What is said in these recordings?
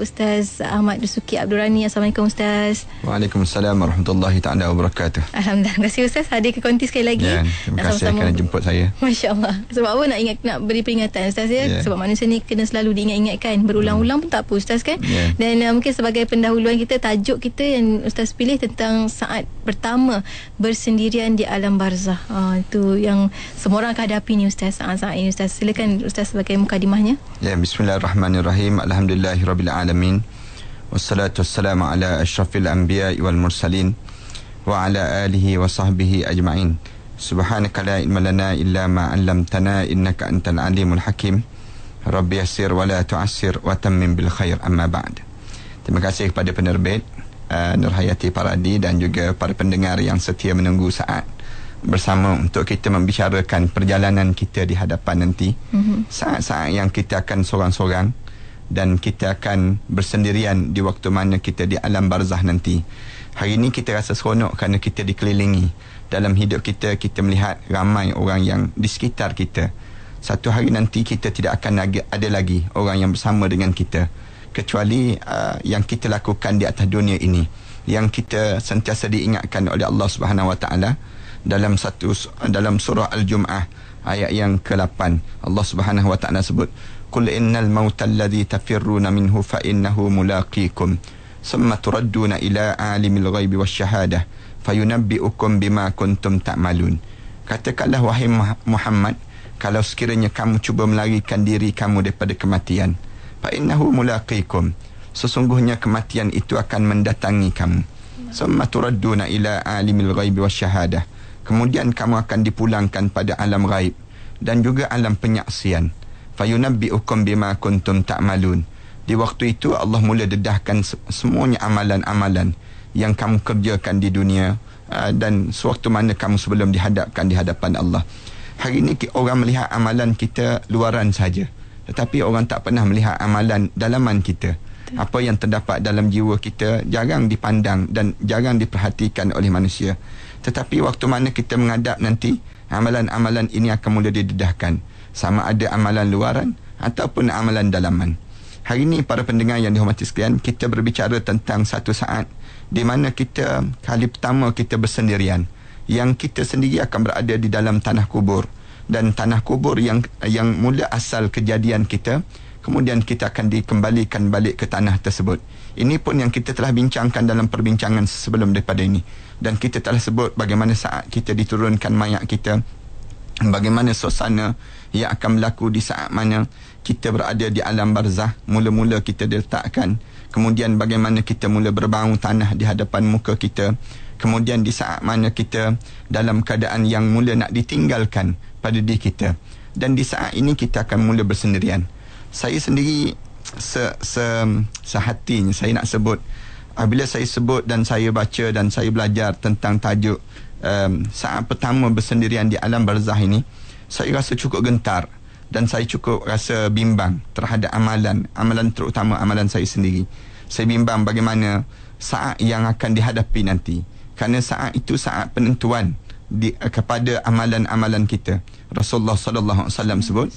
Ustaz Ahmad Dusuki Abdul Rani. Assalamualaikum Ustaz. Waalaikumsalam warahmatullahi taala wabarakatuh. Alhamdulillah. Terima kasih Ustaz hadir ke konti sekali lagi. Ya, terima kasih Sama-sama. kerana jemput saya. Masya Allah. Sebab apa nak ingat nak beri peringatan Ustaz ya? Ya. Sebab manusia ni kena selalu diingat-ingatkan. Berulang-ulang pun tak apa Ustaz kan? Ya. Dan uh, mungkin sebagai pendahuluan kita tajuk kita yang Ustaz pilih tentang saat pertama bersendirian di alam barzah. Uh, itu yang semua orang akan hadapi ni Ustaz saat-saat ini Ustaz. Silakan Ustaz sebagai mukadimahnya. Ya, bismillahirrahmanirrahim. Alhamdulillahirabbil alamin. Wassalatu wassalamu ala asyrafil anbiya'i wal mursalin wa ala alihi wa sahbihi ajma'in. Subhanaka la ilma lana illa ma 'allamtana innaka antal alimul hakim. Rabbi yassir wa la tu'assir wa tammim bil khair amma ba'd. Terima kasih kepada penerbit uh, Nurhayati Paradi dan juga para pendengar yang setia menunggu saat bersama untuk kita membicarakan perjalanan kita di hadapan nanti. Mhm. Saat-saat yang kita akan sorang-sorang dan kita akan bersendirian di waktu mana kita di alam barzah nanti. Hari ini kita rasa seronok kerana kita dikelilingi. Dalam hidup kita, kita melihat ramai orang yang di sekitar kita. Satu hari nanti kita tidak akan ada lagi orang yang bersama dengan kita. Kecuali uh, yang kita lakukan di atas dunia ini. Yang kita sentiasa diingatkan oleh Allah Subhanahu Wa Taala dalam satu dalam surah Al-Jum'ah ayat yang ke-8 Allah Subhanahu wa taala sebut innal mauta alladhi tafirruna minhu fa innahu mulaqikum thumma turadduna ila alimil ghaibi wasyahadah fayunabbi'ukum bima kuntum ta'malun katakanlah wahai Muha- Muhammad kalau sekiranya kamu cuba melarikan diri kamu daripada kematian fa innahu mulaqikum sesungguhnya kematian itu akan mendatangi kamu. summa turadduna ila alimil ghaibi wasyahadah kemudian kamu akan dipulangkan pada alam ghaib dan juga alam penyaksian fayunabbi'ukum bima kuntum ta'malun. Di waktu itu Allah mula dedahkan se- semuanya amalan-amalan yang kamu kerjakan di dunia uh, dan sewaktu mana kamu sebelum dihadapkan di hadapan Allah. Hari ini orang melihat amalan kita luaran saja tetapi orang tak pernah melihat amalan dalaman kita. Apa yang terdapat dalam jiwa kita jarang dipandang dan jarang diperhatikan oleh manusia. Tetapi waktu mana kita menghadap nanti amalan-amalan ini akan mula didedahkan sama ada amalan luaran ataupun amalan dalaman hari ini para pendengar yang dihormati sekalian kita berbicara tentang satu saat di mana kita kali pertama kita bersendirian yang kita sendiri akan berada di dalam tanah kubur dan tanah kubur yang yang mula asal kejadian kita kemudian kita akan dikembalikan balik ke tanah tersebut. Ini pun yang kita telah bincangkan dalam perbincangan sebelum daripada ini. Dan kita telah sebut bagaimana saat kita diturunkan mayat kita, bagaimana suasana yang akan berlaku di saat mana kita berada di alam barzah, mula-mula kita diletakkan, kemudian bagaimana kita mula berbau tanah di hadapan muka kita, kemudian di saat mana kita dalam keadaan yang mula nak ditinggalkan pada diri kita. Dan di saat ini kita akan mula bersendirian. Saya sendiri se, se, sehatinya saya nak sebut apabila saya sebut dan saya baca dan saya belajar tentang tajuk um, saat pertama bersendirian di alam barzah ini saya rasa cukup gentar dan saya cukup rasa bimbang terhadap amalan amalan terutama amalan saya sendiri. Saya bimbang bagaimana saat yang akan dihadapi nanti. Kerana saat itu saat penentuan di, kepada amalan-amalan kita. Rasulullah sallallahu alaihi wasallam sebut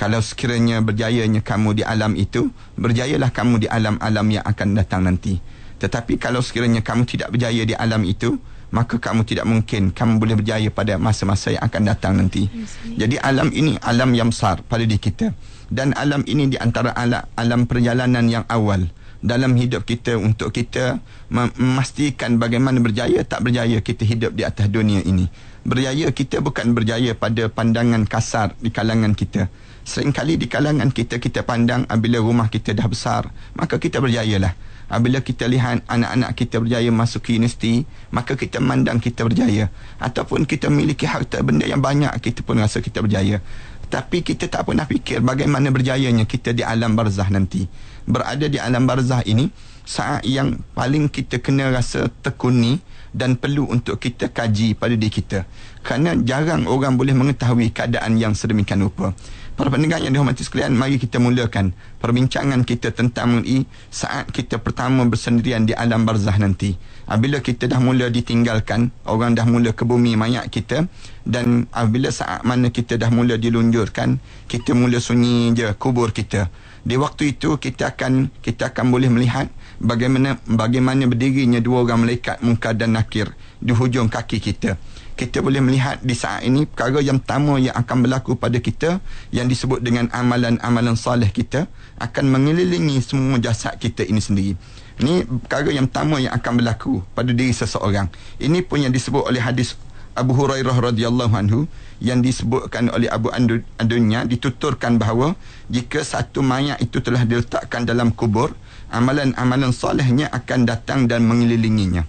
kalau sekiranya berjayanya kamu di alam itu, berjayalah kamu di alam-alam yang akan datang nanti. Tetapi kalau sekiranya kamu tidak berjaya di alam itu, maka kamu tidak mungkin kamu boleh berjaya pada masa-masa yang akan datang nanti. Jadi alam ini alam yang besar pada diri kita. Dan alam ini di antara alam, alam perjalanan yang awal dalam hidup kita untuk kita mem- memastikan bagaimana berjaya tak berjaya kita hidup di atas dunia ini. Berjaya kita bukan berjaya pada pandangan kasar di kalangan kita. Seringkali di kalangan kita kita pandang apabila rumah kita dah besar, maka kita berjayalah. Apabila kita lihat anak-anak kita berjaya masuk ke universiti, maka kita mandang kita berjaya. Ataupun kita memiliki harta benda yang banyak, kita pun rasa kita berjaya. Tapi kita tak pernah fikir bagaimana berjayanya kita di alam barzah nanti. Berada di alam barzah ini, saat yang paling kita kena rasa tekuni dan perlu untuk kita kaji pada diri kita. Kerana jarang orang boleh mengetahui keadaan yang sedemikian rupa. Para pendengar yang dihormati sekalian, mari kita mulakan perbincangan kita tentang mengenai saat kita pertama bersendirian di alam barzah nanti. Apabila kita dah mula ditinggalkan, orang dah mula ke bumi mayat kita dan apabila saat mana kita dah mula dilunjurkan, kita mula sunyi je kubur kita. di waktu itu kita akan kita akan boleh melihat bagaimana bagaimana berdirinya dua orang malaikat Munkar dan Nakir di hujung kaki kita kita boleh melihat di saat ini perkara yang pertama yang akan berlaku pada kita yang disebut dengan amalan-amalan soleh kita akan mengelilingi semua jasad kita ini sendiri. Ini perkara yang pertama yang akan berlaku pada diri seseorang. Ini pun yang disebut oleh hadis Abu Hurairah radhiyallahu anhu yang disebutkan oleh Abu Andunya dituturkan bahawa jika satu mayat itu telah diletakkan dalam kubur, amalan-amalan solehnya akan datang dan mengelilinginya.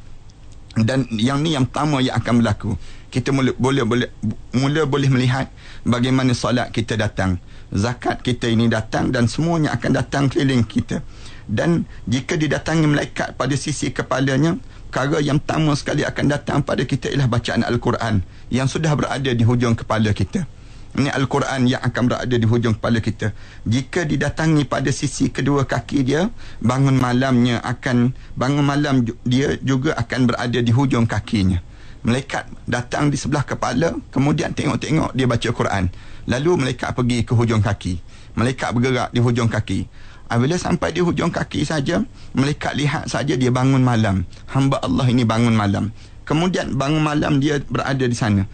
Dan yang ni yang pertama yang akan berlaku kita mula boleh boleh mula boleh melihat bagaimana solat kita datang. Zakat kita ini datang dan semuanya akan datang keliling kita. Dan jika didatangi malaikat pada sisi kepalanya perkara yang pertama sekali akan datang pada kita ialah bacaan al-Quran yang sudah berada di hujung kepala kita. Ini Al-Quran yang akan berada di hujung kepala kita. Jika didatangi pada sisi kedua kaki dia, bangun malamnya akan bangun malam dia juga akan berada di hujung kakinya malaikat datang di sebelah kepala kemudian tengok-tengok dia baca Quran. Lalu malaikat pergi ke hujung kaki. Malaikat bergerak di hujung kaki. Apabila sampai di hujung kaki saja malaikat lihat saja dia bangun malam. Hamba Allah ini bangun malam. Kemudian bangun malam dia berada di sana.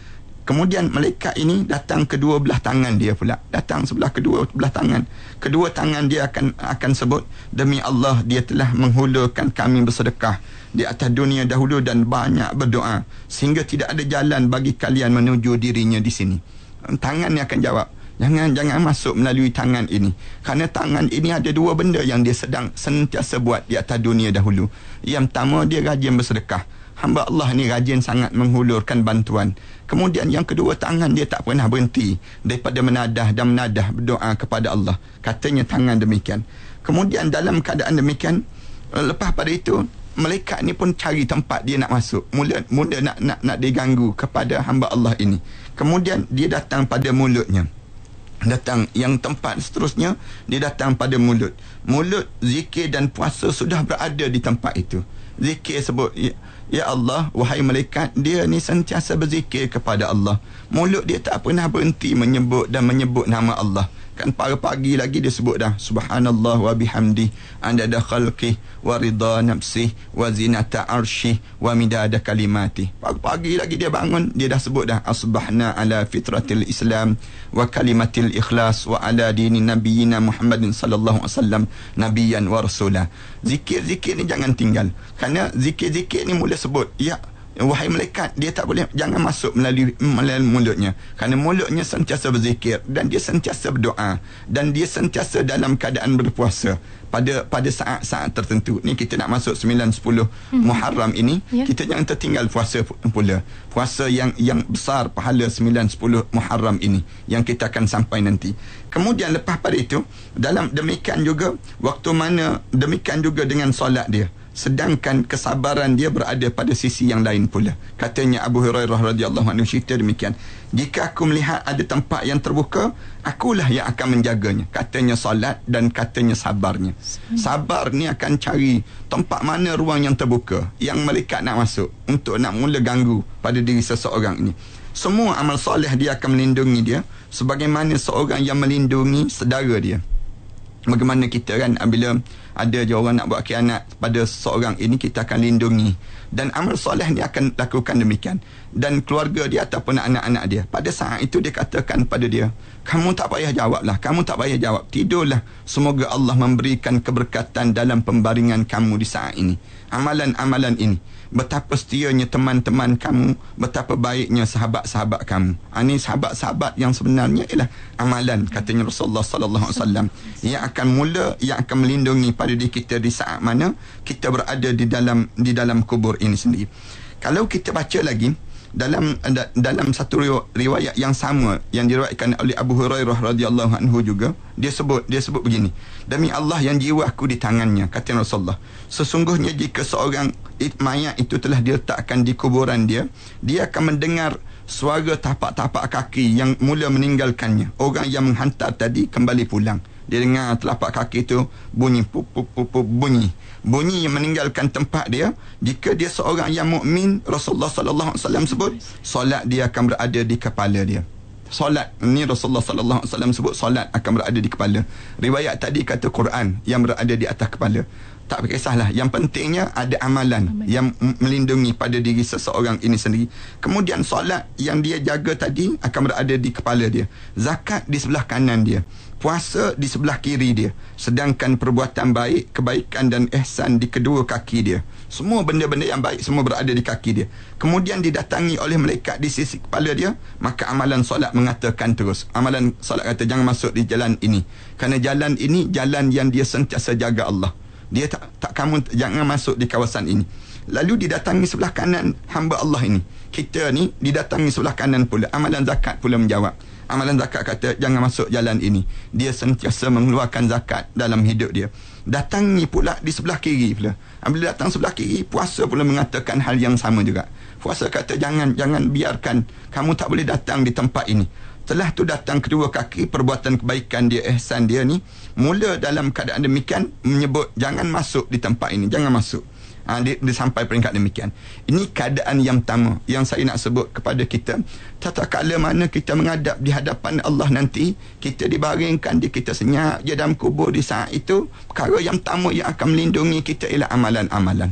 Kemudian malaikat ini datang kedua belah tangan dia pula. Datang sebelah kedua belah tangan. Kedua tangan dia akan akan sebut demi Allah dia telah menghulurkan kami bersedekah di atas dunia dahulu dan banyak berdoa sehingga tidak ada jalan bagi kalian menuju dirinya di sini. Tangan ni akan jawab. Jangan jangan masuk melalui tangan ini. Kerana tangan ini ada dua benda yang dia sedang sentiasa buat di atas dunia dahulu. Yang pertama dia rajin bersedekah. Hamba Allah ni rajin sangat menghulurkan bantuan. Kemudian yang kedua tangan dia tak pernah berhenti daripada menadah dan menadah berdoa kepada Allah. Katanya tangan demikian. Kemudian dalam keadaan demikian eh, lepas pada itu malaikat ni pun cari tempat dia nak masuk. Mula mula nak nak nak diganggu kepada hamba Allah ini. Kemudian dia datang pada mulutnya. Datang yang tempat seterusnya dia datang pada mulut. Mulut zikir dan puasa sudah berada di tempat itu. Zikir sebut ya, Ya Allah, wahai malaikat, dia ni sentiasa berzikir kepada Allah. Mulut dia tak pernah berhenti menyebut dan menyebut nama Allah kan pagi-pagi lagi dia sebut dah subhanallah wa bihamdi anda ada khalqi wa ridha nafsi wa zinata arshi wa midada kalimati. Pagi-pagi lagi dia bangun dia dah sebut dah asbahna ala fitratil islam wa kalimatil ikhlas wa ala dini nabiyina muhammadin sallallahu alaihi wasallam nabiyan wa rasula. Zikir-zikir ni jangan tinggal kerana zikir-zikir ni mula sebut ya wahai malaikat dia tak boleh jangan masuk melalui melalui mulutnya. Kerana mulutnya sentiasa berzikir dan dia sentiasa berdoa dan dia sentiasa dalam keadaan berpuasa. Pada pada saat-saat tertentu ni kita nak masuk 9 10 hmm. Muharram ini yeah. kita jangan tertinggal puasa pula. Puasa yang yang besar pahala 9 10 Muharram ini yang kita akan sampai nanti. Kemudian lepas pada itu dalam demikian juga waktu mana demikian juga dengan solat dia sedangkan kesabaran dia berada pada sisi yang lain pula. Katanya Abu Hurairah radhiyallahu anhu cerita demikian. Jika aku melihat ada tempat yang terbuka akulah yang akan menjaganya. Katanya salat dan katanya sabarnya. Sabar ni akan cari tempat mana ruang yang terbuka yang malaikat nak masuk untuk nak mula ganggu pada diri seseorang ini. Semua amal soleh dia akan melindungi dia sebagaimana seorang yang melindungi saudara dia. Bagaimana kita kan bila ada je orang nak buat khianat pada seorang ini kita akan lindungi. Dan amal soleh ni akan lakukan demikian. Dan keluarga dia ataupun anak-anak dia pada saat itu dia katakan pada dia kamu tak payah jawablah kamu tak payah jawab. Tidurlah. Semoga Allah memberikan keberkatan dalam pembaringan kamu di saat ini. Amalan-amalan ini betapa setianya teman-teman kamu, betapa baiknya sahabat-sahabat kamu. Ini ha, sahabat-sahabat yang sebenarnya ialah amalan katanya Rasulullah sallallahu alaihi wasallam yang akan mula yang akan melindungi pada diri kita di saat mana kita berada di dalam di dalam kubur ini sendiri. Kalau kita baca lagi dalam dalam satu riwayat yang sama yang diriwayatkan oleh Abu Hurairah radhiyallahu anhu juga dia sebut dia sebut begini demi Allah yang jiwa aku di tangannya kata Rasulullah. Sesungguhnya jika seorang mayat itu telah diletakkan di kuburan dia dia akan mendengar suara tapak-tapak kaki yang mula meninggalkannya. Orang yang menghantar tadi kembali pulang. Dia dengar telapak kaki itu bunyi pup, pup, pup, bunyi bunyi yang meninggalkan tempat dia jika dia seorang yang mukmin Rasulullah sallallahu alaihi wasallam sebut solat dia akan berada di kepala dia. Solat ni Rasulullah sallallahu alaihi wasallam sebut solat akan berada di kepala. Riwayat tadi kata Quran yang berada di atas kepala. Tak kisahlah. Yang pentingnya ada amalan Amen. yang melindungi pada diri seseorang ini sendiri. Kemudian solat yang dia jaga tadi akan berada di kepala dia. Zakat di sebelah kanan dia puasa di sebelah kiri dia sedangkan perbuatan baik kebaikan dan ihsan di kedua kaki dia. Semua benda-benda yang baik semua berada di kaki dia. Kemudian didatangi oleh malaikat di sisi kepala dia maka amalan solat mengatakan terus. Amalan solat kata jangan masuk di jalan ini. Kerana jalan ini jalan yang dia sentiasa jaga Allah. Dia tak tak kamu jangan masuk di kawasan ini. Lalu didatangi sebelah kanan hamba Allah ini. Kita ni didatangi sebelah kanan pula. Amalan zakat pula menjawab amalan zakat kata jangan masuk jalan ini. Dia sentiasa mengeluarkan zakat dalam hidup dia. Datangi pula di sebelah kiri pula. Bila datang sebelah kiri puasa pula mengatakan hal yang sama juga. Puasa kata jangan jangan biarkan kamu tak boleh datang di tempat ini. Telah tu datang kedua kaki perbuatan kebaikan dia ihsan dia ni mula dalam keadaan demikian menyebut jangan masuk di tempat ini jangan masuk ha, dia, dia sampai peringkat demikian. Ini keadaan yang pertama yang saya nak sebut kepada kita. Tata kala mana kita menghadap di hadapan Allah nanti kita dibaringkan di kita senyap je dalam kubur di saat itu perkara yang pertama yang akan melindungi kita ialah amalan-amalan.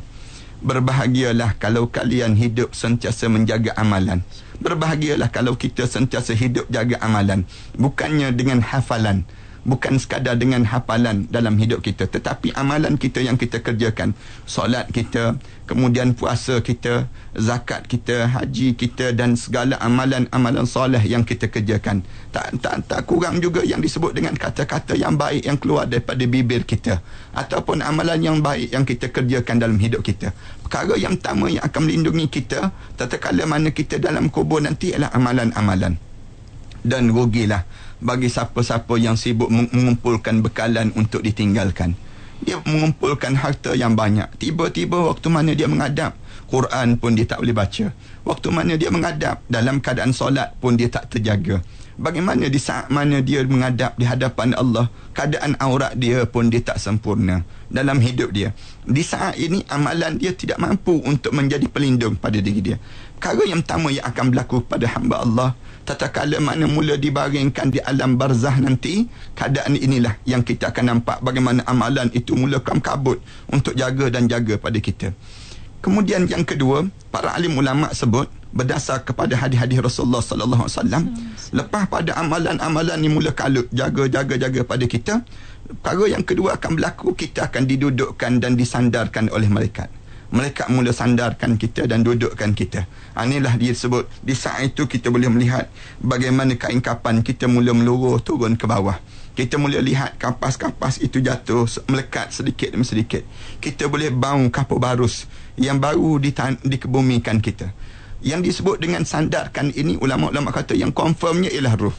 Berbahagialah kalau kalian hidup sentiasa menjaga amalan. Berbahagialah kalau kita sentiasa hidup jaga amalan. Bukannya dengan hafalan bukan sekadar dengan hafalan dalam hidup kita tetapi amalan kita yang kita kerjakan. Solat kita kemudian puasa kita zakat kita haji kita dan segala amalan-amalan soleh yang kita kerjakan. Tak tak tak kurang juga yang disebut dengan kata-kata yang baik yang keluar daripada bibir kita ataupun amalan yang baik yang kita kerjakan dalam hidup kita. Perkara yang pertama yang akan melindungi kita tatkala mana kita dalam kubur nanti ialah amalan-amalan. Dan rugilah bagi siapa-siapa yang sibuk mengumpulkan bekalan untuk ditinggalkan. Dia mengumpulkan harta yang banyak. Tiba-tiba waktu mana dia menghadap, Quran pun dia tak boleh baca. Waktu mana dia menghadap, dalam keadaan solat pun dia tak terjaga. Bagaimana di saat mana dia menghadap di hadapan Allah, keadaan aurat dia pun dia tak sempurna dalam hidup dia. Di saat ini amalan dia tidak mampu untuk menjadi pelindung pada diri dia. Perkara yang pertama yang akan berlaku pada hamba Allah tatkala mana mula dibaringkan di alam barzah nanti keadaan inilah yang kita akan nampak bagaimana amalan itu mula kam kabut untuk jaga dan jaga pada kita. Kemudian yang kedua para alim ulama sebut berdasar kepada hadis-hadis Rasulullah sallallahu alaihi wasallam lepas pada amalan-amalan ini mula kalut jaga jaga jaga pada kita perkara yang kedua akan berlaku kita akan didudukkan dan disandarkan oleh malaikat mereka mula sandarkan kita dan dudukkan kita. Ha, inilah dia sebut di saat itu kita boleh melihat bagaimana kain kapan kita mula meluruh turun ke bawah. Kita mula lihat kapas-kapas itu jatuh melekat sedikit demi sedikit. Kita boleh bau kapur barus yang baru dikebumikan kita. Yang disebut dengan sandarkan ini ulama-ulama kata yang confirmnya ialah ruh.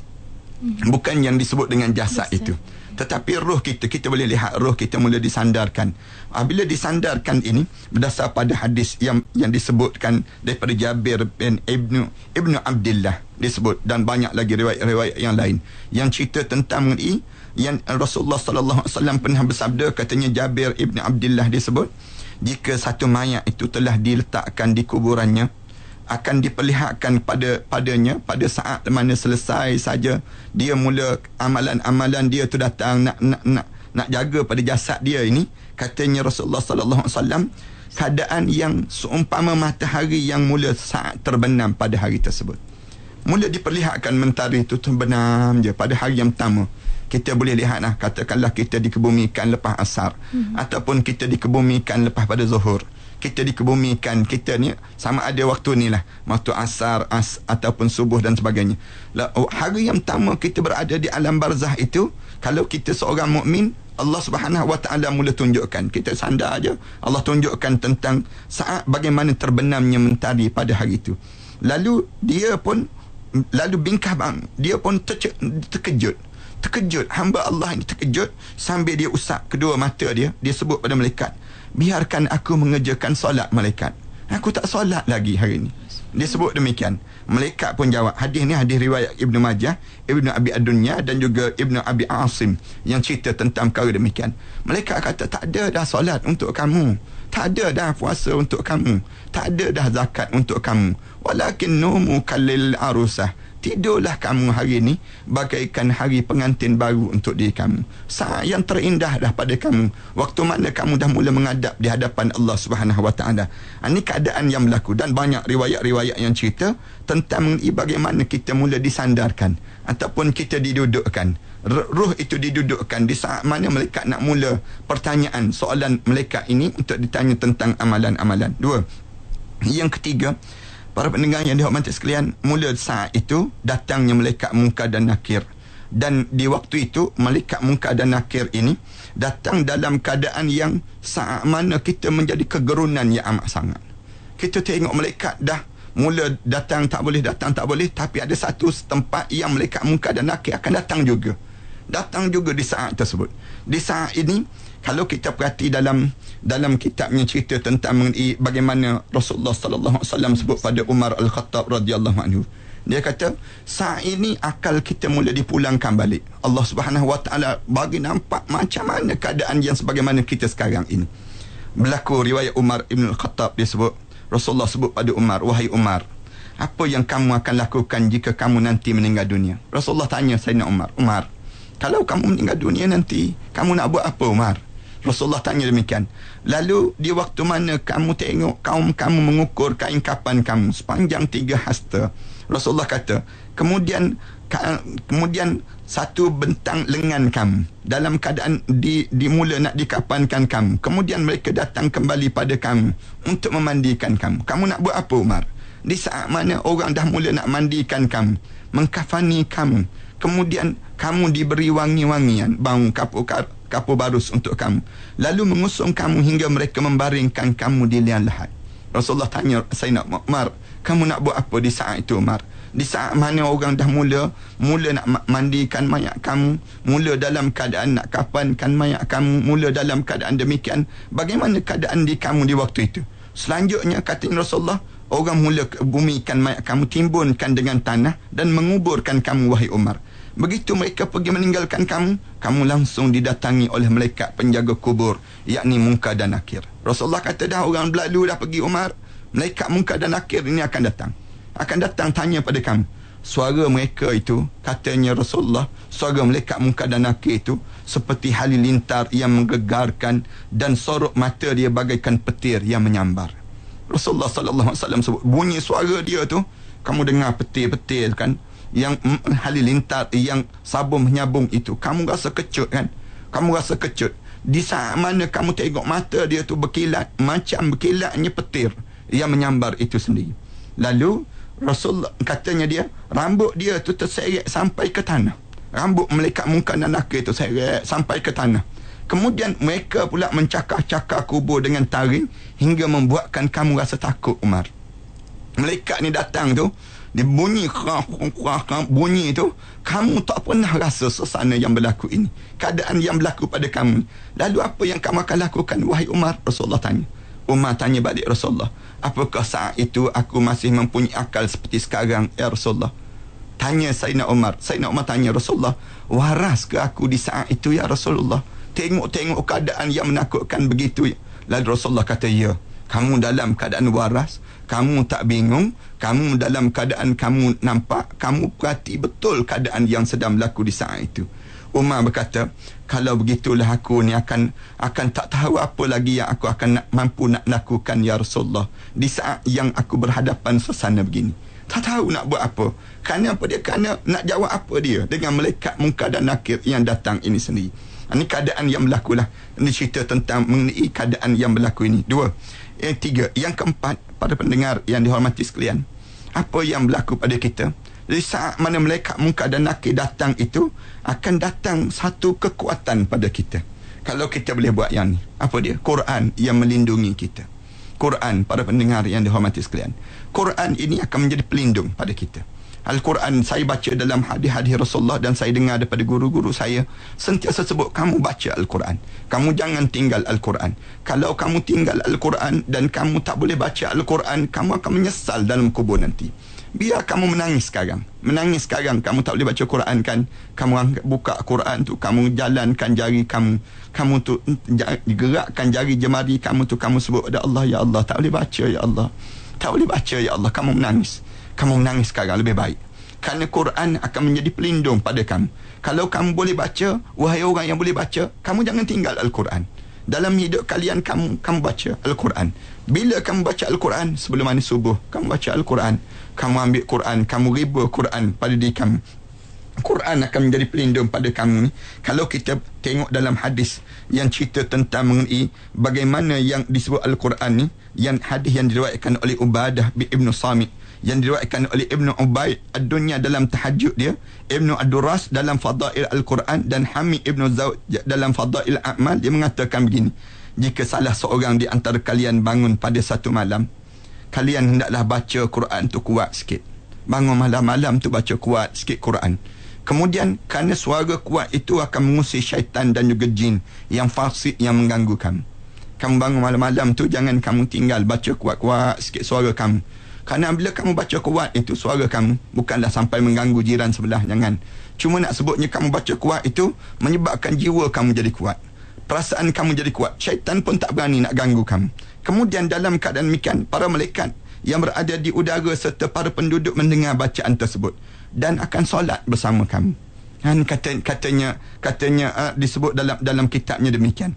Hmm. Bukan yang disebut dengan jasad itu. Tetapi roh kita, kita boleh lihat roh kita mula disandarkan. Ha, bila disandarkan ini, berdasar pada hadis yang yang disebutkan daripada Jabir bin Ibnu Ibnu Abdullah disebut dan banyak lagi riwayat-riwayat yang lain yang cerita tentang mengenai yang Rasulullah sallallahu alaihi wasallam pernah bersabda katanya Jabir Ibnu Abdullah disebut jika satu mayat itu telah diletakkan di kuburannya akan diperlihatkan pada padanya pada saat mana selesai saja dia mula amalan-amalan dia tu datang nak nak nak nak jaga pada jasad dia ini katanya Rasulullah sallallahu alaihi wasallam keadaan yang seumpama matahari yang mula saat terbenam pada hari tersebut. Mula diperlihatkan mentari itu terbenam je pada hari yang pertama. Kita boleh lihat lah katakanlah kita dikebumikan lepas asar hmm. ataupun kita dikebumikan lepas pada zuhur kita dikebumikan. Kita ni sama ada waktu ni lah. Waktu asar as, ataupun subuh dan sebagainya. Oh, hari yang pertama kita berada di alam barzah itu kalau kita seorang mukmin Allah Subhanahu Wa Taala mula tunjukkan. Kita sandar aja Allah tunjukkan tentang saat bagaimana terbenamnya mentari pada hari itu. Lalu dia pun lalu bingkah bang dia pun terkejut. Terkejut. Hamba Allah ini terkejut sambil dia usap kedua mata dia. Dia sebut pada malaikat biarkan aku mengerjakan solat malaikat. Aku tak solat lagi hari ini. Dia sebut demikian. Malaikat pun jawab. Hadis ni hadis riwayat Ibnu Majah, Ibnu Abi Adunya dan juga Ibnu Abi Asim yang cerita tentang perkara demikian. Malaikat kata tak ada dah solat untuk kamu. Tak ada dah puasa untuk kamu. Tak ada dah zakat untuk kamu. Walakin numu kalil arusah. Tidurlah kamu hari ini bagaikan hari pengantin baru untuk diri kamu. Saat yang terindah dah pada kamu. Waktu mana kamu dah mula menghadap di hadapan Allah Subhanahu Taala. Ini keadaan yang berlaku dan banyak riwayat-riwayat yang cerita tentang bagaimana kita mula disandarkan ataupun kita didudukkan. Ruh itu didudukkan di saat mana malaikat nak mula pertanyaan soalan malaikat ini untuk ditanya tentang amalan-amalan. Dua. Yang ketiga, Para pendengar yang dihormati sekalian, mula saat itu datangnya malaikat munkar dan nakir. Dan di waktu itu, malaikat munkar dan nakir ini datang dalam keadaan yang saat mana kita menjadi kegerunan yang amat sangat. Kita tengok malaikat dah mula datang tak boleh, datang tak boleh. Tapi ada satu tempat yang malaikat munkar dan nakir akan datang juga. Datang juga di saat tersebut. Di saat ini, kalau kita perhati dalam dalam kitabnya cerita tentang mengenai bagaimana Rasulullah sallallahu alaihi wasallam sebut pada Umar Al-Khattab radhiyallahu anhu. Dia kata saat ini akal kita mula dipulangkan balik. Allah Subhanahu wa taala bagi nampak macam mana keadaan yang sebagaimana kita sekarang ini. Berlaku riwayat Umar Ibn Al-Khattab dia sebut Rasulullah sebut pada Umar wahai Umar apa yang kamu akan lakukan jika kamu nanti meninggal dunia? Rasulullah tanya Sayyidina Umar Umar kalau kamu meninggal dunia nanti kamu nak buat apa Umar Rasulullah tanya demikian. Lalu di waktu mana kamu tengok kaum kamu mengukur kain kapan kamu sepanjang tiga hasta. Rasulullah kata, kemudian kemudian satu bentang lengan kamu dalam keadaan di dimula nak dikapankan kamu. Kemudian mereka datang kembali pada kamu untuk memandikan kamu. Kamu nak buat apa Umar? Di saat mana orang dah mula nak mandikan kamu, mengkafani kamu, kemudian kamu diberi wangi-wangian, bau kapur kapur barus untuk kamu. Lalu mengusung kamu hingga mereka membaringkan kamu di liang lahat. Rasulullah tanya Sayyidina Umar, kamu nak buat apa di saat itu Umar? Di saat mana orang dah mula, mula nak mandikan mayat kamu, mula dalam keadaan nak kapankan mayat kamu, mula dalam keadaan demikian, bagaimana keadaan di kamu di waktu itu? Selanjutnya kata Rasulullah, orang mula bumikan mayat kamu, timbunkan dengan tanah dan menguburkan kamu wahai Umar. Begitu mereka pergi meninggalkan kamu, kamu langsung didatangi oleh malaikat penjaga kubur, yakni Munkar dan Nakir. Rasulullah kata dah orang berlalu dah pergi Umar, malaikat Munkar dan Nakir ini akan datang. Akan datang tanya pada kamu. Suara mereka itu, katanya Rasulullah, suara malaikat Munkar dan Nakir itu seperti halilintar yang menggegarkan dan sorok mata dia bagaikan petir yang menyambar. Rasulullah sallallahu alaihi wasallam sebut bunyi suara dia tu kamu dengar petir-petir kan yang halilintar yang sabun menyabung itu. Kamu rasa kecut kan? Kamu rasa kecut. Di saat mana kamu tengok mata dia tu berkilat macam berkilatnya petir yang menyambar itu sendiri. Lalu Rasul katanya dia rambut dia tu terseret sampai ke tanah. Rambut malaikat muka dan nakir tu seret sampai ke tanah. Kemudian mereka pula mencakar-cakar kubur dengan taring hingga membuatkan kamu rasa takut Umar. Malaikat ni datang tu dia bunyi kerah, kerah, kerah, bunyi itu kamu tak pernah rasa suasana yang berlaku ini. Keadaan yang berlaku pada kamu lalu apa yang kamu akan lakukan? Wahai Umar Rasulullah tanya. Umar tanya balik Rasulullah apakah saat itu aku masih mempunyai akal seperti sekarang ya Rasulullah? Tanya Sayyidina Umar. Sayyidina Umar tanya Rasulullah waras ke aku di saat itu ya Rasulullah? Tengok-tengok keadaan yang menakutkan begitu. Lalu Rasulullah kata ya kamu dalam keadaan waras kamu tak bingung kamu dalam keadaan kamu nampak kamu perhati betul keadaan yang sedang berlaku di saat itu. Umar berkata kalau begitulah aku ni akan akan tak tahu apa lagi yang aku akan nak, mampu nak lakukan ya Rasulullah di saat yang aku berhadapan suasana begini. Tak tahu nak buat apa. Kerana apa dia? Kerana nak jawab apa dia dengan malaikat muka dan nakir yang datang ini sendiri. Ini keadaan yang berlaku lah. Ini cerita tentang mengenai keadaan yang berlaku ini. Dua yang tiga, yang keempat pada pendengar yang dihormati sekalian. Apa yang berlaku pada kita? Jadi saat mana malaikat muka dan nakir datang itu akan datang satu kekuatan pada kita. Kalau kita boleh buat yang ni. Apa dia? Quran yang melindungi kita. Quran pada pendengar yang dihormati sekalian. Quran ini akan menjadi pelindung pada kita. Al-Quran saya baca dalam hadis-hadis Rasulullah dan saya dengar daripada guru-guru saya sentiasa sebut kamu baca Al-Quran. Kamu jangan tinggal Al-Quran. Kalau kamu tinggal Al-Quran dan kamu tak boleh baca Al-Quran, kamu akan menyesal dalam kubur nanti. Biar kamu menangis sekarang. Menangis sekarang kamu tak boleh baca Quran kan. Kamu buka Quran tu, kamu jalankan jari kamu. Kamu tu gerakkan jari jemari kamu tu kamu sebut ada Allah ya Allah tak boleh baca ya Allah. Tak boleh baca ya Allah kamu menangis kamu menangis sekarang lebih baik Kerana Quran akan menjadi pelindung pada kamu. Kalau kamu boleh baca, wahai orang yang boleh baca, kamu jangan tinggal Al-Quran. Dalam hidup kalian kamu kamu baca Al-Quran. Bila kamu baca Al-Quran sebelum mandi subuh, kamu baca Al-Quran, kamu ambil Quran, kamu riba Quran pada diri kamu. Quran akan menjadi pelindung pada kamu ni. Kalau kita tengok dalam hadis yang cerita tentang mengenai bagaimana yang disebut Al-Quran ni, yang hadis yang diriwayatkan oleh Ubadah bin Ibn Samit, yang diriwayatkan oleh Ibn Ubaid ad-dunya dalam tahajud dia, Ibn Ad-Duras dalam Fadail Al-Quran dan Hamid Ibn Zawd dalam Fadail A'mal dia mengatakan begini. Jika salah seorang di antara kalian bangun pada satu malam, kalian hendaklah baca Quran tu kuat sikit. Bangun malam-malam tu baca kuat sikit Quran. Kemudian kerana suara kuat itu akan mengusir syaitan dan juga jin yang fasik yang mengganggu kamu. Kamu bangun malam-malam tu jangan kamu tinggal baca kuat-kuat sikit suara kamu. Kerana bila kamu baca kuat itu suara kamu bukanlah sampai mengganggu jiran sebelah jangan. Cuma nak sebutnya kamu baca kuat itu menyebabkan jiwa kamu jadi kuat. Perasaan kamu jadi kuat. Syaitan pun tak berani nak ganggu kamu. Kemudian dalam keadaan demikian para malaikat yang berada di udara serta para penduduk mendengar bacaan tersebut dan akan solat bersama kamu. Han kata katanya katanya uh, disebut dalam dalam kitabnya demikian.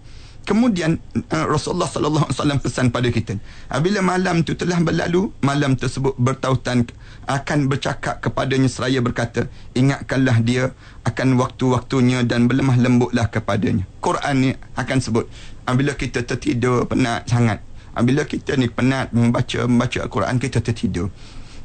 Kemudian uh, Rasulullah sallallahu alaihi wasallam pesan pada kita, apabila malam itu telah berlalu, malam tersebut bertautan akan bercakap kepadanya seraya berkata, ingatkanlah dia akan waktu-waktunya dan berlemah lembutlah kepadanya. Quran ni akan sebut, apabila kita tertidur penat sangat, apabila kita ni penat membaca membaca Al-Quran kita tertidur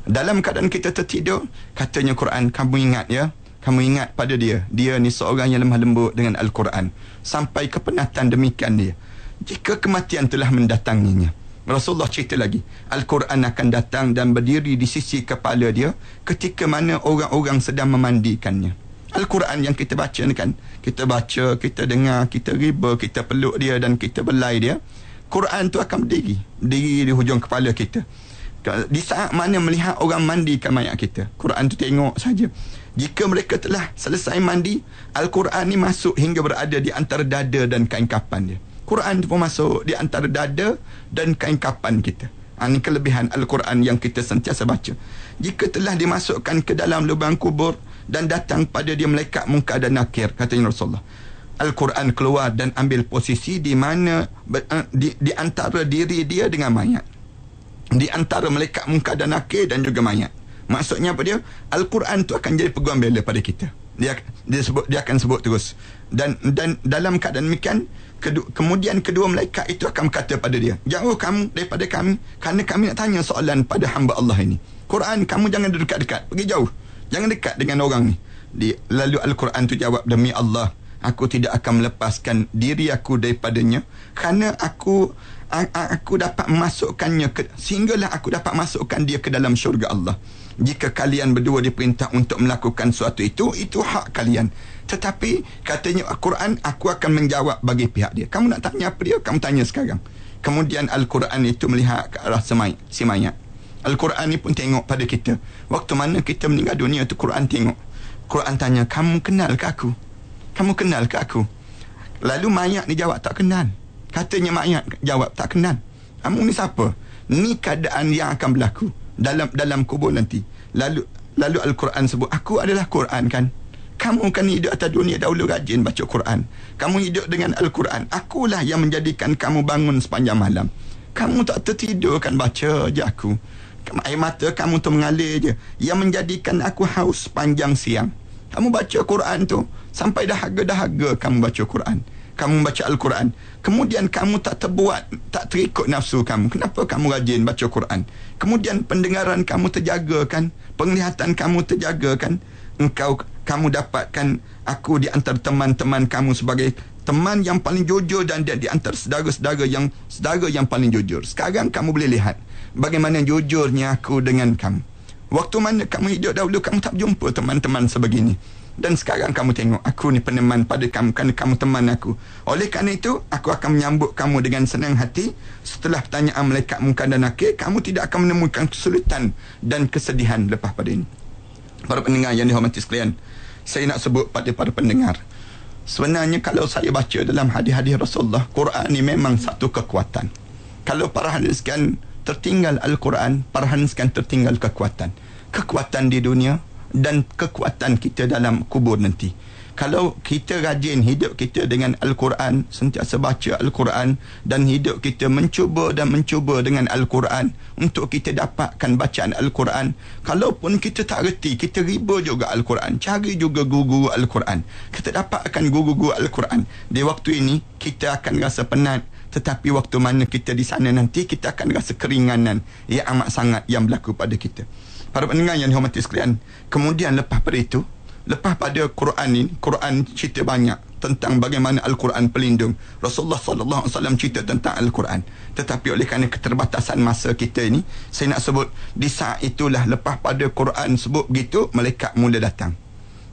dalam keadaan kita tertidur katanya Quran kamu ingat ya kamu ingat pada dia. Dia ni seorang yang lemah lembut dengan Al-Quran. Sampai kepenatan demikian dia. Jika kematian telah mendatanginya. Rasulullah cerita lagi. Al-Quran akan datang dan berdiri di sisi kepala dia ketika mana orang-orang sedang memandikannya. Al-Quran yang kita baca ni kan. Kita baca, kita dengar, kita riba, kita peluk dia dan kita belai dia. Quran tu akan berdiri. Berdiri di hujung kepala kita. Di saat mana melihat orang mandikan mayat kita. Quran tu tengok saja jika mereka telah selesai mandi Al-Quran ni masuk hingga berada di antara dada dan kain kapan dia. Quran tu pun masuk di antara dada dan kain kapan kita. Ini ha, kelebihan Al-Quran yang kita sentiasa baca. Jika telah dimasukkan ke dalam lubang kubur dan datang pada dia melekat muka dan nakir katanya Rasulullah Al-Quran keluar dan ambil posisi di mana eh, di, di antara diri dia dengan mayat. Di antara malaikat muka dan nakir dan juga mayat. Maksudnya apa dia? Al-Quran tu akan jadi peguam bela pada kita. Dia dia sebut dia akan sebut terus. Dan dan dalam keadaan demikian kedua, kemudian kedua malaikat itu akan berkata pada dia, "Jauh kamu daripada kami kerana kami nak tanya soalan pada hamba Allah ini. Quran kamu jangan dekat-dekat, pergi jauh. Jangan dekat dengan orang ni." Di, lalu Al-Quran tu jawab demi Allah, aku tidak akan melepaskan diri aku daripadanya kerana aku aku dapat masukkannya ke, sehinggalah aku dapat masukkan dia ke dalam syurga Allah jika kalian berdua diperintah untuk melakukan sesuatu itu itu hak kalian. Tetapi katanya Al-Quran aku akan menjawab bagi pihak dia. Kamu nak tanya apa dia? Kamu tanya sekarang. Kemudian Al-Quran itu melihat ke arah si mayat. Al-Quran ni pun tengok pada kita. Waktu mana kita meninggal dunia tu Quran tengok. Quran tanya kamu kenal ke aku? Kamu kenal ke aku? Lalu mayat ni jawab tak kenal. Katanya mayat jawab tak kenal. Kamu ni siapa? Ni keadaan yang akan berlaku dalam dalam kubur nanti. Lalu lalu Al-Quran sebut aku adalah Quran kan. Kamu kan hidup atas dunia dahulu rajin baca Quran. Kamu hidup dengan Al-Quran. Akulah yang menjadikan kamu bangun sepanjang malam. Kamu tak tertidur kan baca je aku. Air mata kamu tu mengalir je. Yang menjadikan aku haus sepanjang siang. Kamu baca Quran tu. Sampai dahaga-dahaga kamu baca Quran kamu baca Al-Quran kemudian kamu tak terbuat tak terikut nafsu kamu. Kenapa kamu rajin baca Quran? Kemudian pendengaran kamu terjaga kan? Penglihatan kamu terjaga kan? Engkau kamu dapatkan aku di antara teman-teman kamu sebagai teman yang paling jujur dan di antara saudara-saudara yang saudara yang paling jujur. Sekarang kamu boleh lihat bagaimana jujurnya aku dengan kamu. Waktu mana kamu hidup dahulu kamu tak jumpa teman-teman sebegini dan sekarang kamu tengok aku ni peneman pada kamu kerana kamu teman aku. Oleh kerana itu aku akan menyambut kamu dengan senang hati. Setelah pertanyaan malaikat muka dan nakir kamu tidak akan menemukan kesulitan dan kesedihan lepas pada ini. Para pendengar yang dihormati sekalian saya nak sebut pada para pendengar. Sebenarnya kalau saya baca dalam hadis-hadis Rasulullah Quran ni memang satu kekuatan. Kalau para hadis tertinggal Al-Quran para hadis tertinggal kekuatan. Kekuatan di dunia dan kekuatan kita dalam kubur nanti. Kalau kita rajin hidup kita dengan Al-Quran sentiasa baca Al-Quran dan hidup kita mencuba dan mencuba dengan Al-Quran untuk kita dapatkan bacaan Al-Quran kalaupun kita tak reti kita riba juga Al-Quran cari juga guru-guru Al-Quran. Kita dapatkan guru-guru Al-Quran. Di waktu ini kita akan rasa penat tetapi waktu mana kita di sana nanti kita akan rasa keringanan yang amat sangat yang berlaku pada kita para pendengar yang dihormati sekalian kemudian lepas pada itu lepas pada Quran ni Quran cerita banyak tentang bagaimana Al-Quran pelindung. Rasulullah sallallahu alaihi wasallam cerita tentang Al-Quran. Tetapi oleh kerana keterbatasan masa kita ini saya nak sebut di saat itulah lepas pada Quran sebut begitu malaikat mula datang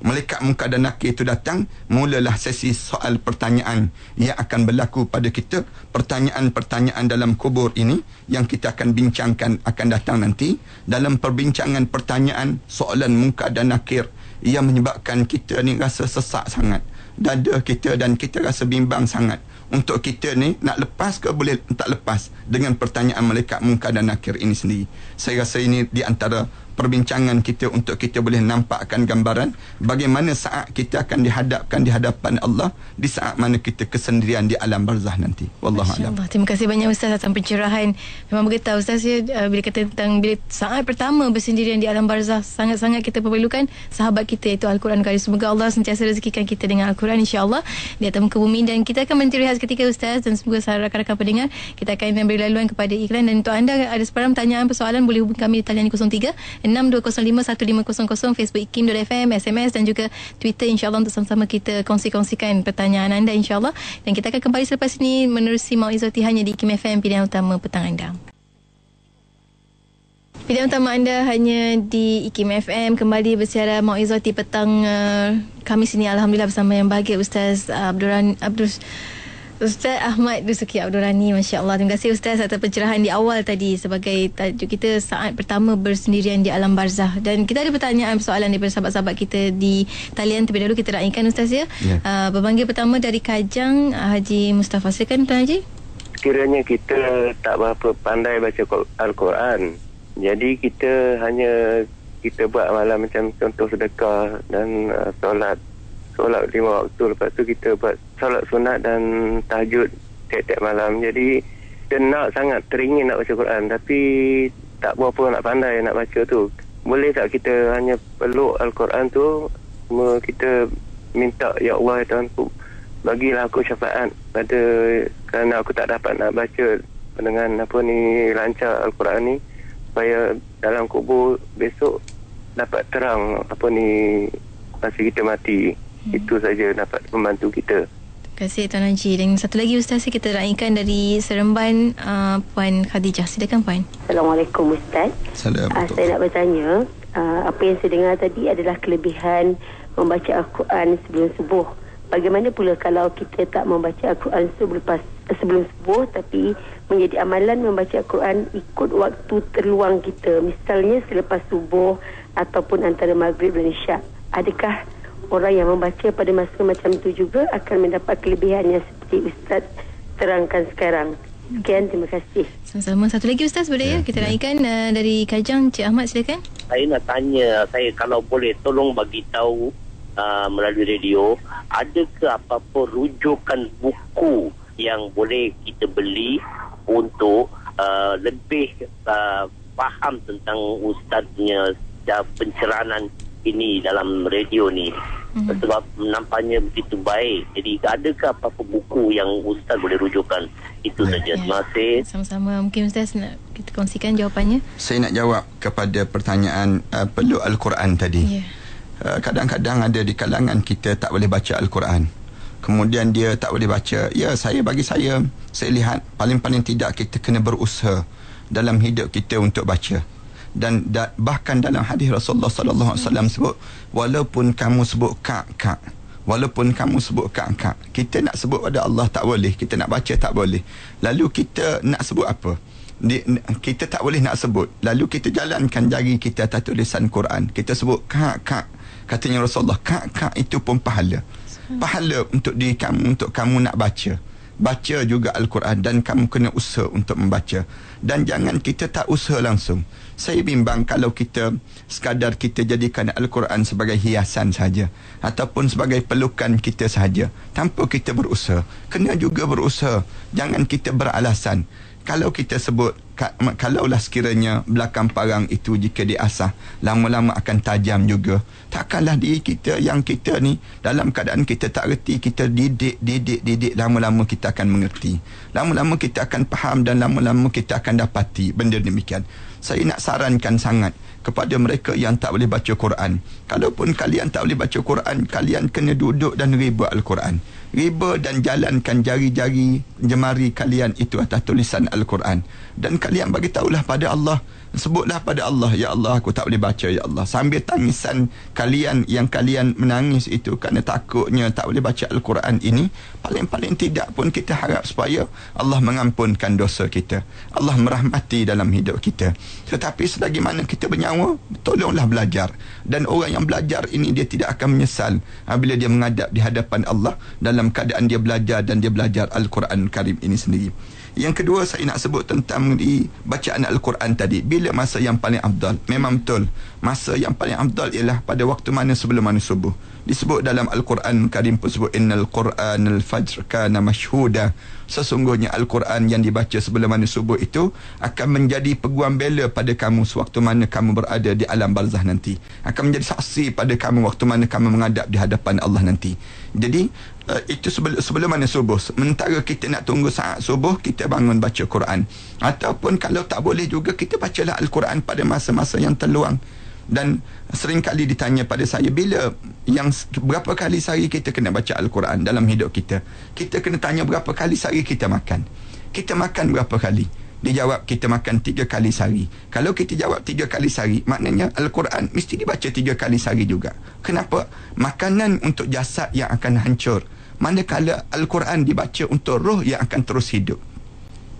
Malaikat muka dan nakir itu datang Mulalah sesi soal pertanyaan Yang akan berlaku pada kita. Pertanyaan-pertanyaan dalam kubur ini Yang kita akan bincangkan Akan datang nanti. Dalam perbincangan pertanyaan Soalan muka dan nakir yang menyebabkan kita ni rasa sesak sangat. Dada kita dan kita rasa bimbang sangat. Untuk kita ni nak lepas ke boleh tak lepas dengan pertanyaan malaikat muka dan nakir ini sendiri? Saya rasa ini di antara perbincangan kita untuk kita boleh nampakkan gambaran bagaimana saat kita akan dihadapkan di hadapan Allah di saat mana kita kesendirian di alam barzah nanti. Wallahu a'lam. Terima kasih banyak ustaz atas pencerahan. Memang beritahu ustaz ya bila kata tentang bila saat pertama bersendirian di alam barzah sangat-sangat kita perlukan sahabat kita iaitu al-Quran Karim. Semoga Allah sentiasa rezekikan kita dengan al-Quran insya-Allah di atas muka bumi. Dan kita akan berhenti rehat ketika ustaz dan semoga rakan-rakan pendengar kita akan memberi laluan kepada iklan. Dan untuk anda ada sebarang pertanyaan persoalan boleh hubungi kami di talian 03 6205-1500 Facebook IKIM.FM SMS dan juga Twitter. insyaAllah untuk sama-sama kita kongsi-kongsikan pertanyaan anda insyaAllah. Dan kita akan kembali selepas ini menerusi Mau'izati hanya di IKIM FM pilihan utama petang anda. Pilihan utama anda hanya di IKIM FM kembali bersiaran Mau'izati petang uh, Kamis ini. Alhamdulillah bersama yang bahagia Ustaz Abdul, Abdul Ustaz Ahmad Dusuki Abdul Rani Masya Allah Terima kasih Ustaz atas pencerahan di awal tadi Sebagai tajuk kita saat pertama bersendirian di alam barzah. Dan kita ada pertanyaan soalan daripada sahabat-sahabat kita di talian Terlebih dahulu. Kita raikan Ustaz ya. Yeah. uh, Berpanggil pertama dari Kajang Haji Mustafa. Silakan Tuan Haji. Kiranya kita tak berapa pandai baca Al-Quran. Jadi kita hanya kita buat malam macam contoh sedekah dan uh, solat solat lima waktu. Lepas tu kita buat solat sunat dan tahajud tiap-tiap malam. Jadi kita nak sangat teringin nak baca Quran. Tapi tak berapa nak pandai nak baca tu. Boleh tak kita hanya peluk Al-Quran tu kita minta Ya Allah ya Tuhan ku bagilah aku syafaat pada kerana aku tak dapat nak baca dengan apa ni lancar Al-Quran ni supaya dalam kubur besok dapat terang apa ni masa kita mati Hmm. Itu saja dapat membantu kita. Terima kasih Tuan Haji. Dan satu lagi Ustaz kita raikan dari Seremban uh, Puan Khadijah. Silakan Puan. Assalamualaikum Ustaz. Assalamualaikum. Uh, saya nak bertanya, uh, apa yang saya dengar tadi adalah kelebihan membaca Al-Quran sebelum subuh. Bagaimana pula kalau kita tak membaca Al-Quran sebelum, sebelum subuh tapi menjadi amalan membaca Al-Quran ikut waktu terluang kita. Misalnya selepas subuh ataupun antara maghrib dan isyak. Adakah orang yang membaca pada masa macam itu juga akan mendapat kelebihan yang seperti Ustaz terangkan sekarang. Sekian, terima kasih. Sama-sama. Satu lagi Ustaz boleh ya? ya? Kita naikkan uh, dari Kajang, Cik Ahmad silakan. Saya nak tanya, saya kalau boleh tolong bagi tahu uh, melalui radio, adakah apa-apa rujukan buku yang boleh kita beli untuk uh, lebih uh, faham tentang Ustaznya pencerahan ini dalam radio ni. Mm-hmm. sebab nampaknya begitu baik. Jadi adakah apa-apa buku yang ustaz boleh rujukan? Itu saja. ya. terima kasih. Sama-sama. Mungkin ustaz nak kita kongsikan jawapannya? Saya nak jawab kepada pertanyaan uh, perlu al-Quran tadi. Yeah. uh, kadang-kadang ada di kalangan kita tak boleh baca al-Quran. Kemudian dia tak boleh baca. Ya saya bagi saya saya lihat paling-paling tidak kita kena berusaha dalam hidup kita untuk baca dan da, bahkan dalam hadis Rasulullah sallallahu alaihi wasallam sebut walaupun kamu sebut kak kak. Walaupun kamu sebut kak kak. Kita nak sebut pada Allah tak boleh kita nak baca tak boleh. Lalu kita nak sebut apa? Di, kita tak boleh nak sebut. Lalu kita jalankan jari kita atas tulisan Quran. Kita sebut kak kak. Katanya Rasulullah kak kak itu pun pahala. Pahala untuk diri kamu untuk kamu nak baca. Baca juga Al-Quran dan kamu kena usaha untuk membaca. Dan jangan kita tak usaha langsung saya bimbang kalau kita sekadar kita jadikan Al-Quran sebagai hiasan saja ataupun sebagai pelukan kita saja tanpa kita berusaha. Kena juga berusaha. Jangan kita beralasan. Kalau kita sebut ka, kalaulah sekiranya belakang parang itu jika diasah lama-lama akan tajam juga. Takkanlah diri kita yang kita ni dalam keadaan kita tak reti kita didik didik didik lama-lama kita akan mengerti. Lama-lama kita akan faham dan lama-lama kita akan dapati benda demikian saya nak sarankan sangat kepada mereka yang tak boleh baca Quran. Kalaupun kalian tak boleh baca Quran kalian kena duduk dan riba Al-Quran. Riba dan jalankan jari-jari jemari kalian itu atas tulisan Al-Quran. Dan kalian bagi tahulah pada Allah sebutlah pada Allah ya Allah aku tak boleh baca ya Allah. Sambil tangisan kalian yang kalian menangis itu kerana takutnya tak boleh baca Al-Quran ini paling-paling tidak pun kita harap supaya Allah mengampunkan dosa kita. Allah merahmati dalam hidup kita. Tetapi selagi mana kita bernyawa tolonglah belajar. Dan orang yang belajar ini dia tidak akan menyesal apabila dia menghadap di hadapan Allah dalam keadaan dia belajar dan dia belajar Al-Quran Karim ini sendiri yang kedua saya nak sebut tentang di bacaan Al-Quran tadi. Bila masa yang paling afdal? Memang betul. Masa yang paling afdal ialah pada waktu mana sebelum mana subuh. Disebut dalam Al-Quran Karim pun sebut innal Quran al-fajr kana mashhuda. Sesungguhnya Al-Quran yang dibaca sebelum mana subuh itu akan menjadi peguam bela pada kamu sewaktu mana kamu berada di alam barzah nanti. Akan menjadi saksi pada kamu waktu mana kamu menghadap di hadapan Allah nanti. Jadi uh, itu sebelum, sebelum mana subuh. Sementara kita nak tunggu saat subuh kita bangun baca Quran. Ataupun kalau tak boleh juga kita bacalah Al-Quran pada masa-masa yang terluang. Dan sering kali ditanya pada saya bila yang berapa kali sehari kita kena baca Al-Quran dalam hidup kita? Kita kena tanya berapa kali sehari kita makan? Kita makan berapa kali dia jawab kita makan tiga kali sehari. Kalau kita jawab tiga kali sehari, maknanya Al-Quran mesti dibaca tiga kali sehari juga. Kenapa? Makanan untuk jasad yang akan hancur. Manakala Al-Quran dibaca untuk roh yang akan terus hidup.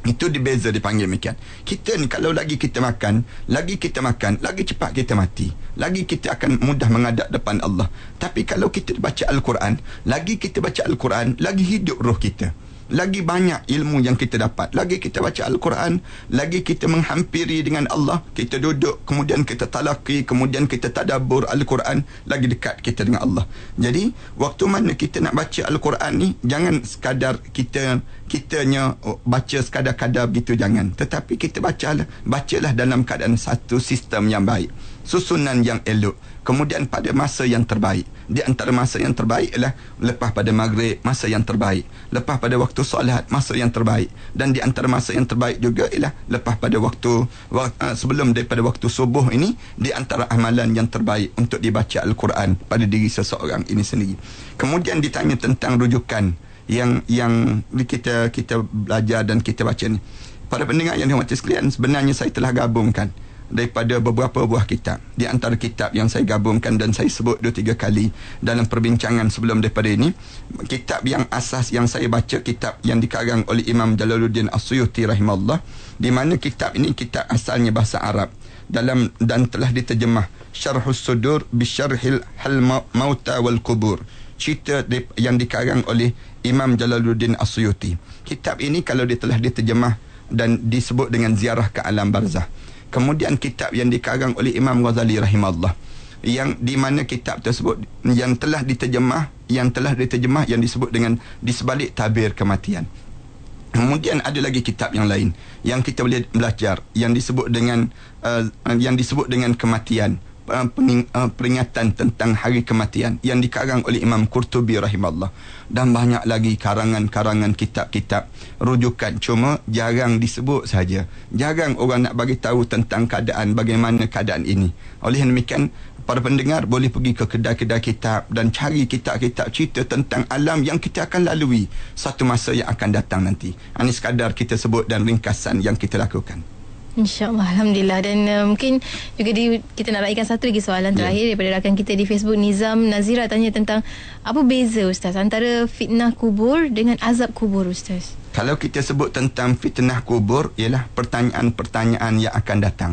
Itu dibeza dipanggil demikian. Kita ni kalau lagi kita makan, lagi kita makan, lagi cepat kita mati. Lagi kita akan mudah menghadap depan Allah. Tapi kalau kita baca Al-Quran, lagi kita baca Al-Quran, lagi hidup roh kita lagi banyak ilmu yang kita dapat. Lagi kita baca Al-Quran lagi kita menghampiri dengan Allah kita duduk kemudian kita talaki kemudian kita tadabur Al-Quran lagi dekat kita dengan Allah. Jadi waktu mana kita nak baca Al-Quran ni jangan sekadar kita kitanya oh, baca sekadar-kadar begitu jangan. Tetapi kita bacalah bacalah dalam keadaan satu sistem yang baik susunan yang elok. Kemudian pada masa yang terbaik. Di antara masa yang terbaik ialah lepas pada maghrib masa yang terbaik. Lepas pada waktu solat masa yang terbaik. Dan di antara masa yang terbaik juga ialah lepas pada waktu, uh, sebelum daripada waktu subuh ini di antara amalan yang terbaik untuk dibaca al-Quran pada diri seseorang ini sendiri. Kemudian ditanya tentang rujukan yang yang kita kita belajar dan kita baca ni. Para pendengar yang dihormati sekalian sebenarnya saya telah gabungkan daripada beberapa buah kitab. Di antara kitab yang saya gabungkan dan saya sebut dua tiga kali dalam perbincangan sebelum daripada ini, kitab yang asas yang saya baca kitab yang dikarang oleh Imam Jalaluddin As-Suyuti rahimahullah, di mana kitab ini kitab asalnya bahasa Arab dalam dan telah diterjemah Syarhus Sudur bi Syarhil Hal Mauta wal Kubur. Cerita yang dikarang oleh Imam Jalaluddin As-Suyuti. Kitab ini kalau dia telah diterjemah dan disebut dengan ziarah ke alam barzah kemudian kitab yang dikarang oleh Imam Ghazali rahimahullah. Yang di mana kitab tersebut yang telah diterjemah yang telah diterjemah yang disebut dengan di sebalik tabir kematian. Kemudian ada lagi kitab yang lain yang kita boleh belajar yang disebut dengan uh, yang disebut dengan kematian uh, uh, peringatan tentang hari kematian yang dikarang oleh Imam Qurtubi rahimahullah. Dan banyak lagi karangan-karangan kitab-kitab rujukan. Cuma jarang disebut saja. Jarang orang nak bagi tahu tentang keadaan bagaimana keadaan ini. Oleh demikian para pendengar boleh pergi ke kedai-kedai kitab dan cari kitab-kitab cerita tentang alam yang kita akan lalui satu masa yang akan datang nanti. Ini sekadar kita sebut dan ringkasan yang kita lakukan InsyaAllah Alhamdulillah. Dan uh, mungkin juga di, kita nak raihkan satu lagi soalan yeah. terakhir Daripada rakan kita di Facebook Nizam Nazira tanya tentang Apa beza Ustaz Antara fitnah kubur Dengan azab kubur Ustaz? Kalau kita sebut tentang fitnah kubur Ialah pertanyaan-pertanyaan yang akan datang.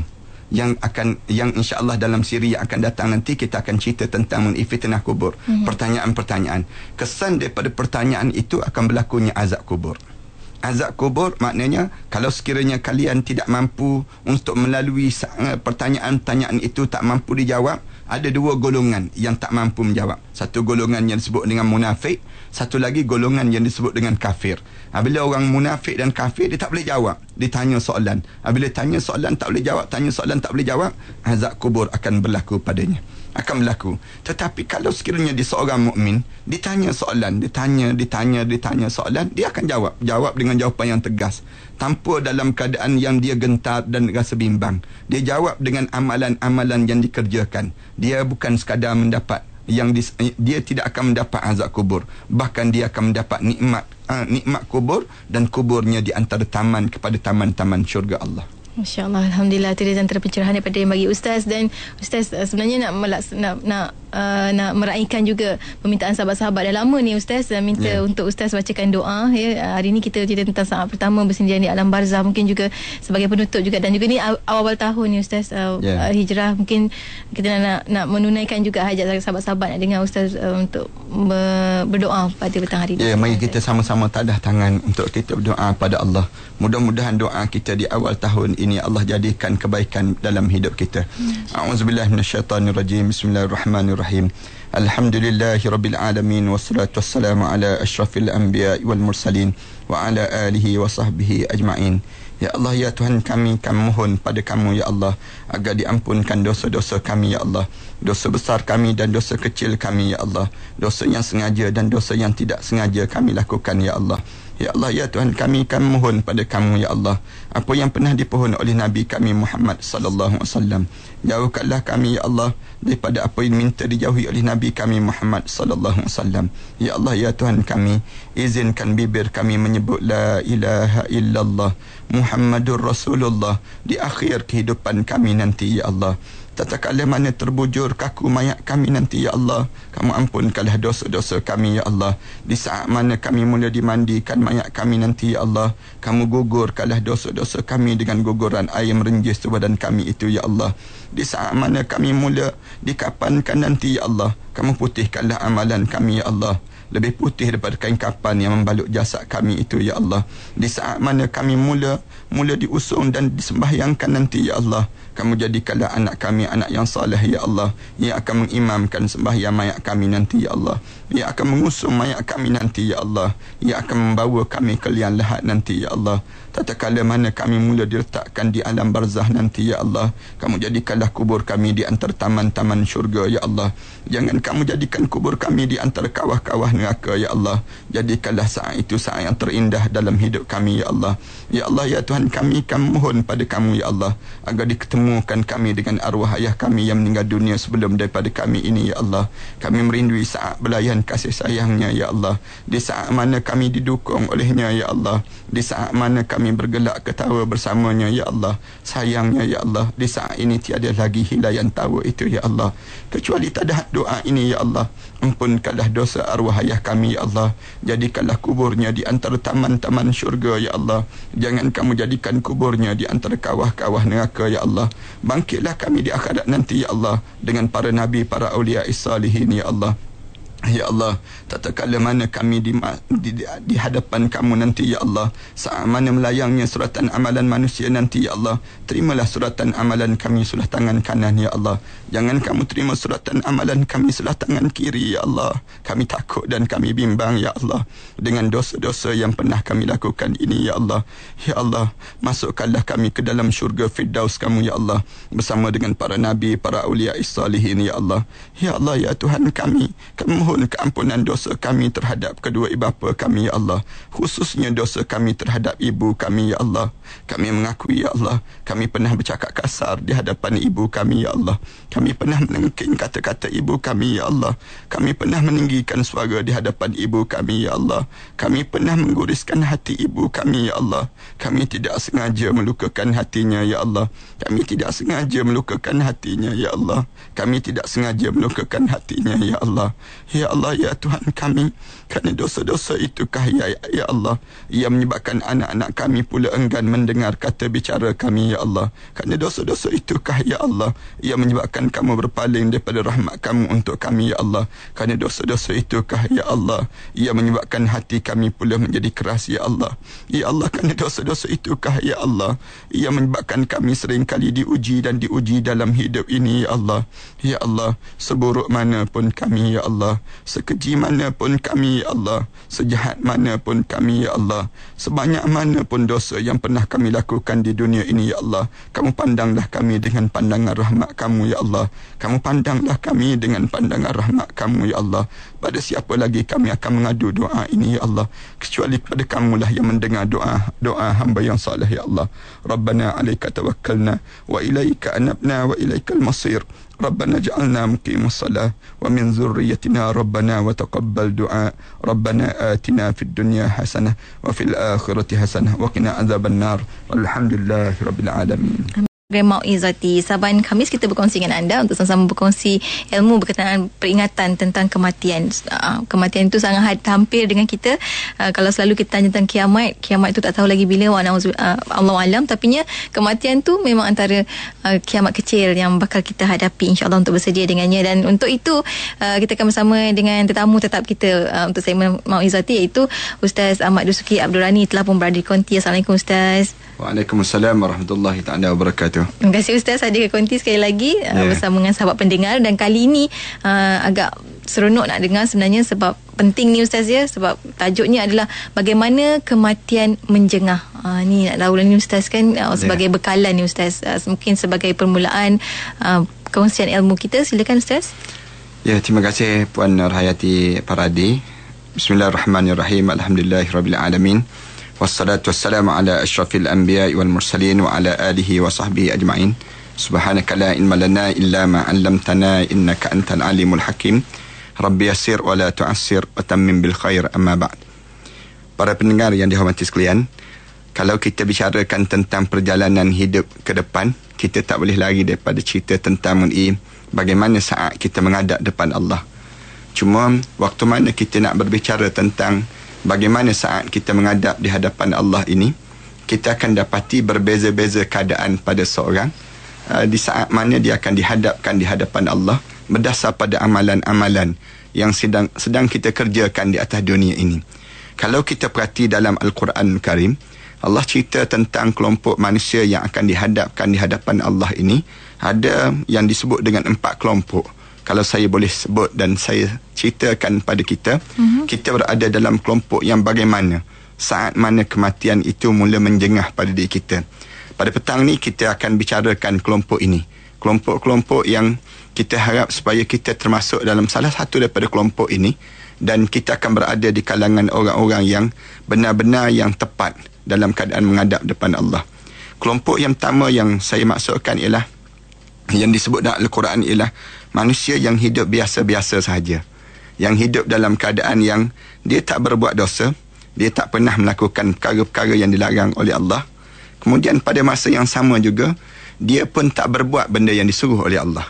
Yang akan yang insyaallah dalam siri yang akan datang nanti kita akan cerita tentang mengenai fitnah kubur. Mm-hmm. pertanyaan-pertanyaan. Kesan daripada pertanyaan itu akan berlakunya azab kubur azab kubur maknanya kalau sekiranya kalian tidak mampu untuk melalui pertanyaan-pertanyaan itu tak mampu dijawab ada dua golongan yang tak mampu menjawab. Satu golongan yang disebut dengan munafik satu lagi golongan yang disebut dengan kafir. Bila orang munafik dan kafir dia tak boleh jawab. Ditanya soalan. Bila tanya soalan tak boleh jawab tanya soalan tak boleh jawab azab kubur akan berlaku padanya akan berlaku. Tetapi kalau sekiranya dia seorang mukmin, ditanya soalan, ditanya, ditanya, ditanya soalan, dia akan jawab. Jawab dengan jawapan yang tegas. Tanpa dalam keadaan yang dia gentar dan rasa bimbang. Dia jawab dengan amalan-amalan yang dikerjakan. Dia bukan sekadar mendapat yang dis, dia tidak akan mendapat azab kubur bahkan dia akan mendapat nikmat uh, nikmat kubur dan kuburnya di antara taman kepada taman-taman syurga Allah Masya Allah, Alhamdulillah. Itu dia antara pencerahan daripada yang bagi Ustaz. Dan Ustaz uh, sebenarnya nak melaks, nak nak uh, nak meraihkan juga permintaan sahabat-sahabat dah lama ni Ustaz uh, minta yeah. untuk Ustaz bacakan doa ya uh, hari ni kita cerita tentang saat pertama bersendirian di alam barzah mungkin juga sebagai penutup juga dan juga ni awal-awal tahun ni Ustaz uh, yeah. uh, hijrah mungkin kita nak nak menunaikan juga hajat sahabat-sahabat nak dengar Ustaz uh, untuk berdoa pada petang hari ni. Ya, yeah, mari kita sama-sama tadah tangan untuk kita berdoa pada Allah. Mudah-mudahan doa kita di awal tahun ini Allah jadikan kebaikan dalam hidup kita. A'udzubillah minasyaitonirrajim. Bismillahirrahmanirrahim. Alhamdulillahirabbil alamin wassalatu wassalamu ala asyrafil anbiya'i wal mursalin wa ala alihi wa sahbihi ajma'in. Ya Allah ya Tuhan kami kami mohon pada kamu ya Allah agar diampunkan dosa-dosa kami ya Allah dosa besar kami dan dosa kecil kami ya Allah dosa yang sengaja dan dosa yang tidak sengaja kami lakukan ya Allah Ya Allah, ya Tuhan kami, kami mohon pada kamu, ya Allah. Apa yang pernah dipohon oleh Nabi kami Muhammad sallallahu alaihi wasallam. Jauhkanlah kami, ya Allah, daripada apa yang minta dijauhi oleh Nabi kami Muhammad sallallahu wasallam. Ya Allah, ya Tuhan kami, izinkan bibir kami menyebut la ilaha illallah Muhammadur Rasulullah di akhir kehidupan kami nanti, ya Allah. Tatkala mana terbujur kaku mayat kami nanti ya Allah. Kamu ampunkanlah dosa-dosa kami ya Allah. Di saat mana kami mula dimandikan mayat kami nanti ya Allah Kamu gugurkanlah dosa-dosa kami dengan guguran air merenjis badan kami itu ya Allah. Di saat mana kami mula dikapankan nanti ya Allah Kamu putihkanlah amalan kami ya Allah. Lebih putih daripada kain kapan yang membalut jasad kami itu ya Allah. Di saat mana kami mula mula diusung dan disembahyangkan nanti ya Allah kamu jadikanlah anak kami anak yang saleh ya Allah. Yang akan mengimamkan sembahyang mayat kami nanti ya Allah. Yang akan mengusung mayat kami nanti ya Allah. Yang akan membawa kami ke liang lahat nanti ya Allah tatkala mana kami mula diletakkan di alam barzah nanti ya Allah. Kamu jadikanlah kubur kami di antara taman-taman syurga ya Allah. Jangan kamu jadikan kubur kami di antara kawah-kawah neraka ya Allah. Jadikanlah saat itu saat yang terindah dalam hidup kami ya Allah. Ya Allah ya Tuhan kami kami mohon pada kamu ya Allah agar diketemukan kami dengan arwah ayah kami yang meninggal dunia sebelum daripada kami ini ya Allah. Kami merindui saat belayan kasih sayangnya ya Allah. Di saat mana kami didukung olehnya ya Allah. Di saat mana kami kami bergelak ketawa bersamanya ya Allah. Sayangnya ya Allah di saat ini tiada lagi hilayan tawa itu ya Allah. Kecuali tadah doa ini ya Allah. Ampunkanlah dosa arwah ayah kami ya Allah. Jadikanlah kuburnya di antara taman-taman syurga ya Allah. Jangan kamu jadikan kuburnya di antara kawah-kawah neraka ya Allah. Bangkitlah kami di akhirat nanti ya Allah dengan para nabi para aulia salihin ya Allah Ya Allah, tak tatkala mana kami di, di, di hadapan kamu nanti Ya Allah, saat mana melayangnya suratan amalan manusia nanti Ya Allah, terimalah suratan amalan kami sudah tangan kanan Ya Allah. Jangan kamu terima suratan amalan kami sudah tangan kiri Ya Allah. Kami takut dan kami bimbang Ya Allah dengan dosa-dosa yang pernah kami lakukan ini Ya Allah. Ya Allah, masukkanlah kami ke dalam syurga Firdaus kamu Ya Allah bersama dengan para nabi, para awliya salihin Ya Allah. Ya Allah ya Tuhan kami, kami mohon keampunan dosa kami terhadap kedua ibu bapa kami ya Allah. Khususnya dosa kami terhadap ibu kami ya Allah. Kami mengakui ya Allah kami pernah bercakap kasar di hadapan ibu kami ya Allah. Kami pernah menengking kata-kata ibu kami ya Allah. Kami pernah meninggikan suara di hadapan ibu kami ya Allah. Kami pernah mengguriskan hati ibu kami ya Allah. Kami tidak sengaja melukakan hatinya ya Allah. Kami tidak sengaja melukakan hatinya ya Allah. Kami tidak sengaja melukakan hatinya ya Allah. ya Ya Allah, ya Tuhan kami, kerana dosa-dosa itukah ya, ya Allah, ia menyebabkan anak-anak kami pula enggan mendengar kata bicara kami, ya Allah. Kerana dosa-dosa itukah ya Allah, ia menyebabkan kamu berpaling daripada rahmat kamu untuk kami, ya Allah. Kerana dosa-dosa itukah ya Allah, ia menyebabkan hati kami pula menjadi keras, ya Allah. Ya Allah, kerana dosa-dosa itukah ya Allah, ia menyebabkan kami sering kali diuji dan diuji dalam hidup ini, ya Allah. Ya Allah, seburuk mana pun kami, ya Allah. Sekeji mana pun kami, ya Allah. Sejahat mana pun kami, ya Allah. Sebanyak mana pun dosa yang pernah kami lakukan di dunia ini, ya Allah. Kamu pandanglah kami dengan pandangan rahmat kamu, ya Allah. Kamu pandanglah kami dengan pandangan rahmat kamu, ya Allah. Pada siapa lagi kami akan mengadu doa ini, ya Allah. Kecuali pada kamulah yang mendengar doa doa hamba yang salih, ya Allah. Rabbana alaika tawakkalna wa ilaika anabna wa ilaikal masir. ربنا اجعلنا مقيم الصلاة ومن ذريتنا ربنا وتقبل دعاء ربنا آتنا في الدنيا حسنة وفي الآخرة حسنة وقنا عذاب النار والحمد لله رب العالمين program Mauizati. Saban Khamis kita berkongsi dengan anda untuk sama-sama berkongsi ilmu berkaitan peringatan tentang kematian. Uh, kematian itu sangat hampir dengan kita. Uh, kalau selalu kita tanya tentang kiamat, kiamat itu tak tahu lagi bila wa uh, Allah alam tapi nya kematian tu memang antara uh, kiamat kecil yang bakal kita hadapi insya-Allah untuk bersedia dengannya dan untuk itu uh, kita akan bersama dengan tetamu tetap kita uh, untuk segmen Mauizati iaitu Ustaz Ahmad Dusuki Abdul Rani telah pun berada di konti. Assalamualaikum Ustaz. Waalaikumsalam warahmatullahi taala wabarakatuh. Terima kasih Ustaz ada konti sekali lagi yeah. uh, ya. bersama dengan sahabat pendengar dan kali ini uh, agak seronok nak dengar sebenarnya sebab penting ni Ustaz ya sebab tajuknya adalah bagaimana kematian menjengah. Uh, ni nak tahu ni Ustaz kan uh, sebagai yeah. bekalan ni Ustaz uh, mungkin sebagai permulaan uh, kongsian ilmu kita silakan Ustaz. Ya terima kasih Puan Nurhayati Paradi. Bismillahirrahmanirrahim. Alhamdulillahirabbil alamin wassalatu wassalamu ala ashrafil anbiya wal mursalin wa ala alihi wa sahbihi ajma'in. Subhanaka la ilma lana illa ma 'allamtana innaka antal alimul hakim. Rabbi yassir wa la tu'assir wa tammim bil khair amma ba'd. Para pendengar yang dihormati sekalian kalau kita bicarakan tentang perjalanan hidup ke depan kita tak boleh lari daripada cerita tentang mengenai bagaimana saat kita mengadap depan Allah. Cuma waktu mana kita nak berbicara tentang bagaimana saat kita menghadap di hadapan Allah ini kita akan dapati berbeza-beza keadaan pada seorang. Uh, di saat mana dia akan dihadapkan di hadapan Allah berdasar pada amalan-amalan yang sedang sedang kita kerjakan di atas dunia ini. Kalau kita perhati dalam Al-Quran Karim Allah cerita tentang kelompok manusia yang akan dihadapkan di hadapan Allah ini. Ada yang disebut dengan empat kelompok kalau saya boleh sebut dan saya ceritakan pada kita mm-hmm. kita berada dalam kelompok yang bagaimana saat mana kematian itu mula menjengah pada diri kita pada petang ni kita akan bicarakan kelompok ini kelompok-kelompok yang kita harap supaya kita termasuk dalam salah satu daripada kelompok ini dan kita akan berada di kalangan orang-orang yang benar-benar yang tepat dalam keadaan menghadap depan Allah. Kelompok yang pertama yang saya maksudkan ialah yang disebut dalam Al-Quran ialah manusia yang hidup biasa-biasa sahaja. Yang hidup dalam keadaan yang dia tak berbuat dosa, dia tak pernah melakukan perkara-perkara yang dilarang oleh Allah. Kemudian pada masa yang sama juga, dia pun tak berbuat benda yang disuruh oleh Allah.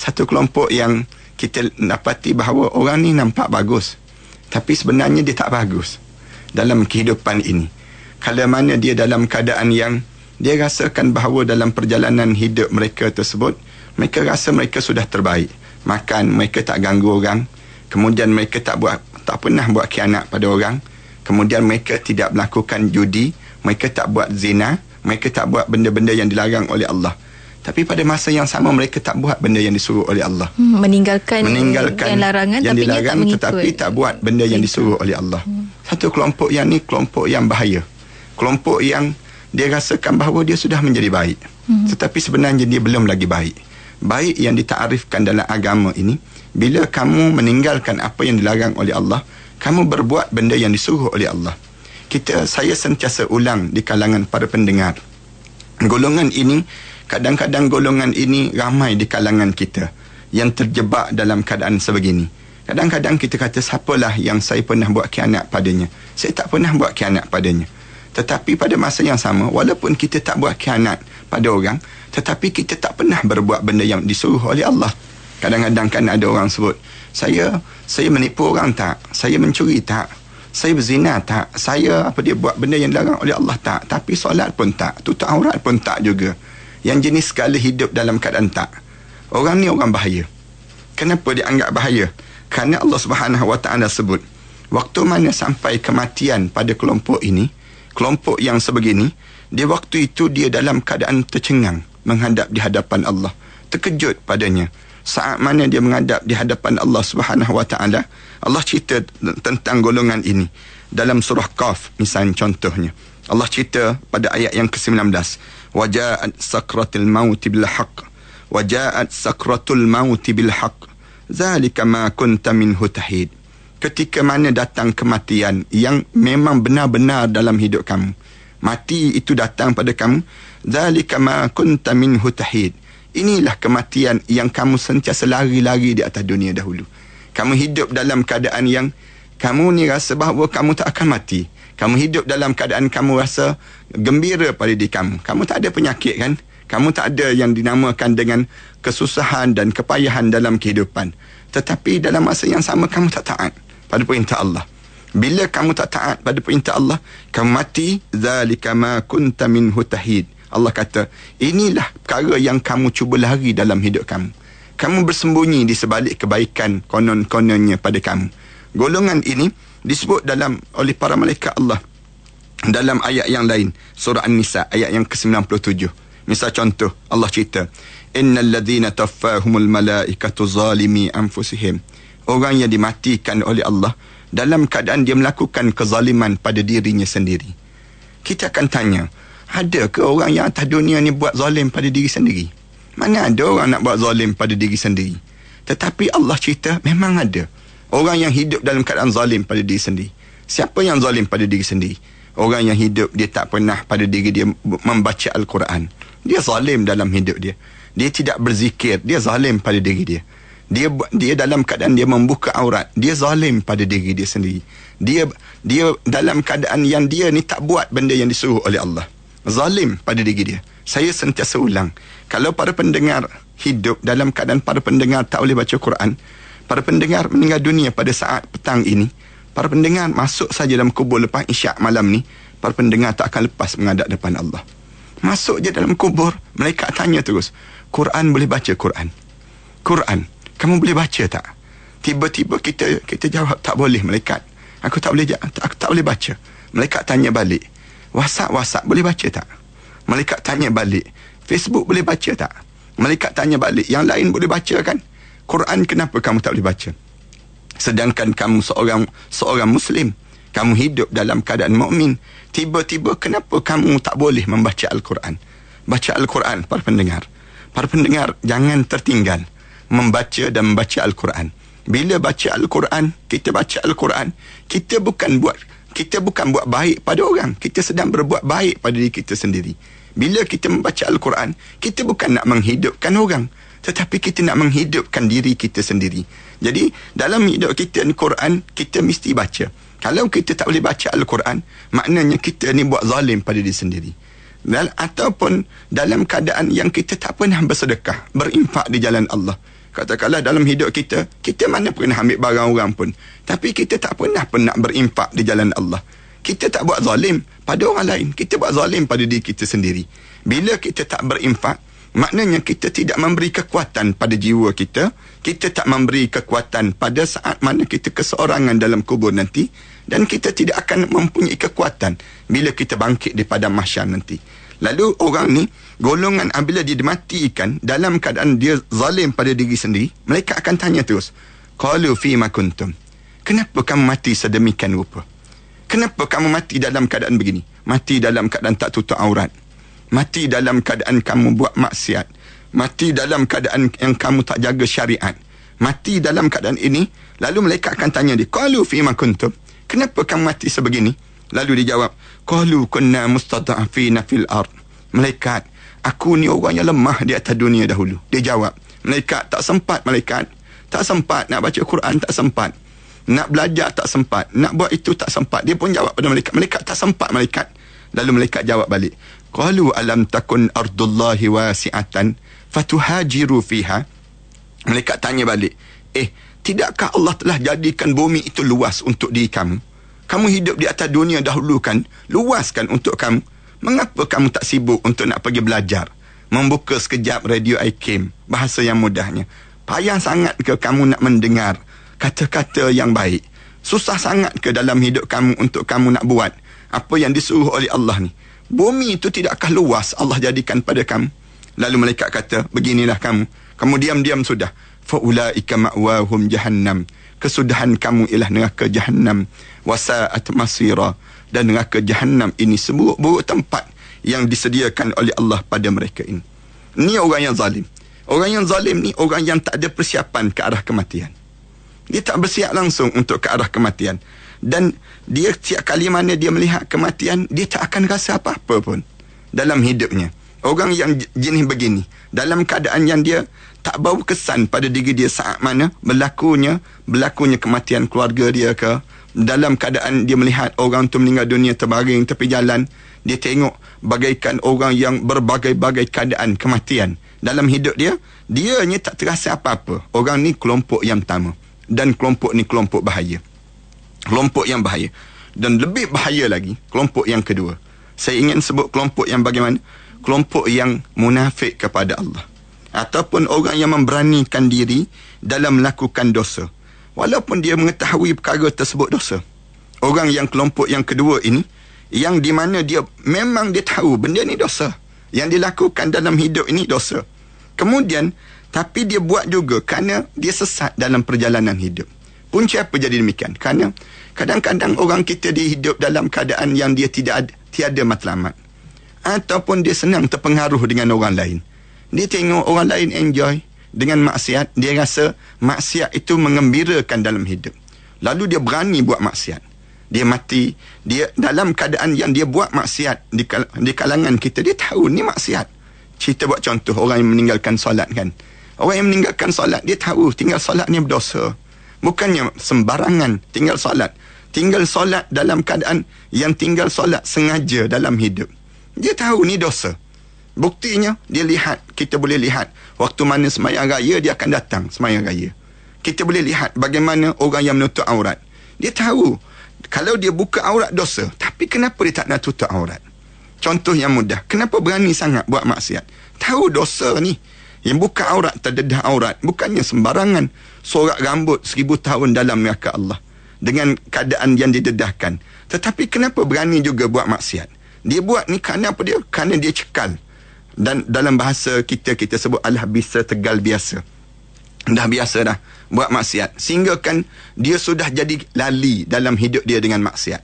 Satu kelompok yang kita dapati bahawa orang ni nampak bagus, tapi sebenarnya dia tak bagus dalam kehidupan ini. Kalau mana dia dalam keadaan yang dia rasakan bahawa dalam perjalanan hidup mereka tersebut, mereka rasa mereka sudah terbaik. Makan mereka tak ganggu orang. Kemudian mereka tak buat tak pernah buat khianat pada orang. Kemudian mereka tidak melakukan judi. Mereka tak buat zina. Mereka tak buat benda-benda yang dilarang oleh Allah. Tapi pada masa yang sama mereka tak buat benda yang disuruh oleh Allah. Hmm, meninggalkan, meninggalkan yang larangan yang tapi dilarang tak tetapi tak buat benda yang disuruh oleh Allah. Hmm. satu kelompok yang ni kelompok yang bahaya. Kelompok yang dia rasakan bahawa dia sudah menjadi baik. Hmm. tetapi sebenarnya dia belum lagi baik baik yang ditaarifkan dalam agama ini bila kamu meninggalkan apa yang dilarang oleh Allah kamu berbuat benda yang disuruh oleh Allah. Kita saya sentiasa ulang di kalangan para pendengar. Golongan ini kadang-kadang golongan ini ramai di kalangan kita yang terjebak dalam keadaan sebegini. Kadang-kadang kita kata siapalah yang saya pernah buat khianat padanya? Saya tak pernah buat khianat padanya. Tetapi pada masa yang sama walaupun kita tak buat khianat pada orang tetapi kita tak pernah berbuat benda yang disuruh oleh Allah kadang-kadang kan ada orang sebut Saya saya menipu orang tak? Saya mencuri tak? Saya berzina tak? Saya apa dia buat benda yang dilarang oleh Allah tak? Tapi solat pun tak. Tutup aurat pun tak juga. Yang jenis segala hidup dalam keadaan tak. Orang ni orang bahaya. Kenapa dia anggap bahaya? Kerana Allah Subhanahu Wa Taala sebut waktu mana sampai kematian pada kelompok ini, kelompok yang sebegini, dia waktu itu dia dalam keadaan tercengang menghadap di hadapan Allah. Terkejut padanya. Saat mana dia menghadap di hadapan Allah Subhanahu Wa Taala Allah cerita tentang golongan ini. Dalam surah Qaf misalnya contohnya. Allah cerita pada ayat yang ke-19. Waja'at sakratul maut bil haqq. Waja'at sakratul maut bil haqq. Zalika ma kunta minhu tahid. Ketika mana datang kematian yang memang benar-benar dalam hidup kamu. Mati itu datang pada kamu zalika ma kunta minhu tahid Inilah kematian yang kamu sentiasa lari-lari di atas dunia dahulu. Kamu hidup dalam keadaan yang kamu ni rasa bahawa kamu tak akan mati. Kamu hidup dalam keadaan kamu rasa gembira pada diri kamu. Kamu tak ada penyakit kan? Kamu tak ada yang dinamakan dengan kesusahan dan kepayahan dalam kehidupan. Tetapi dalam masa yang sama kamu tak taat pada perintah Allah. Bila kamu tak taat pada perintah Allah, kamu mati zalika ma kunta minhu tahid. Allah kata, inilah perkara yang kamu cuba lari dalam hidup kamu. Kamu bersembunyi di sebalik kebaikan konon-kononnya pada kamu. Golongan ini disebut dalam oleh para malaikat Allah dalam ayat yang lain surah An-Nisa ayat yang ke-97 misal contoh Allah cerita innal ladzina taffahumul malaikatu zalimi anfusihim orang yang dimatikan oleh Allah dalam keadaan dia melakukan kezaliman pada dirinya sendiri kita akan tanya ada ke orang yang atas dunia ni buat zalim pada diri sendiri? Mana ada orang nak buat zalim pada diri sendiri? Tetapi Allah cerita memang ada. Orang yang hidup dalam keadaan zalim pada diri sendiri. Siapa yang zalim pada diri sendiri? Orang yang hidup dia tak pernah pada diri dia membaca Al-Quran. Dia zalim dalam hidup dia. Dia tidak berzikir. Dia zalim pada diri dia. Dia dia dalam keadaan dia membuka aurat. Dia zalim pada diri dia sendiri. Dia dia dalam keadaan yang dia ni tak buat benda yang disuruh oleh Allah zalim pada diri dia. Saya sentiasa ulang. Kalau para pendengar hidup dalam keadaan para pendengar tak boleh baca Quran, para pendengar meninggal dunia pada saat petang ini, para pendengar masuk saja dalam kubur lepas isyak malam ni, para pendengar tak akan lepas menghadap depan Allah. Masuk je dalam kubur, mereka tanya terus, Quran boleh baca Quran? Quran, kamu boleh baca tak? Tiba-tiba kita kita jawab tak boleh malaikat. Aku tak boleh aku tak boleh baca. Malaikat tanya balik. WhatsApp WhatsApp boleh baca tak? Malaikat tanya balik. Facebook boleh baca tak? Malaikat tanya balik. Yang lain boleh baca kan? Quran kenapa kamu tak boleh baca? Sedangkan kamu seorang seorang muslim, kamu hidup dalam keadaan mukmin, tiba-tiba kenapa kamu tak boleh membaca Al-Quran? Baca Al-Quran para pendengar. Para pendengar jangan tertinggal membaca dan membaca Al-Quran. Bila baca Al-Quran, kita baca Al-Quran, kita bukan buat kita bukan buat baik pada orang. Kita sedang berbuat baik pada diri kita sendiri. Bila kita membaca al-Quran kita bukan nak menghidupkan orang. Tetapi kita nak menghidupkan diri kita sendiri. Jadi dalam hidup kita ni Quran kita mesti baca. Kalau kita tak boleh baca al-Quran maknanya kita ni buat zalim pada diri sendiri. Dan ataupun dalam keadaan yang kita tak pernah bersedekah berinfak di jalan Allah Katakanlah dalam hidup kita, kita mana pernah ambil barang orang pun. Tapi kita tak pernah pernah berimpak di jalan Allah. Kita tak buat zalim pada orang lain. Kita buat zalim pada diri kita sendiri. Bila kita tak berimpak, maknanya kita tidak memberi kekuatan pada jiwa kita. Kita tak memberi kekuatan pada saat mana kita keseorangan dalam kubur nanti. Dan kita tidak akan mempunyai kekuatan bila kita bangkit di padang mahsyar nanti. Lalu orang ni golongan apabila dia dimatikan dalam keadaan dia zalim pada diri sendiri, mereka akan tanya terus, "Qalu fi ma kuntum?" Kenapa kamu mati sedemikian rupa? Kenapa kamu mati dalam keadaan begini? Mati dalam keadaan tak tutup aurat. Mati dalam keadaan kamu buat maksiat. Mati dalam keadaan yang kamu tak jaga syariat. Mati dalam keadaan ini, lalu mereka akan tanya dia, "Qalu fi ma kuntum?" Kenapa kamu mati sebegini? Lalu dia jawab, "Qalu kunna mustada'afina fil ard." Malaikat, aku ni orang yang lemah di atas dunia dahulu. Dia jawab, malaikat tak sempat malaikat. Tak sempat nak baca Quran, tak sempat. Nak belajar tak sempat. Nak buat itu tak sempat. Dia pun jawab pada malaikat. Malaikat tak sempat malaikat. Lalu malaikat jawab balik. Qalu alam takun ardullahi wasi'atan fatuhajiru fiha. Malaikat tanya balik. Eh, tidakkah Allah telah jadikan bumi itu luas untuk diri kamu? Kamu hidup di atas dunia dahulu kan, luaskan untuk kamu. Mengapa kamu tak sibuk untuk nak pergi belajar? Membuka sekejap radio IKIM, bahasa yang mudahnya. Payah sangat ke kamu nak mendengar kata-kata yang baik? Susah sangat ke dalam hidup kamu untuk kamu nak buat apa yang disuruh oleh Allah ni? Bumi itu tidakkah luas Allah jadikan pada kamu? Lalu malaikat kata, beginilah kamu. Kamu diam-diam sudah faulaika ma'wahum jahannam kesudahan kamu ialah neraka jahannam. Wasa'at masira. Dan neraka jahannam ini seburuk-buruk tempat yang disediakan oleh Allah pada mereka ini. Ni orang yang zalim. Orang yang zalim ni orang yang tak ada persiapan ke arah kematian. Dia tak bersiap langsung untuk ke arah kematian. Dan dia setiap kali mana dia melihat kematian dia tak akan rasa apa-apa pun dalam hidupnya. Orang yang jenis begini dalam keadaan yang dia tak bau kesan pada diri dia saat mana berlakunya berlakunya kematian keluarga dia ke. Dalam keadaan dia melihat orang tu meninggal dunia terbaring tepi jalan dia tengok bagaikan orang yang berbagai-bagai keadaan kematian. Dalam hidup dia dia ni tak terasa apa-apa. Orang ni kelompok yang pertama dan kelompok ni kelompok bahaya. Kelompok yang bahaya. Dan lebih bahaya lagi kelompok yang kedua. Saya ingin sebut kelompok yang bagaimana? Kelompok yang munafik kepada Allah ataupun orang yang memberanikan diri dalam melakukan dosa. Walaupun dia mengetahui perkara tersebut dosa. Orang yang kelompok yang kedua ini yang di mana dia memang dia tahu benda ni dosa. Yang dilakukan dalam hidup ini dosa. Kemudian tapi dia buat juga kerana dia sesat dalam perjalanan hidup. Punca apa jadi demikian? Kerana kadang-kadang orang kita di hidup dalam keadaan yang dia tidak ada, tiada matlamat. Ataupun dia senang terpengaruh dengan orang lain dia tengok orang lain enjoy dengan maksiat, dia rasa maksiat itu mengembirakan dalam hidup. Lalu dia berani buat maksiat. Dia mati, dia dalam keadaan yang dia buat maksiat di, kal- di kalangan kita, dia tahu ni maksiat. Cerita buat contoh orang yang meninggalkan solat kan. Orang yang meninggalkan solat, dia tahu tinggal solat ni berdosa. Bukannya sembarangan tinggal solat. Tinggal solat dalam keadaan yang tinggal solat sengaja dalam hidup. Dia tahu ni dosa. Buktinya dia lihat, kita boleh lihat waktu mana semayang raya dia akan datang semayang raya. Kita boleh lihat bagaimana orang yang menutup aurat. Dia tahu kalau dia buka aurat dosa, tapi kenapa dia tak nak tutup aurat? Contoh yang mudah, kenapa berani sangat buat maksiat? Tahu dosa ni. Yang buka aurat terdedah aurat bukannya sembarangan sorak rambut seribu tahun dalam neraka Allah dengan keadaan yang didedahkan. Tetapi kenapa berani juga buat maksiat? Dia buat ni kerana apa dia? Kerana dia cekal dan dalam bahasa kita kita sebut alah bisa tegal biasa. Dah biasa dah buat maksiat. Sehingga kan dia sudah jadi lali dalam hidup dia dengan maksiat.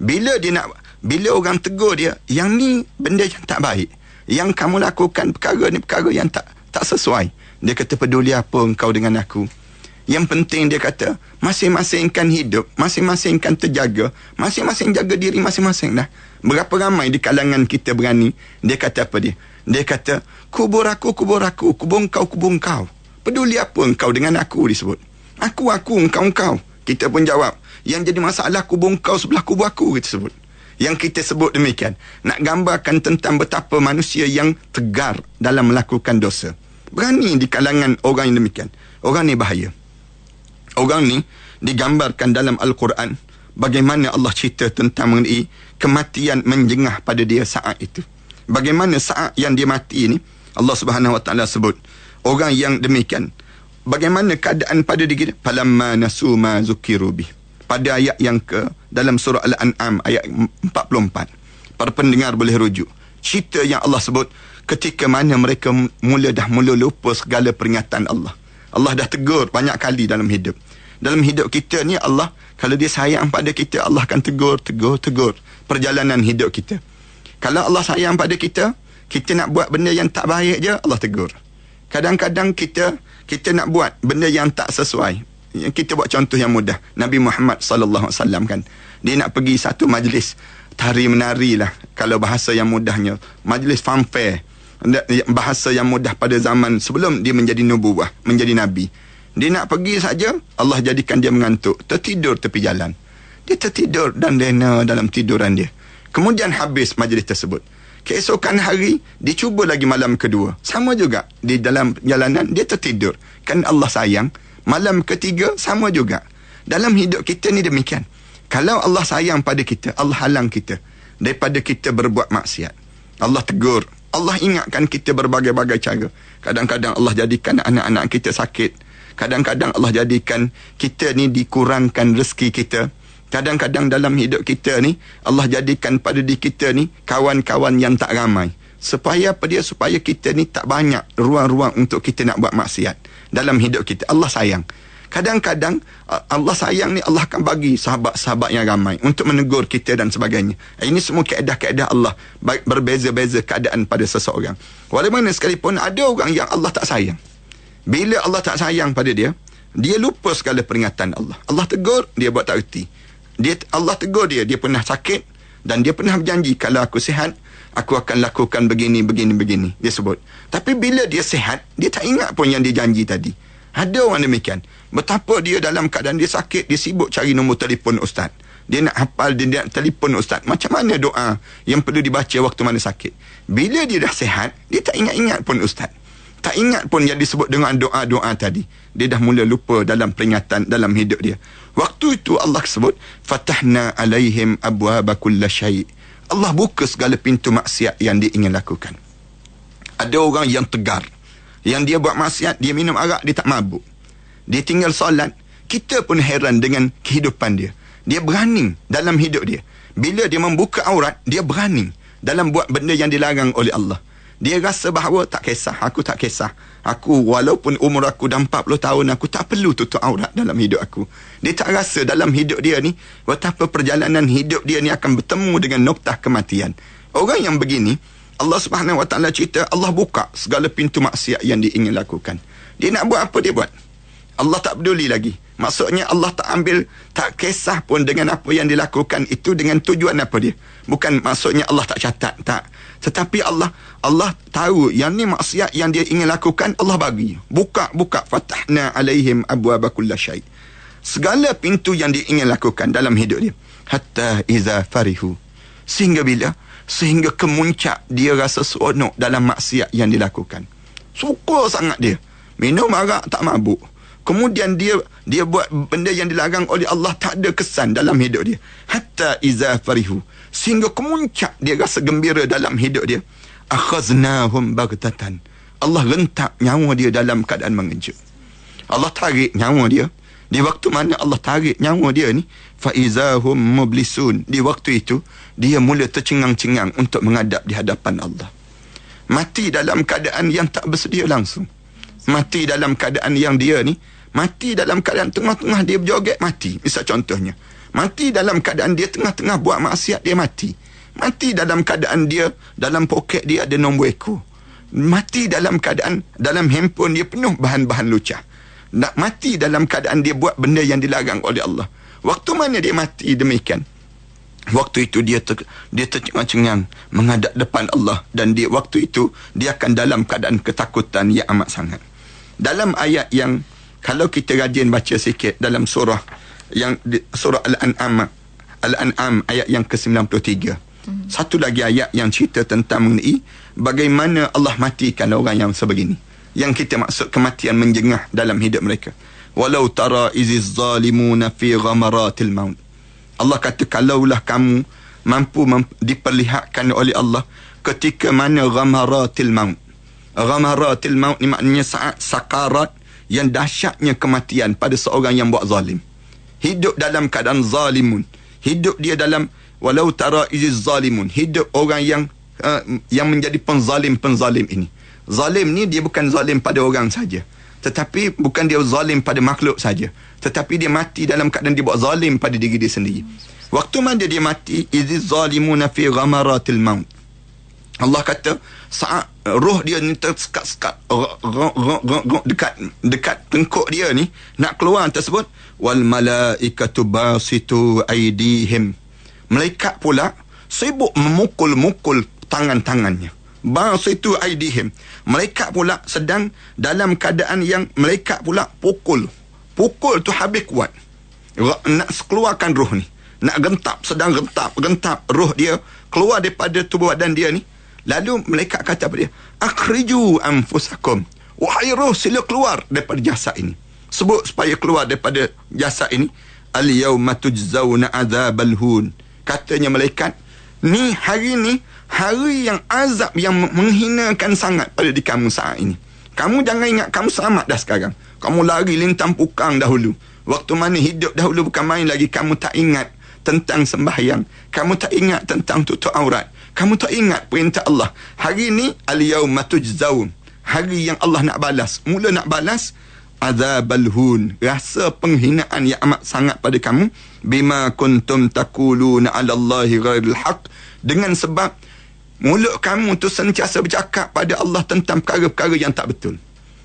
Bila dia nak bila orang tegur dia yang ni benda yang tak baik. Yang kamu lakukan perkara ni perkara yang tak tak sesuai. Dia kata peduli apa engkau dengan aku? Yang penting dia kata masing-masing kan hidup masing-masing kan terjaga masing-masing jaga diri masing-masing dah. Berapa ramai di kalangan kita berani dia kata apa dia dia kata, kubur aku, kubur aku, kubur kau, kubur kau. Peduli apa engkau dengan aku disebut. Aku, aku, engkau, engkau. Kita pun jawab, yang jadi masalah kubur kau sebelah kubur aku, kita sebut. Yang kita sebut demikian. Nak gambarkan tentang betapa manusia yang tegar dalam melakukan dosa. Berani di kalangan orang yang demikian. Orang ni bahaya. Orang ni digambarkan dalam Al-Quran bagaimana Allah cerita tentang mengenai kematian menjengah pada dia saat itu bagaimana saat yang dia mati ni Allah Subhanahu Wa Taala sebut. Orang yang demikian bagaimana keadaan pada diri dia? Falamma nasu ma zukiru bi pada ayat yang ke dalam surah al-an'am ayat 44 para pendengar boleh rujuk. Cerita yang Allah sebut ketika mana mereka mula dah mula lupa segala peringatan Allah. Allah dah tegur banyak kali dalam hidup. Dalam hidup kita ni Allah kalau dia sayang pada kita Allah akan tegur tegur tegur perjalanan hidup kita kalau Allah sayang pada kita, kita nak buat benda yang tak baik je, Allah tegur. Kadang-kadang kita kita nak buat benda yang tak sesuai. Kita buat contoh yang mudah. Nabi Muhammad sallallahu alaihi wasallam kan, dia nak pergi satu majlis tari menari lah kalau bahasa yang mudahnya. Majlis fanfare. Bahasa yang mudah pada zaman sebelum dia menjadi nubuah, menjadi nabi. Dia nak pergi saja, Allah jadikan dia mengantuk, tertidur tepi jalan. Dia tertidur dan lena dalam tiduran dia. Kemudian habis majlis tersebut. Keesokan hari, dicuba lagi malam kedua. Sama juga. Di dalam jalanan, dia tertidur. Kan Allah sayang. Malam ketiga sama juga. Dalam hidup kita ni demikian. Kalau Allah sayang pada kita, Allah halang kita daripada kita berbuat maksiat. Allah tegur. Allah ingatkan kita berbagai-bagai cara. Kadang-kadang Allah jadikan anak-anak kita sakit. Kadang-kadang Allah jadikan kita ni dikurangkan rezeki kita. Kadang-kadang dalam hidup kita ni Allah jadikan pada diri kita ni kawan-kawan yang tak ramai. Supaya apa dia? Supaya kita ni tak banyak ruang-ruang untuk kita nak buat maksiat. Dalam hidup kita. Allah sayang. Kadang-kadang Allah sayang ni Allah akan bagi sahabat-sahabat yang ramai untuk menegur kita dan sebagainya. Ini semua keadaan-keadaan Allah berbeza-beza keadaan pada seseorang. Walaupun sekalipun ada orang yang Allah tak sayang. Bila Allah tak sayang pada dia, dia lupa segala peringatan Allah. Allah tegur, dia buat tak erti. Dia Allah tegur dia, dia pernah sakit dan dia pernah berjanji kalau aku sihat, aku akan lakukan begini begini begini dia sebut. Tapi bila dia sihat, dia tak ingat pun yang dia janji tadi. Ada orang demikian. Betapa dia dalam keadaan dia sakit, dia sibuk cari nombor telefon ustaz. Dia nak hafal, dia nak telefon ustaz. Macam mana doa yang perlu dibaca waktu mana sakit. Bila dia dah sihat, dia tak ingat-ingat pun ustaz. Tak ingat pun yang disebut dengan doa-doa tadi. Dia dah mula lupa dalam peringatan dalam hidup dia. Waktu itu Allah sebut, Fatahna alaihim abwaba kulla syai' Allah buka segala pintu maksiat yang dia ingin lakukan. Ada orang yang tegar. Yang dia buat maksiat, dia minum arak, dia tak mabuk. Dia tinggal solat. Kita pun heran dengan kehidupan dia. Dia berani dalam hidup dia. Bila dia membuka aurat, dia berani dalam buat benda yang dilarang oleh Allah. Dia rasa bahawa tak kisah, aku tak kisah. Aku walaupun umur aku dah 40 tahun, aku tak perlu tutup aurat dalam hidup aku. Dia tak rasa dalam hidup dia ni, betapa perjalanan hidup dia ni akan bertemu dengan noktah kematian. Orang yang begini, Allah Subhanahu Wa Taala cerita Allah buka segala pintu maksiat yang dia ingin lakukan. Dia nak buat apa dia buat. Allah tak peduli lagi. Maksudnya Allah tak ambil tak kisah pun dengan apa yang dilakukan itu dengan tujuan apa dia. Bukan maksudnya Allah tak catat, tak. Tetapi Allah Allah tahu yang ni maksiat yang dia ingin lakukan Allah bagi. Buka buka fatahna alaihim abwaaba kulli syai. Segala pintu yang dia ingin lakukan dalam hidup dia. Hatta iza farihu. Sehingga bila sehingga kemuncak dia rasa seronok dalam maksiat yang dilakukan. Suka sangat dia. Minum arak tak mabuk. Kemudian dia dia buat benda yang dilarang oleh Allah tak ada kesan dalam hidup dia. Hatta iza farihu. Sehingga kemuncak dia rasa gembira dalam hidup dia. Akhaznahum bagtatan. Allah rentak nyawa dia dalam keadaan mengejut. Allah tarik nyawa dia. Di waktu mana Allah tarik nyawa dia ni, faizahum mublisun. Di waktu itu, dia mula tercengang-cengang untuk menghadap di hadapan Allah. Mati dalam keadaan yang tak bersedia langsung. Mati dalam keadaan yang dia ni, mati dalam keadaan tengah-tengah dia berjoget, mati. Misal contohnya. Mati dalam keadaan dia tengah-tengah buat maksiat, dia mati. Mati dalam keadaan dia, dalam poket dia ada nombor ekor. Mati dalam keadaan, dalam handphone dia penuh bahan-bahan lucah nak mati dalam keadaan dia buat benda yang dilarang oleh Allah. Waktu mana dia mati demikian? Waktu itu dia ter, dia tercengang-cengang menghadap depan Allah dan dia waktu itu dia akan dalam keadaan ketakutan yang amat sangat. Dalam ayat yang kalau kita rajin baca sikit dalam surah yang surah Al-An'am Al-An'am ayat yang ke-93. Hmm. Satu lagi ayat yang cerita tentang mengenai bagaimana Allah matikan orang yang sebegini. Yang kita maksud kematian menjengah dalam hidup mereka. Walau tara iziz zalimuna fi ghamaratil maut. Allah kata kalaulah kamu mampu mem- diperlihatkan oleh Allah ketika mana ghamaratil maut. Ghamaratil maut ni maknanya saat sakarat yang dahsyatnya kematian pada seorang yang buat zalim hidup dalam keadaan zalimun. Hidup dia dalam walau tara iziz zalimun. Hidup orang yang uh, yang menjadi penzalim-penzalim ini. Zalim ni dia bukan zalim pada orang saja. Tetapi bukan dia zalim pada makhluk saja. Tetapi dia mati dalam keadaan dia buat zalim pada diri dia sendiri. Waktu mana dia mati iziz zalimuna fi ghamaratil maut. Allah kata saat roh dia ni tersekat-sekat dekat dekat tengkuk dia ni nak keluar tersebut wal malaikatu basitu aidihim malaikat pula sibuk memukul-mukul tangan-tangannya basitu aidihim Malaikat pula sedang dalam keadaan yang malaikat pula pukul. Pukul tu habis kuat. Nak keluarkan roh ni. Nak gentap, sedang gentap, gentap roh dia keluar daripada tubuh badan dia ni. Lalu malaikat kata apa dia? Akhriju anfusakum. Wahai roh sila keluar daripada jasad ini. Sebut supaya keluar daripada jasad ini. Al yauma tujzauna adzabal hun. Katanya malaikat ni hari ni hari yang azab yang menghinakan sangat pada di kamu saat ini. Kamu jangan ingat kamu selamat dah sekarang. Kamu lari lintang pukang dahulu. Waktu mana hidup dahulu bukan main lagi. Kamu tak ingat tentang sembahyang. Kamu tak ingat tentang tutup aurat. Kamu tak ingat perintah Allah. Hari ini al yauma tujzaun. Hari yang Allah nak balas. Mula nak balas azabal hun rasa penghinaan yang amat sangat pada kamu. Bima kuntum taquluna ala Allahi ghairil haq dengan sebab mulut kamu tu sentiasa bercakap pada Allah tentang perkara-perkara yang tak betul.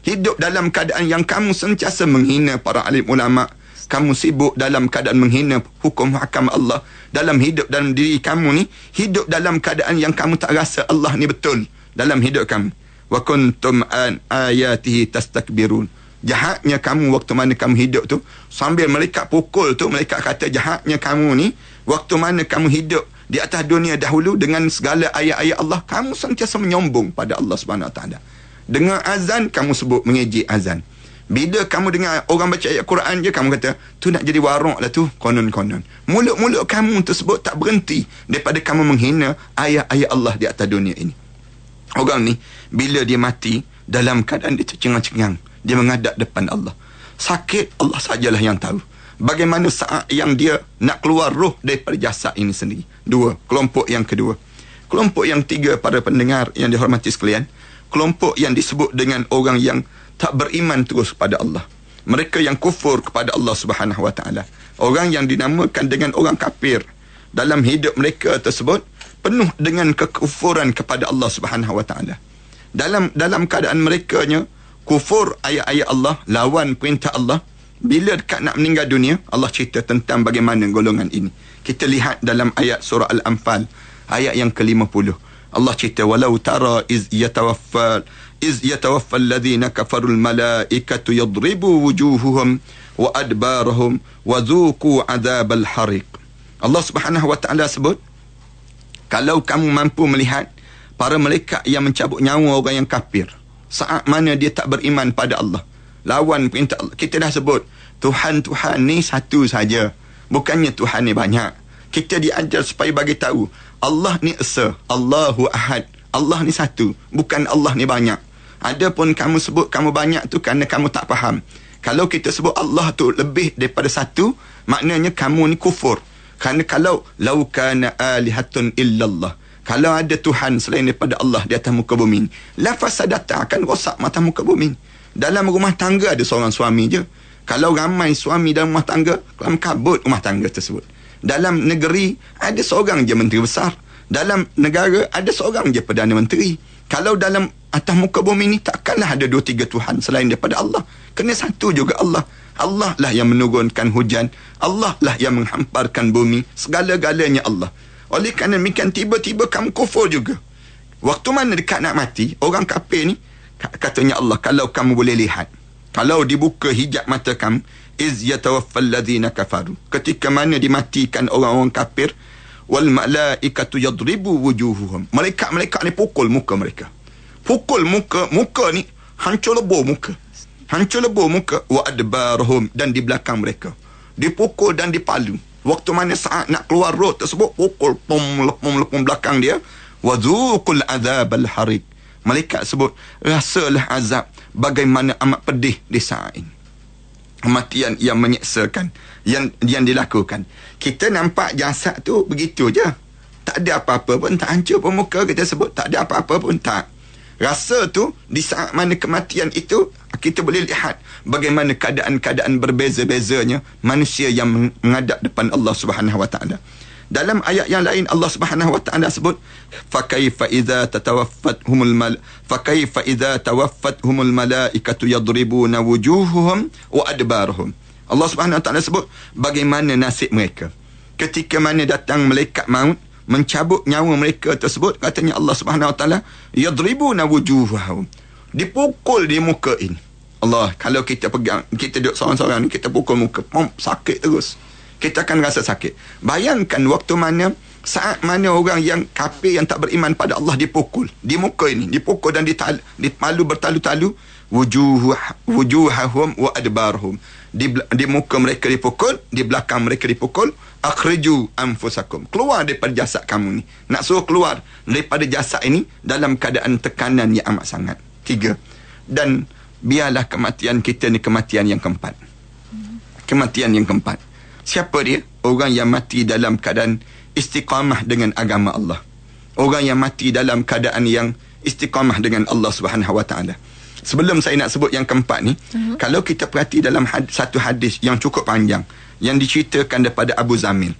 Hidup dalam keadaan yang kamu sentiasa menghina para alim ulama. Kamu sibuk dalam keadaan menghina hukum hakam Allah. Dalam hidup dalam diri kamu ni hidup dalam keadaan yang kamu tak rasa Allah ni betul dalam hidup kamu. Wa kuntum an ayatihi tastakbirun jahatnya kamu waktu mana kamu hidup tu sambil mereka pukul tu mereka kata jahatnya kamu ni waktu mana kamu hidup di atas dunia dahulu dengan segala ayat-ayat Allah kamu sentiasa menyombong pada Allah Subhanahu Taala. Dengan azan kamu sebut mengejek azan. Bila kamu dengar orang baca ayat Quran je kamu kata tu nak jadi warok lah tu konon-konon. Mulut-mulut kamu tersebut tak berhenti daripada kamu menghina ayat-ayat Allah di atas dunia ini. Orang ni bila dia mati dalam keadaan dia tercengang-cengang dia menghadap depan Allah. Sakit Allah sajalah yang tahu. Bagaimana saat yang dia nak keluar roh daripada jasad ini sendiri. Dua, kelompok yang kedua. Kelompok yang tiga para pendengar yang dihormati sekalian. Kelompok yang disebut dengan orang yang tak beriman terus kepada Allah. Mereka yang kufur kepada Allah Subhanahu Wa Taala. Orang yang dinamakan dengan orang kafir dalam hidup mereka tersebut penuh dengan kekufuran kepada Allah Subhanahu Wa Taala. Dalam dalam keadaan mereka nya kufur ayat-ayat Allah, lawan perintah Allah. Bila dekat nak meninggal dunia, Allah cerita tentang bagaimana golongan ini. Kita lihat dalam ayat surah Al-Anfal, ayat yang ke-50. Allah cerita, walau tara iz yatawaffal, iz yatawaffal ladhina kafarul malaikatu yadribu wujuhuhum wa adbarahum wa dhuku adabal harik. Allah subhanahu wa ta'ala sebut, kalau kamu mampu melihat para malaikat yang mencabut nyawa orang yang kafir, saat mana dia tak beriman pada Allah. Lawan perintah Allah. Kita dah sebut Tuhan Tuhan ni satu saja. Bukannya Tuhan ni banyak. Kita diajar supaya bagi tahu Allah ni esa Allahu Ahad. Allah ni satu bukan Allah ni banyak. Adapun kamu sebut kamu banyak tu kerana kamu tak faham. Kalau kita sebut Allah tu lebih daripada satu maknanya kamu ni kufur. Kerana kalau laukana alihatun illallah kalau ada Tuhan selain daripada Allah di atas muka bumi lafaz sadata akan rosak mata muka bumi dalam rumah tangga ada seorang suami je. Kalau ramai suami dalam rumah tangga kelam kabut rumah tangga tersebut. Dalam negeri ada seorang je menteri besar. Dalam negara ada seorang je perdana menteri. Kalau dalam atas muka bumi ni takkanlah ada dua tiga Tuhan selain daripada Allah. Kena satu juga Allah. Allah lah yang menurunkan hujan. Allah lah yang menghamparkan bumi. Segala-galanya Allah oleh kerana demikian tiba-tiba kamu kufur juga. Waktu mana dekat nak mati, orang kafir ni katanya Allah kalau kamu boleh lihat. Kalau dibuka hijab mata kamu, iz yatawaffal ladzina kafaru. Ketika mana dimatikan orang-orang kafir, wal malaikatu yadribu wujuhuhum. Malaikat-malaikat ni pukul muka mereka. Pukul muka, muka ni hancur lebur muka. Hancur lebur muka wa adbarhum dan di belakang mereka. Dipukul dan dipalu waktu mana saat nak keluar roh tersebut pukul pom lepom lepom belakang dia wadzuqul azab al harik malaikat sebut rasalah azab bagaimana amat pedih di saat ini. Kematian yang menyeksakan yang yang dilakukan. Kita nampak jasad tu begitu je. Tak ada apa-apa pun tak hancur pun muka kita sebut tak ada apa-apa pun tak rasa tu di saat mana kematian itu kita boleh lihat bagaimana keadaan-keadaan berbeza-bezanya manusia yang menghadap depan Allah Subhanahu wa taala. Dalam ayat yang lain Allah Subhanahu wa taala sebut fa kaifa idza tatawaffatuhumul mal fa kaifa idza tawaffatuhumul malaikatu yadribuna wujuhuhum wa adbarhum. Allah Subhanahu wa taala sebut bagaimana nasib mereka ketika mana datang malaikat maut mencabut nyawa mereka tersebut katanya Allah Subhanahu wa taala yadribuna wujuhahum. Dipukul di muka ini. Allah kalau kita pegang kita duduk seorang-seorang ni kita pukul muka pom sakit terus. Kita akan rasa sakit. Bayangkan waktu mana saat mana orang yang kafir yang tak beriman pada Allah dipukul. Di muka ini dipukul dan dital, dipalu bertalu-talu wujuh wujuhahum wa adbarhum. Di, di muka mereka dipukul di belakang mereka dipukul akhriju anfusakum. Keluar daripada jasad kamu ni. Nak suruh keluar daripada jasad ini dalam keadaan tekanan yang amat sangat. Tiga. Dan biarlah kematian kita ni kematian yang keempat. Kematian yang keempat. Siapa dia? Orang yang mati dalam keadaan istiqamah dengan agama Allah. Orang yang mati dalam keadaan yang istiqamah dengan Allah Subhanahu Wa Taala. Sebelum saya nak sebut yang keempat ni, uh-huh. kalau kita perhati dalam had, satu hadis yang cukup panjang yang diceritakan daripada Abu Zamil.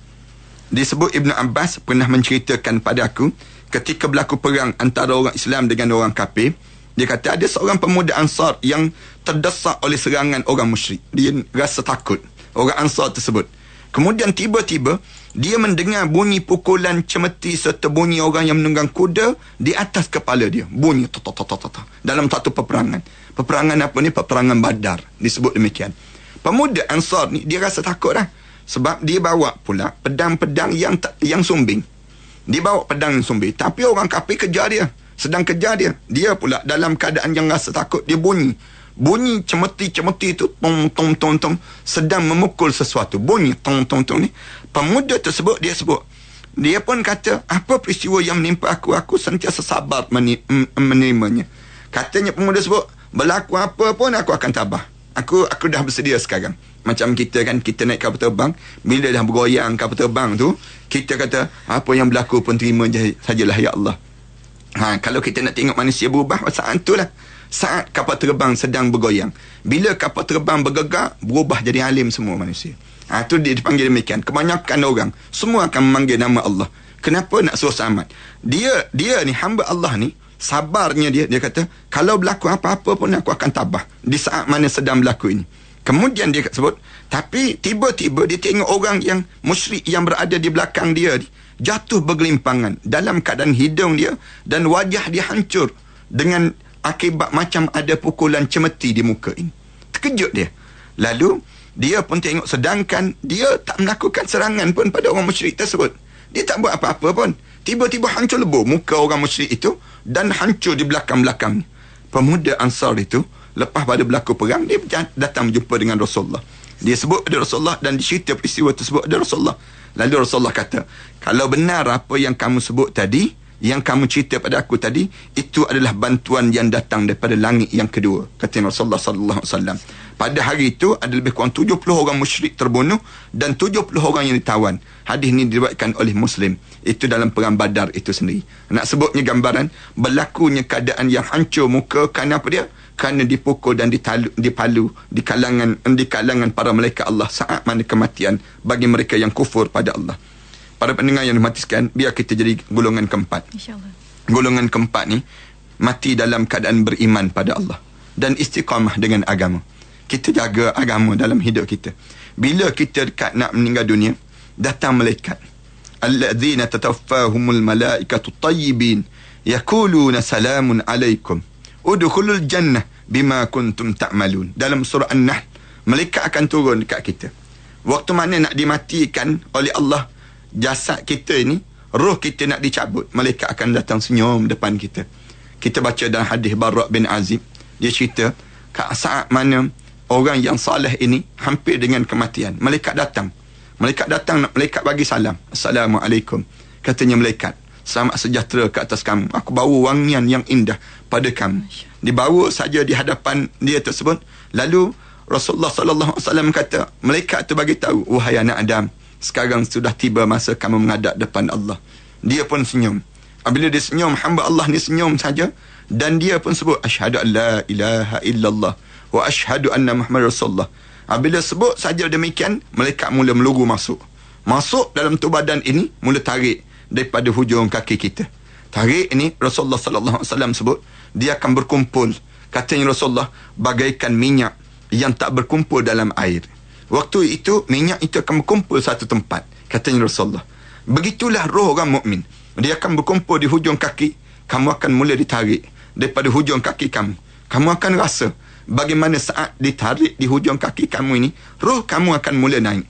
Disebut Ibnu Abbas pernah menceritakan pada aku ketika berlaku perang antara orang Islam dengan orang kafir, dia kata ada seorang pemuda Ansar yang terdesak oleh serangan orang musyrik. Dia rasa takut. Orang Ansar tersebut. Kemudian tiba-tiba dia mendengar bunyi pukulan cemeti serta bunyi orang yang menunggang kuda di atas kepala dia. Bunyi ta ta ta ta ta dalam satu peperangan. Peperangan apa ni? Peperangan Badar disebut demikian. Pemuda Ansar ni dia rasa takut dah. Sebab dia bawa pula pedang-pedang yang yang sumbing. Dia bawa pedang yang sumbing. Tapi orang kafir kejar dia. Sedang kejar dia. Dia pula dalam keadaan yang rasa takut. Dia bunyi bunyi cemeti-cemeti itu tong tong tong tong sedang memukul sesuatu. Bunyi tong tong tong ni pemuda tersebut dia sebut dia pun kata apa peristiwa yang menimpa aku? Aku sentiasa sabar menerimanya. Katanya pemuda sebut berlaku apa pun aku akan tabah. Aku aku dah bersedia sekarang. Macam kita kan kita naik kapal terbang bila dah bergoyang kapal terbang tu kita kata apa yang berlaku pun terima sajalah ya Allah. Ha kalau kita nak tengok manusia berubah saat itulah saat kapal terbang sedang bergoyang. Bila kapal terbang bergegar, berubah jadi alim semua manusia. Ha, itu dia dipanggil demikian. Kebanyakan orang, semua akan memanggil nama Allah. Kenapa nak suruh selamat? Dia, dia ni, hamba Allah ni, sabarnya dia, dia kata, kalau berlaku apa-apa pun aku akan tabah. Di saat mana sedang berlaku ini. Kemudian dia sebut, tapi tiba-tiba dia tengok orang yang musyrik yang berada di belakang dia ni, jatuh bergelimpangan dalam keadaan hidung dia dan wajah dia hancur dengan akibat macam ada pukulan cemeti di muka ini. Terkejut dia. Lalu, dia pun tengok sedangkan dia tak melakukan serangan pun pada orang musyrik tersebut. Dia tak buat apa-apa pun. Tiba-tiba hancur lebur muka orang musyrik itu dan hancur di belakang-belakang. Pemuda Ansar itu, lepas pada berlaku perang, dia datang berjumpa dengan Rasulullah. Dia sebut ada Rasulullah dan dicerita peristiwa tersebut ada Rasulullah. Lalu Rasulullah kata, kalau benar apa yang kamu sebut tadi, yang kamu cerita pada aku tadi itu adalah bantuan yang datang daripada langit yang kedua kata Rasulullah sallallahu alaihi wasallam. Pada hari itu ada lebih kurang 70 orang musyrik terbunuh dan 70 orang yang ditawan. Hadis ini diriwayatkan oleh muslim. Itu dalam perang badar itu sendiri. Nak sebutnya gambaran berlakunya keadaan yang hancur muka kerana apa dia? Kerana dipukul dan ditalu, dipalu di kalangan di kalangan para malaikat Allah saat mana kematian bagi mereka yang kufur pada Allah para pendengar yang dimatikan biar kita jadi golongan keempat. Insyaallah. Golongan keempat ni mati dalam keadaan beriman pada Allah dan istiqamah dengan agama. Kita jaga agama dalam hidup kita. Bila kita dekat nak meninggal dunia datang malaikat. Alladzina tataffahumul malaikatu tayyibin yaquluna salamun alaikum. Udkhulul jannah bima kuntum ta'malun. Dalam surah an-nahl malaikat akan turun dekat kita. Waktu mana nak dimatikan oleh Allah jasad kita ni roh kita nak dicabut. Malaikat akan datang senyum depan kita. Kita baca dalam hadis Barak bin Azib. Dia cerita saat mana orang yang saleh ini hampir dengan kematian. Malaikat datang. Malaikat datang malaikat bagi salam. Assalamualaikum katanya malaikat. Selamat sejahtera ke atas kamu. Aku bawa wangian yang indah pada kamu. Dibawa saja di hadapan dia tersebut. Lalu Rasulullah sallallahu alaihi wasallam kata malaikat tu bagi tahu wahai anak Adam sekarang sudah tiba masa kamu menghadap depan Allah. Dia pun senyum. Apabila dia senyum, hamba Allah ni senyum saja. Dan dia pun sebut, Ashadu an la ilaha illallah. Wa ashadu anna Muhammad Rasulullah. Apabila sebut saja demikian, mereka mula melugu masuk. Masuk dalam tu badan ini, mula tarik daripada hujung kaki kita. Tarik ini, Rasulullah sallallahu alaihi wasallam sebut, dia akan berkumpul. Katanya Rasulullah, bagaikan minyak yang tak berkumpul dalam air. Waktu itu minyak itu akan berkumpul satu tempat katanya Rasulullah. Begitulah roh orang mukmin. Dia akan berkumpul di hujung kaki, kamu akan mula ditarik daripada hujung kaki kamu. Kamu akan rasa bagaimana saat ditarik di hujung kaki kamu ini, roh kamu akan mula naik.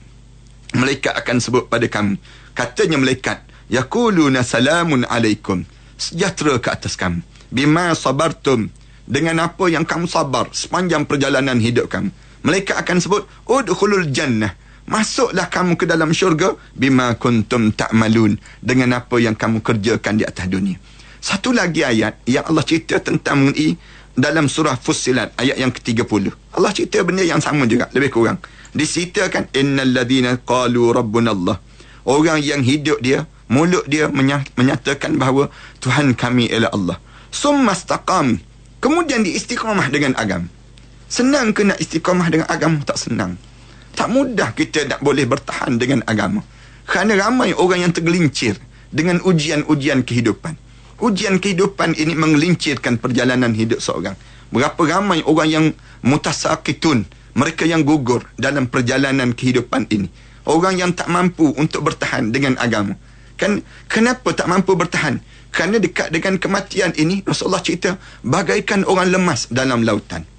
Malaikat akan sebut pada kamu. Katanya malaikat, yaquluna salamun alaikum sejahtera ke atas kamu bima sabartum dengan apa yang kamu sabar sepanjang perjalanan hidup kamu mereka akan sebut udkhulul jannah. Masuklah kamu ke dalam syurga bima kuntum ta'malun dengan apa yang kamu kerjakan di atas dunia. Satu lagi ayat yang Allah cerita tentang mengenai dalam surah Fussilat ayat yang ke-30 Allah cerita benda yang sama juga lebih kurang. Diceritakan innal ladina qalu rabbuna Allah orang yang hidup dia mulut dia menyatakan bahawa Tuhan kami ialah Allah. Summa istaqam. Kemudian diistiqamah dengan agama senang ke nak istiqamah dengan agama? Tak senang. Tak mudah kita nak boleh bertahan dengan agama. Kerana ramai orang yang tergelincir dengan ujian-ujian kehidupan. Ujian kehidupan ini menggelincirkan perjalanan hidup seorang. Berapa ramai orang yang mutasakitun mereka yang gugur dalam perjalanan kehidupan ini. Orang yang tak mampu untuk bertahan dengan agama. Kan kenapa tak mampu bertahan? Kerana dekat dengan kematian ini Rasulullah cerita bagaikan orang lemas dalam lautan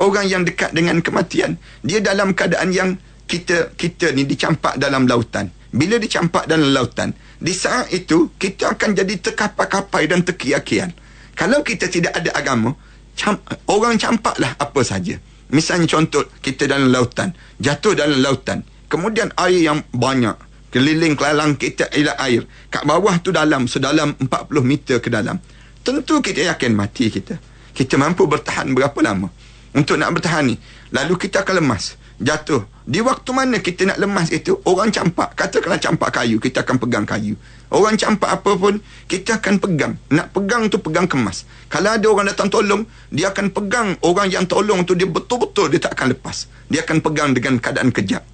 orang yang dekat dengan kematian dia dalam keadaan yang kita kita ni dicampak dalam lautan bila dicampak dalam lautan di saat itu kita akan jadi terkapai-kapai dan terkiakian kalau kita tidak ada agama cam, orang campaklah apa saja Misalnya contoh kita dalam lautan, jatuh dalam lautan. Kemudian air yang banyak keliling kelalang kita ialah air. Kat bawah tu dalam sedalam 40 meter ke dalam. Tentu kita yakin mati kita. Kita mampu bertahan berapa lama untuk nak bertahan ni. Lalu kita akan lemas, jatuh. Di waktu mana kita nak lemas itu, orang campak. Katakanlah campak kayu, kita akan pegang kayu. Orang campak apa pun, kita akan pegang. Nak pegang tu pegang kemas. Kalau ada orang datang tolong, dia akan pegang orang yang tolong tu, dia betul-betul dia tak akan lepas. Dia akan pegang dengan keadaan kejap.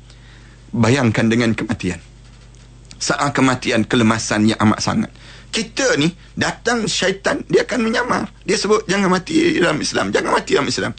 Bayangkan dengan kematian. Saat kematian, kelemasan yang amat sangat. Kita ni, datang syaitan, dia akan menyamar. Dia sebut, jangan mati dalam Islam. Jangan mati dalam Islam.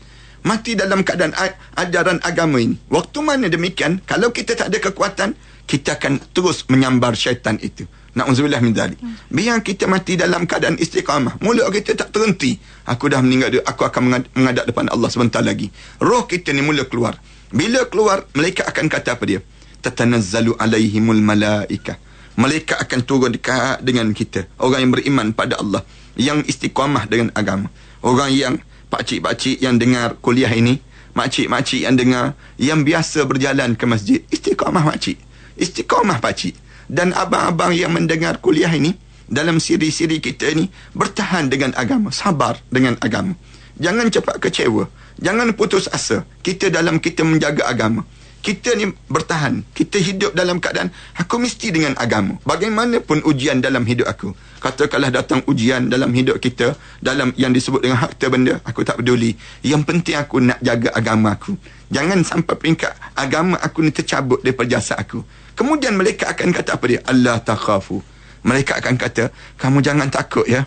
Mati dalam keadaan ajaran agama ini. Waktu mana demikian, kalau kita tak ada kekuatan, kita akan terus menyambar syaitan itu. Na'udzubillah min dhalik. Biar kita mati dalam keadaan istiqamah. Mulut kita tak terhenti. Aku dah meninggal. Aku akan mengadap depan Allah sebentar lagi. Roh kita ni mula keluar. Bila keluar, mereka akan kata apa dia? Tatanazzalu alaihimul malaika. Mereka akan turun dekat dengan kita. Orang yang beriman pada Allah. Yang istiqamah dengan agama. Orang yang pakcik-pakcik yang dengar kuliah ini. Makcik-makcik yang dengar. Yang biasa berjalan ke masjid. Istiqamah makcik. Istiqamah pakcik dan abang-abang yang mendengar kuliah ini dalam siri-siri kita ini bertahan dengan agama, sabar dengan agama. Jangan cepat kecewa, jangan putus asa. Kita dalam kita menjaga agama. Kita ni bertahan, kita hidup dalam keadaan aku mesti dengan agama. Bagaimanapun ujian dalam hidup aku. Katakanlah datang ujian dalam hidup kita dalam yang disebut dengan harta benda, aku tak peduli. Yang penting aku nak jaga agama aku. Jangan sampai peringkat agama aku ni tercabut daripada jasa aku. Kemudian mereka akan kata apa dia? Allah takhafu. Mereka akan kata, kamu jangan takut ya.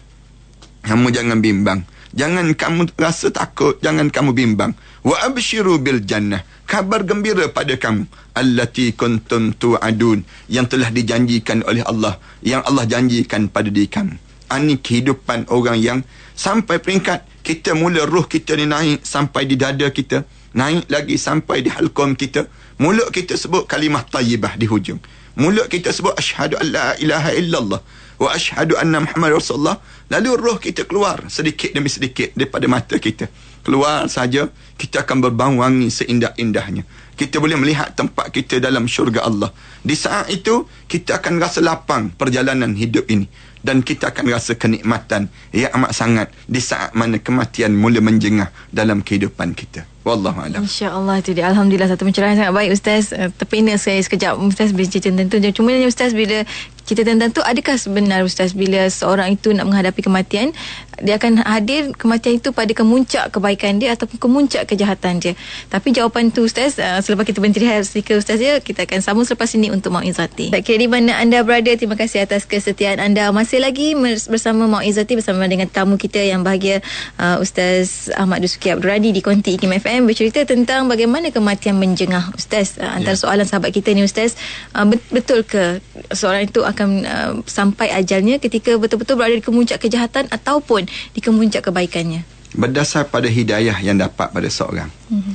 Kamu jangan bimbang. Jangan kamu rasa takut, jangan kamu bimbang. Wa abshiru bil jannah. Kabar gembira pada kamu. Allati kuntum tu'adun. Yang telah dijanjikan oleh Allah. Yang Allah janjikan pada diri kamu. Ini kehidupan orang yang sampai peringkat kita mula roh kita ni naik sampai di dada kita. Naik lagi sampai di halkom kita. Mulut kita sebut kalimah tayyibah di hujung. Mulut kita sebut asyhadu an la ilaha illallah wa asyhadu anna muhammad rasulullah. Lalu roh kita keluar sedikit demi sedikit daripada mata kita. Keluar saja kita akan berbau wangi seindah-indahnya. Kita boleh melihat tempat kita dalam syurga Allah. Di saat itu kita akan rasa lapang perjalanan hidup ini dan kita akan rasa kenikmatan yang amat sangat di saat mana kematian mula menjengah dalam kehidupan kita. Wallahu a'lam. Insya-Allah itu dia. Alhamdulillah satu pencerahan sangat baik ustaz. Uh, terpindah saya sekejap ustaz bercerita tentang tu. Cuma ustaz bila cerita tentang tu adakah sebenar ustaz bila seorang itu nak menghadapi kematian dia akan hadir kematian itu pada kemuncak kebaikan dia ataupun kemuncak kejahatan dia. Tapi jawapan tu Ustaz, uh, selepas kita berhenti sedikit Ustaz ya, kita akan sambung selepas ini untuk Mau'izati. Baik, di mana anda berada, terima kasih atas kesetiaan anda. Masih lagi bersama Mau'izati bersama dengan tamu kita yang bahagia uh, Ustaz Ahmad Dusuki Abdul Radi di Konti IKIM FM bercerita tentang bagaimana kematian menjengah Ustaz. Uh, antara yeah. soalan sahabat kita ni Ustaz, uh, betul ke seorang itu akan uh, sampai ajalnya ketika betul-betul berada di kemuncak kejahatan ataupun di kemuncak kebaikannya? Berdasar pada hidayah yang dapat pada seorang. Mm-hmm.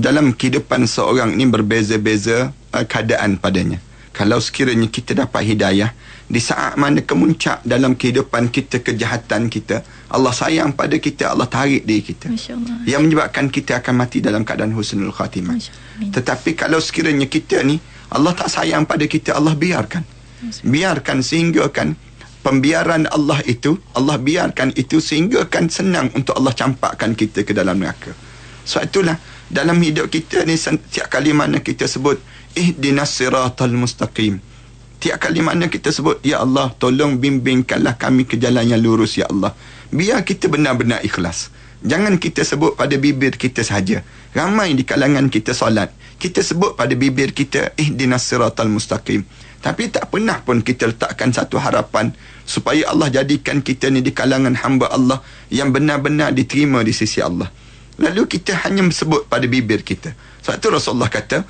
Dalam kehidupan seorang ini berbeza-beza uh, keadaan padanya. kalau sekiranya kita dapat hidayah di saat mana kemuncak dalam kehidupan kita kejahatan kita Allah sayang pada kita Allah tarik diri kita yang menyebabkan kita akan mati dalam keadaan husnul khatimah tetapi kalau sekiranya kita ni Allah tak sayang pada kita Allah biarkan biarkan sehingga kan pembiaran Allah itu Allah biarkan itu sehingga kan senang untuk Allah campakkan kita ke dalam neraka. Sebab itulah dalam hidup kita ni setiap kali mana kita sebut ihdinas siratal mustaqim tiap kali mana kita sebut ya Allah tolong bimbingkanlah kami ke jalan yang lurus ya Allah. Biar kita benar-benar ikhlas. Jangan kita sebut pada bibir kita saja ramai di kalangan kita solat. Kita sebut pada bibir kita ihdinas siratal mustaqim tapi tak pernah pun kita letakkan satu harapan supaya Allah jadikan kita ni di kalangan hamba Allah yang benar-benar diterima di sisi Allah lalu kita hanya sebut pada bibir kita sebab tu Rasulullah kata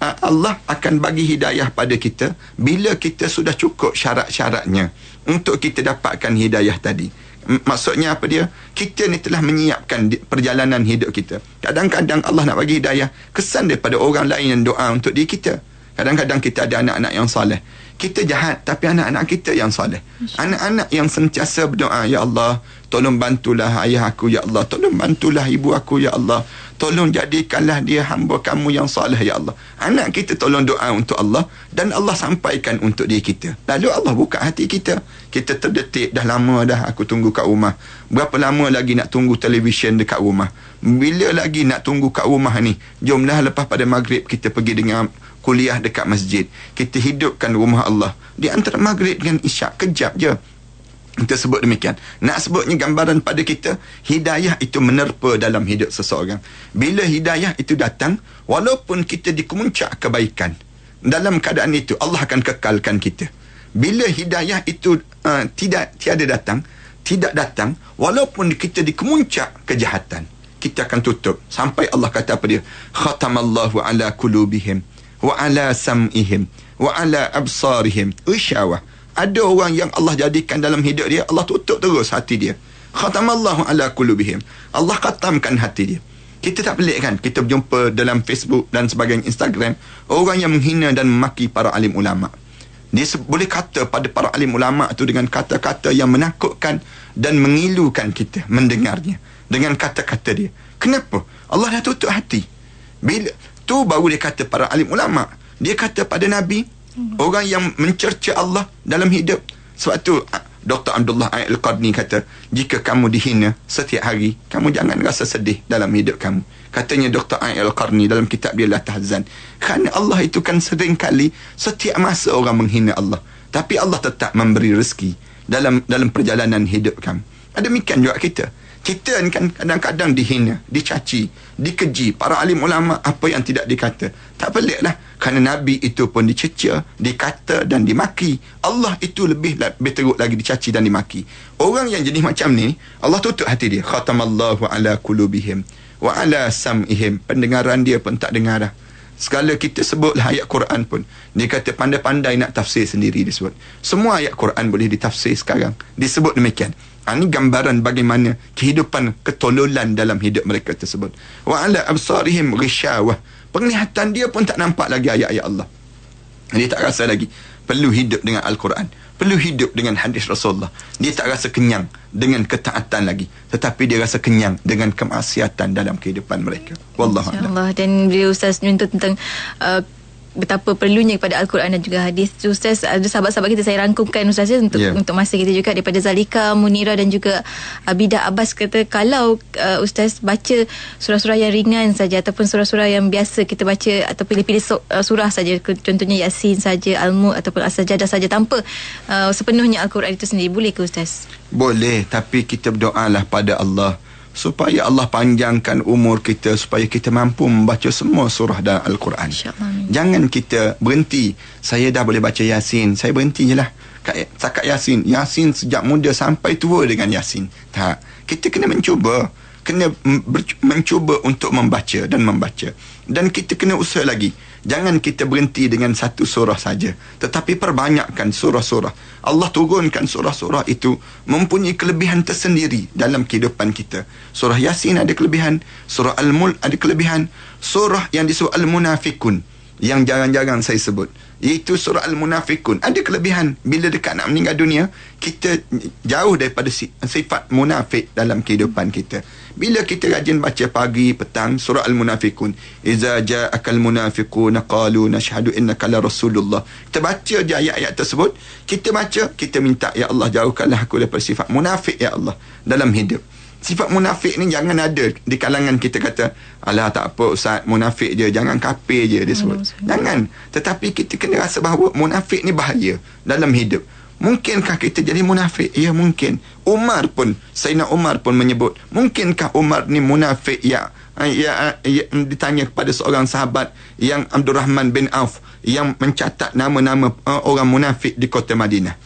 uh, Allah akan bagi hidayah pada kita bila kita sudah cukup syarat-syaratnya untuk kita dapatkan hidayah tadi. Maksudnya apa dia? Kita ni telah menyiapkan perjalanan hidup kita. Kadang-kadang Allah nak bagi hidayah kesan daripada orang lain yang doa untuk diri kita. Kadang-kadang kita ada anak-anak yang soleh. Kita jahat tapi anak-anak kita yang soleh. Anak-anak yang sentiasa berdoa, Ya Allah, tolong bantulah ayah aku, Ya Allah. Tolong bantulah ibu aku, Ya Allah. Tolong jadikanlah dia hamba kamu yang soleh, Ya Allah. Anak kita tolong doa untuk Allah dan Allah sampaikan untuk diri kita. Lalu Allah buka hati kita. Kita terdetik, dah lama dah aku tunggu kat rumah. Berapa lama lagi nak tunggu televisyen dekat rumah? Bila lagi nak tunggu kat rumah ni? Jomlah lepas pada maghrib kita pergi dengan kuliah dekat masjid. Kita hidupkan rumah Allah. Di antara maghrib dengan isyak, kejap je. Kita sebut demikian. Nak sebutnya gambaran pada kita, hidayah itu menerpa dalam hidup seseorang. Bila hidayah itu datang, walaupun kita di kemuncak kebaikan, dalam keadaan itu Allah akan kekalkan kita. Bila hidayah itu uh, tidak tiada datang, tidak datang, walaupun kita di kemuncak kejahatan, kita akan tutup sampai Allah kata apa dia? Khatamallahu ala kulubihim wa ala sam'ihim. Wa ala absarihim. Usyawah ada orang yang Allah jadikan dalam hidup dia Allah tutup terus hati dia. Khatamallahu ala qulubihim. Allah khatamkan hati dia. Kita tak pelik kan? Kita berjumpa dalam Facebook dan sebagainya Instagram orang yang menghina dan memaki para alim ulama. Dia boleh kata pada para alim ulama tu dengan kata-kata yang menakutkan dan mengilukan kita mendengarnya. Dengan kata-kata dia. Kenapa? Allah dah tutup hati. Bila tu baru dia kata para alim ulama. Dia kata pada nabi orang yang mencerca Allah dalam hidup. Sebab tu ah, Dr. Abdullah Aid Al-Qarni kata jika kamu dihina setiap hari kamu jangan rasa sedih dalam hidup kamu. Katanya Dr. Al-Qarni dalam kitab dia La Tahzan kerana Allah itu kan sering kali setiap masa orang menghina Allah. Tapi Allah tetap memberi rezeki dalam dalam perjalanan hidup kamu. Demikian juga kita kita kan kadang-kadang dihina, dicaci, dikeji. Para alim ulama apa yang tidak dikata. Tak peliklah. Kerana Nabi itu pun diceca, dikata dan dimaki. Allah itu lebih lebih teruk lagi dicaci dan dimaki. Orang yang jenis macam ni, Allah tutup hati dia. Khatamallahu ala kulubihim wa ala sam'ihim. Pendengaran dia pun tak dengar dah. Segala kita sebutlah ayat Quran pun. Dia kata pandai-pandai nak tafsir sendiri disebut. Semua ayat Quran boleh ditafsir sekarang. Disebut demikian. Ha, ini gambaran bagaimana kehidupan ketololan dalam hidup mereka tersebut. Wa ala absarihim ghisyawah. Penglihatan dia pun tak nampak lagi ayat-ayat Allah. Dia tak rasa lagi perlu hidup dengan Al-Quran. Perlu hidup dengan hadis Rasulullah. Dia tak rasa kenyang dengan ketaatan lagi. Tetapi dia rasa kenyang dengan kemaksiatan dalam kehidupan mereka. Wallahu a'lam. InsyaAllah Dan bila Ustaz menyentuh tentang uh, betapa perlunya kepada Al-Quran dan juga hadis Ustaz ada sahabat-sahabat kita saya rangkumkan Ustaz ya, untuk Ya. untuk masa kita juga daripada Zalika Munira dan juga Abidah Abbas kata kalau uh, Ustaz baca surah-surah yang ringan saja ataupun surah-surah yang biasa kita baca atau pilih-pilih uh, surah saja contohnya Yasin saja Al-Mulk ataupun As-Sajadah saja tanpa uh, sepenuhnya Al-Quran itu sendiri boleh ke Ustaz? Boleh tapi kita berdoalah pada Allah supaya Allah panjangkan umur kita supaya kita mampu membaca semua surah dalam Al-Quran. Jangan kita berhenti. Saya dah boleh baca Yasin. Saya berhenti je lah. Kat- Takat Yasin. Yasin sejak muda sampai tua dengan Yasin. Tak. Kita kena mencuba. Kena mencuba untuk membaca dan membaca. Dan kita kena usaha lagi. Jangan kita berhenti dengan satu surah saja. Tetapi perbanyakkan surah-surah. Allah turunkan surah-surah itu mempunyai kelebihan tersendiri dalam kehidupan kita. Surah Yasin ada kelebihan. Surah Al-Mulk ada kelebihan. Surah yang disebut Al-Munafikun yang jarang-jarang saya sebut. iaitu surah Al-Munafikun. Ada kelebihan bila dekat nak meninggal dunia, kita jauh daripada sifat munafik dalam kehidupan kita. Bila kita rajin baca pagi, petang surah Al-Munafikun, iza ja'akal munafiqun qalu nashhadu innaka la rasulullah. Kita baca je ayat-ayat tersebut, kita baca, kita minta ya Allah jauhkanlah aku daripada sifat munafik ya Allah dalam hidup. Sifat munafik ni jangan ada di kalangan kita kata alah tak apa ustaz munafik je jangan kafir je dia sebut. Jangan. Tetapi kita kena rasa bahawa munafik ni bahaya dalam hidup. Mungkinkah kita jadi munafik? Ya mungkin. Umar pun Sayyidina Umar pun menyebut mungkinkah Umar ni munafik ya ya, ya ditanya kepada seorang sahabat yang Abdul Rahman bin Auf yang mencatat nama-nama uh, orang munafik di kota Madinah.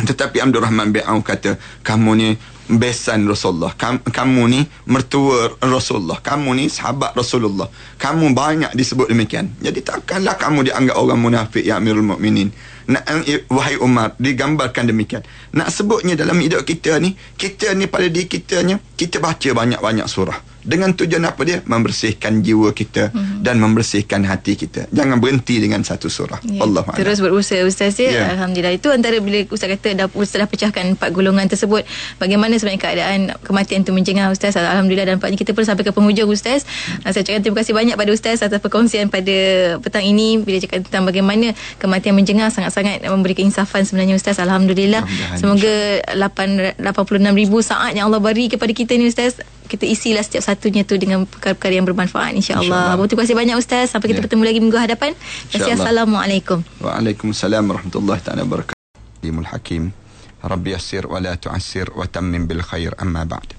Tetapi Abdul Rahman bin Auf kata kamu ni besan Rasulullah. Kam, kamu ni mertua Rasulullah. Kamu ni sahabat Rasulullah. Kamu banyak disebut demikian. Jadi takkanlah kamu dianggap orang munafik ya Amirul Mukminin. Nak eh, wahai Umar digambarkan demikian. Nak sebutnya dalam hidup kita ni, kita ni pada diri kitanya, kita baca banyak-banyak surah. Dengan tujuan apa dia? Membersihkan jiwa kita hmm. dan membersihkan hati kita. Jangan berhenti dengan satu surah. Ya. Allah terus berusaha ustaz ya? Yeah. alhamdulillah. Itu antara bila ustaz kata dah ustaz dah pecahkan empat golongan tersebut bagaimana sebenarnya keadaan kematian itu menjengah ustaz? Alhamdulillah dan nampaknya kita pun sampai ke penghujung ustaz. Hmm. saya cakap terima kasih banyak pada ustaz atas perkongsian pada petang ini. Bila cakap tentang bagaimana kematian menjengah sangat-sangat memberikan insafan sebenarnya ustaz. Alhamdulillah, alhamdulillah semoga 8 86 ribu saat yang Allah beri kepada kita ni ustaz kita isilah setiap satunya tu dengan perkara-perkara yang bermanfaat insya-Allah. Insya Terima kasih banyak ustaz. Sampai kita ya. bertemu lagi minggu hadapan. Terima Assalamualaikum. Waalaikumsalam warahmatullahi taala wabarakatuh. Limul Hakim. Rabbi yassir wa la tu'assir wa tammim bil khair amma ba'd.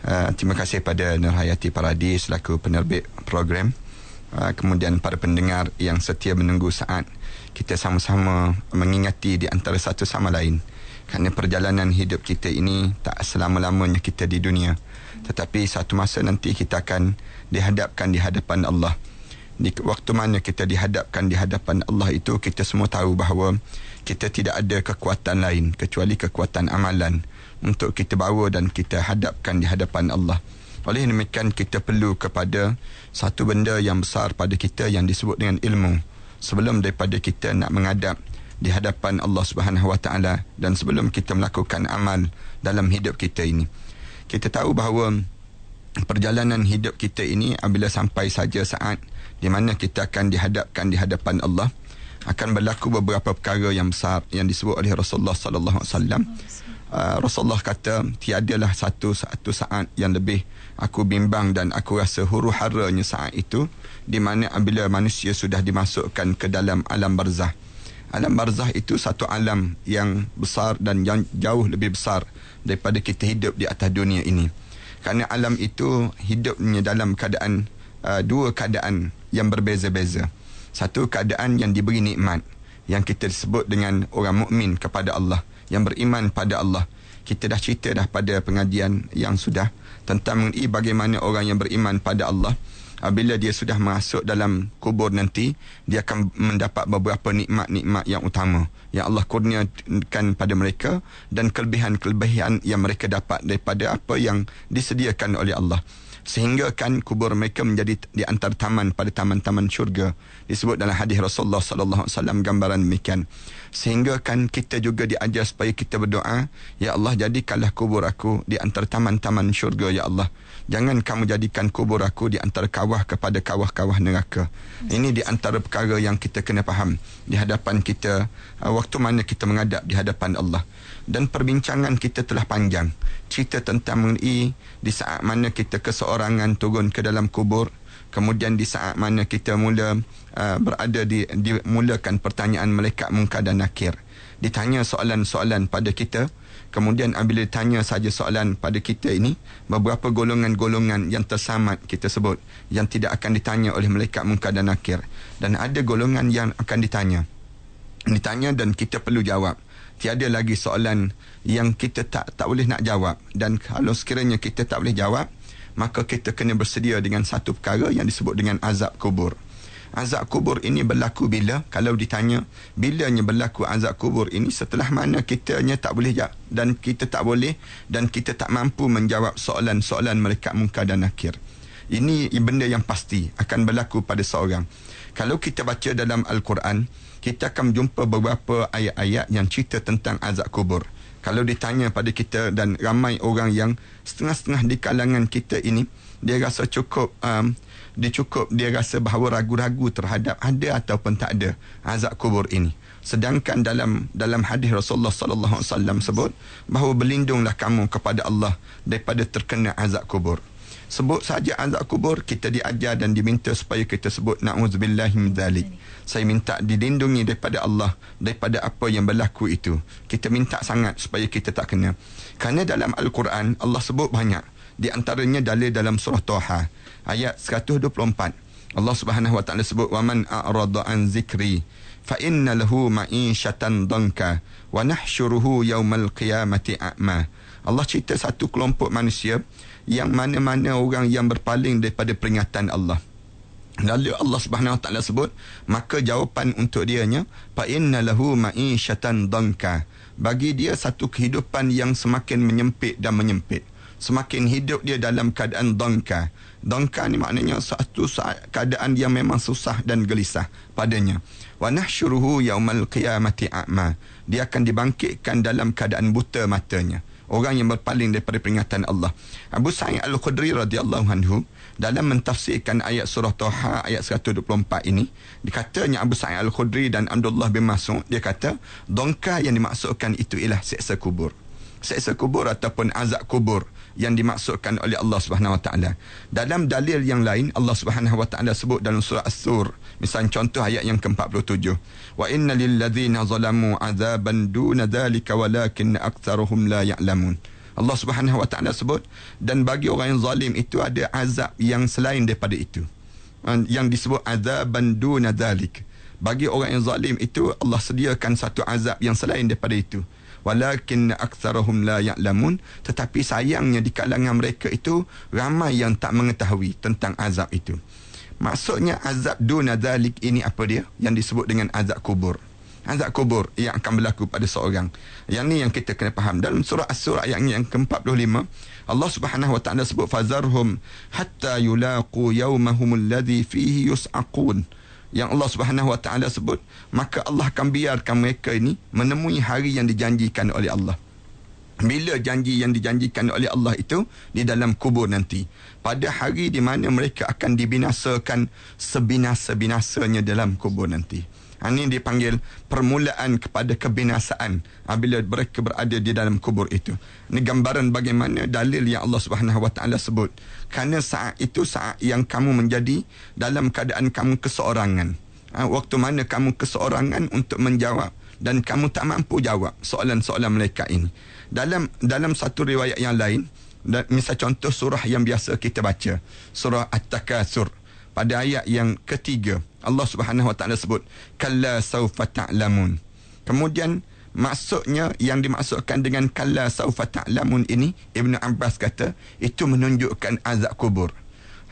Uh, terima kasih pada Nurhayati Paradi selaku penerbit program. Uh, kemudian para pendengar yang setia menunggu saat kita sama-sama mengingati di antara satu sama lain kerana perjalanan hidup kita ini tak selama-lamanya kita di dunia. Tetapi satu masa nanti kita akan dihadapkan di hadapan Allah. Di waktu mana kita dihadapkan di hadapan Allah itu kita semua tahu bahawa kita tidak ada kekuatan lain kecuali kekuatan amalan untuk kita bawa dan kita hadapkan di hadapan Allah. Oleh demikian kita perlu kepada satu benda yang besar pada kita yang disebut dengan ilmu. Sebelum daripada kita nak menghadap di hadapan Allah Subhanahu Wa Taala dan sebelum kita melakukan amal dalam hidup kita ini. Kita tahu bahawa perjalanan hidup kita ini apabila sampai saja saat di mana kita akan dihadapkan di hadapan Allah akan berlaku beberapa perkara yang besar yang disebut oleh Rasulullah sallallahu alaihi wasallam. Uh, Rasulullah kata tiadalah satu satu saat yang lebih aku bimbang dan aku rasa huru haranya saat itu di mana apabila manusia sudah dimasukkan ke dalam alam barzah alam barzah itu satu alam yang besar dan yang jauh lebih besar daripada kita hidup di atas dunia ini. Kerana alam itu hidupnya dalam keadaan uh, dua keadaan yang berbeza-beza. Satu keadaan yang diberi nikmat yang kita sebut dengan orang mukmin kepada Allah, yang beriman pada Allah. Kita dah cerita dah pada pengajian yang sudah tentang mengenai bagaimana orang yang beriman pada Allah bila dia sudah masuk dalam kubur nanti dia akan mendapat beberapa nikmat-nikmat yang utama yang Allah kurniakan pada mereka dan kelebihan-kelebihan yang mereka dapat daripada apa yang disediakan oleh Allah. Sehingga kan kubur mereka menjadi di antara taman pada taman-taman syurga. Disebut dalam hadis Rasulullah sallallahu alaihi wasallam gambaran demikian. Sehingga kan kita juga diajar supaya kita berdoa ya Allah jadikanlah kubur aku di antara taman-taman syurga ya Allah Jangan kamu jadikan kubur aku di antara kawah kepada kawah-kawah neraka. Ini di antara perkara yang kita kena faham di hadapan kita uh, waktu mana kita menghadap di hadapan Allah. Dan perbincangan kita telah panjang. Cerita tentang mengenai di saat mana kita keseorangan turun ke dalam kubur. Kemudian di saat mana kita mula uh, berada di dimulakan pertanyaan malaikat mungkar dan nakir. Ditanya soalan-soalan pada kita Kemudian apabila ditanya saja soalan pada kita ini, beberapa golongan-golongan yang tersamat kita sebut yang tidak akan ditanya oleh malaikat munkar dan nakir dan ada golongan yang akan ditanya. Ditanya dan kita perlu jawab. Tiada lagi soalan yang kita tak tak boleh nak jawab dan kalau sekiranya kita tak boleh jawab, maka kita kena bersedia dengan satu perkara yang disebut dengan azab kubur azab kubur ini berlaku bila kalau ditanya bilanya berlaku azab kubur ini setelah mana kitanya tak boleh jawab dan kita tak boleh dan kita tak mampu menjawab soalan-soalan mereka munkar dan nakir Ini benda yang pasti akan berlaku pada seorang. Kalau kita baca dalam Al-Quran, kita akan jumpa beberapa ayat-ayat yang cerita tentang azab kubur. Kalau ditanya pada kita dan ramai orang yang setengah-setengah di kalangan kita ini, dia rasa cukup um, dia cukup dia rasa bahawa ragu-ragu terhadap ada ataupun tak ada azab kubur ini. Sedangkan dalam dalam hadis Rasulullah sallallahu alaihi wasallam sebut bahawa berlindunglah kamu kepada Allah daripada terkena azab kubur. Sebut saja azab kubur kita diajar dan diminta supaya kita sebut nauzubillahi min. Saya minta dilindungi daripada Allah daripada apa yang berlaku itu. Kita minta sangat supaya kita tak kena. Kerana dalam Al-Quran Allah sebut banyak. Di antaranya dalil dalam surah Toha ayat 124. Allah Subhanahu wa taala sebut waman a'rada an zikri fa inna lahu ma'isyatan danka wa nahsyuruhu yaumal qiyamati a'ma. Allah cerita satu kelompok manusia yang mana-mana orang yang berpaling daripada peringatan Allah. Lalu Allah Subhanahu Wa Taala sebut, maka jawapan untuk dianya, fa inna lahu ma'isyatan danka. Bagi dia satu kehidupan yang semakin menyempit dan menyempit. Semakin hidup dia dalam keadaan danka. Danka ni maknanya satu keadaan yang memang susah dan gelisah padanya. Wa nahsyuruhu yaumal qiyamati a'ma. Dia akan dibangkitkan dalam keadaan buta matanya orang yang berpaling daripada peringatan Allah. Abu Sa'id Al-Khudri radhiyallahu anhu dalam mentafsirkan ayat surah Taha ayat 124 ini, dikatanya Abu Sa'id Al-Khudri dan Abdullah bin Mas'ud dia kata, dongka yang dimaksudkan itu ialah seksa kubur. Seksa kubur ataupun azab kubur yang dimaksudkan oleh Allah Subhanahu Wa Taala. Dalam dalil yang lain Allah Subhanahu Wa Taala sebut dalam surah As-Sur, misal contoh ayat yang ke-47. Wa inna lil ladzina zalamu azaban duna dzalika walakin aktsaruhum la ya'lamun. Allah Subhanahu Wa Taala sebut dan bagi orang yang zalim itu ada azab yang selain daripada itu. Yang disebut azaban duna dzalik. Bagi orang yang zalim itu Allah sediakan satu azab yang selain daripada itu walakin aktsarahum la ya'lamun. Tetapi sayangnya di kalangan mereka itu ramai yang tak mengetahui tentang azab itu. Maksudnya azab duna zalik ini apa dia? Yang disebut dengan azab kubur. Azab kubur yang akan berlaku pada seorang. Yang ni yang kita kena faham. Dalam surah as-surah yang yang ke-45 Allah Subhanahu wa taala sebut fazarhum hatta yulaqu yawmahum alladhi fihi yus'aqun yang Allah Subhanahu Wa Taala sebut maka Allah akan biarkan mereka ini menemui hari yang dijanjikan oleh Allah. Bila janji yang dijanjikan oleh Allah itu di dalam kubur nanti pada hari di mana mereka akan dibinasakan sebinasa-binasanya dalam kubur nanti ini dipanggil permulaan kepada kebinasaan apabila mereka berada di dalam kubur itu. Ini gambaran bagaimana dalil yang Allah Subhanahu Wa Taala sebut. Kerana saat itu saat yang kamu menjadi dalam keadaan kamu keseorangan. Ha, waktu mana kamu keseorangan untuk menjawab dan kamu tak mampu jawab soalan-soalan mereka ini. Dalam dalam satu riwayat yang lain, dan misal contoh surah yang biasa kita baca, surah At-Takatsur pada ayat yang ketiga Allah Subhanahu Wa Taala sebut kalla saufa ta'lamun. Kemudian maksudnya yang dimaksudkan dengan kalla saufa ta'lamun ini Ibnu Abbas kata itu menunjukkan azab kubur.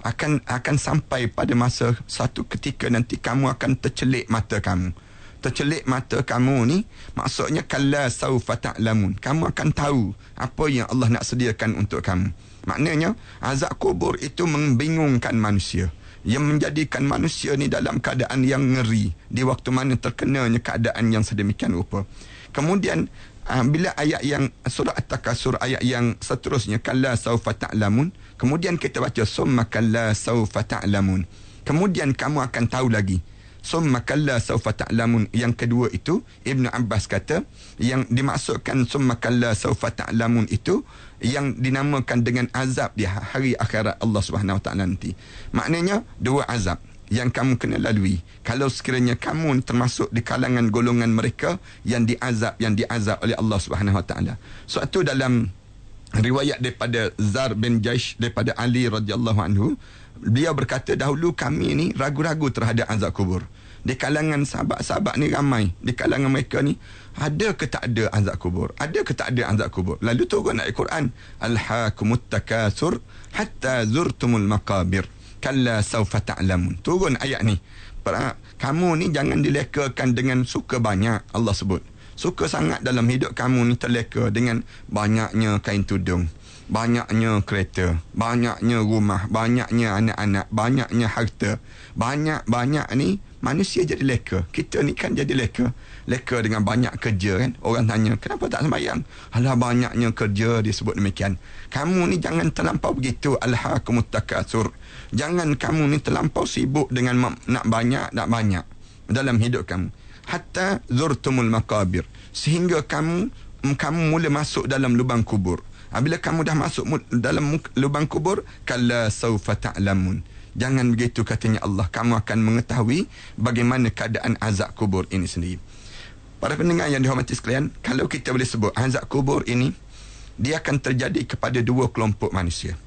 Akan akan sampai pada masa satu ketika nanti kamu akan tercelik mata kamu. Tercelik mata kamu ni maksudnya kalla saufa ta'lamun. Kamu akan tahu apa yang Allah nak sediakan untuk kamu. Maknanya azab kubur itu membingungkan manusia yang menjadikan manusia ni dalam keadaan yang ngeri di waktu mana terkenanya keadaan yang sedemikian rupa. Kemudian uh, bila ayat yang surah At-Takasur ayat yang seterusnya kalla saufa ta'lamun, kemudian kita baca summa kalla saufa ta'lamun. Kemudian kamu akan tahu lagi summa kalla saufa ta'lamun yang kedua itu Ibnu Abbas kata yang dimaksudkan summa kalla saufa ta'lamun itu yang dinamakan dengan azab di hari akhirat Allah Subhanahu Taala nanti. Maknanya dua azab yang kamu kena lalui. Kalau sekiranya kamu termasuk di kalangan golongan mereka yang diazab yang diazab oleh Allah Subhanahu Taala. Suatu dalam riwayat daripada Zar bin Jaish daripada Ali radhiyallahu anhu beliau berkata dahulu kami ni ragu-ragu terhadap azab kubur. Di kalangan sahabat-sahabat ni ramai. Di kalangan mereka ni ada ke tak ada azab kubur? Ada ke tak ada azab kubur? Lalu turun ayat Quran. Alhaakumut takasur hatta zurtumul maqabir. Kalla sawfa ta'lamun. Turun ayat ni. Kamu ni jangan dilekakan dengan suka banyak Allah sebut. Suka sangat dalam hidup kamu ni terleka dengan banyaknya kain tudung banyaknya kereta, banyaknya rumah, banyaknya anak-anak, banyaknya harta, banyak-banyak ni manusia jadi leka. Kita ni kan jadi leka. Leka dengan banyak kerja kan. Orang tanya, kenapa tak sembahyang? Alah banyaknya kerja disebut demikian. Kamu ni jangan terlampau begitu. Alhaakumut takasur. Jangan kamu ni terlampau sibuk dengan nak banyak, nak banyak dalam hidup kamu. Hatta zurtumul maqabir. Sehingga kamu kamu mula masuk dalam lubang kubur. Apabila kamu dah masuk dalam lubang kubur, kalla saufa ta'lamun. Jangan begitu katanya Allah. Kamu akan mengetahui bagaimana keadaan azab kubur ini sendiri. Para pendengar yang dihormati sekalian, kalau kita boleh sebut azab kubur ini, dia akan terjadi kepada dua kelompok manusia.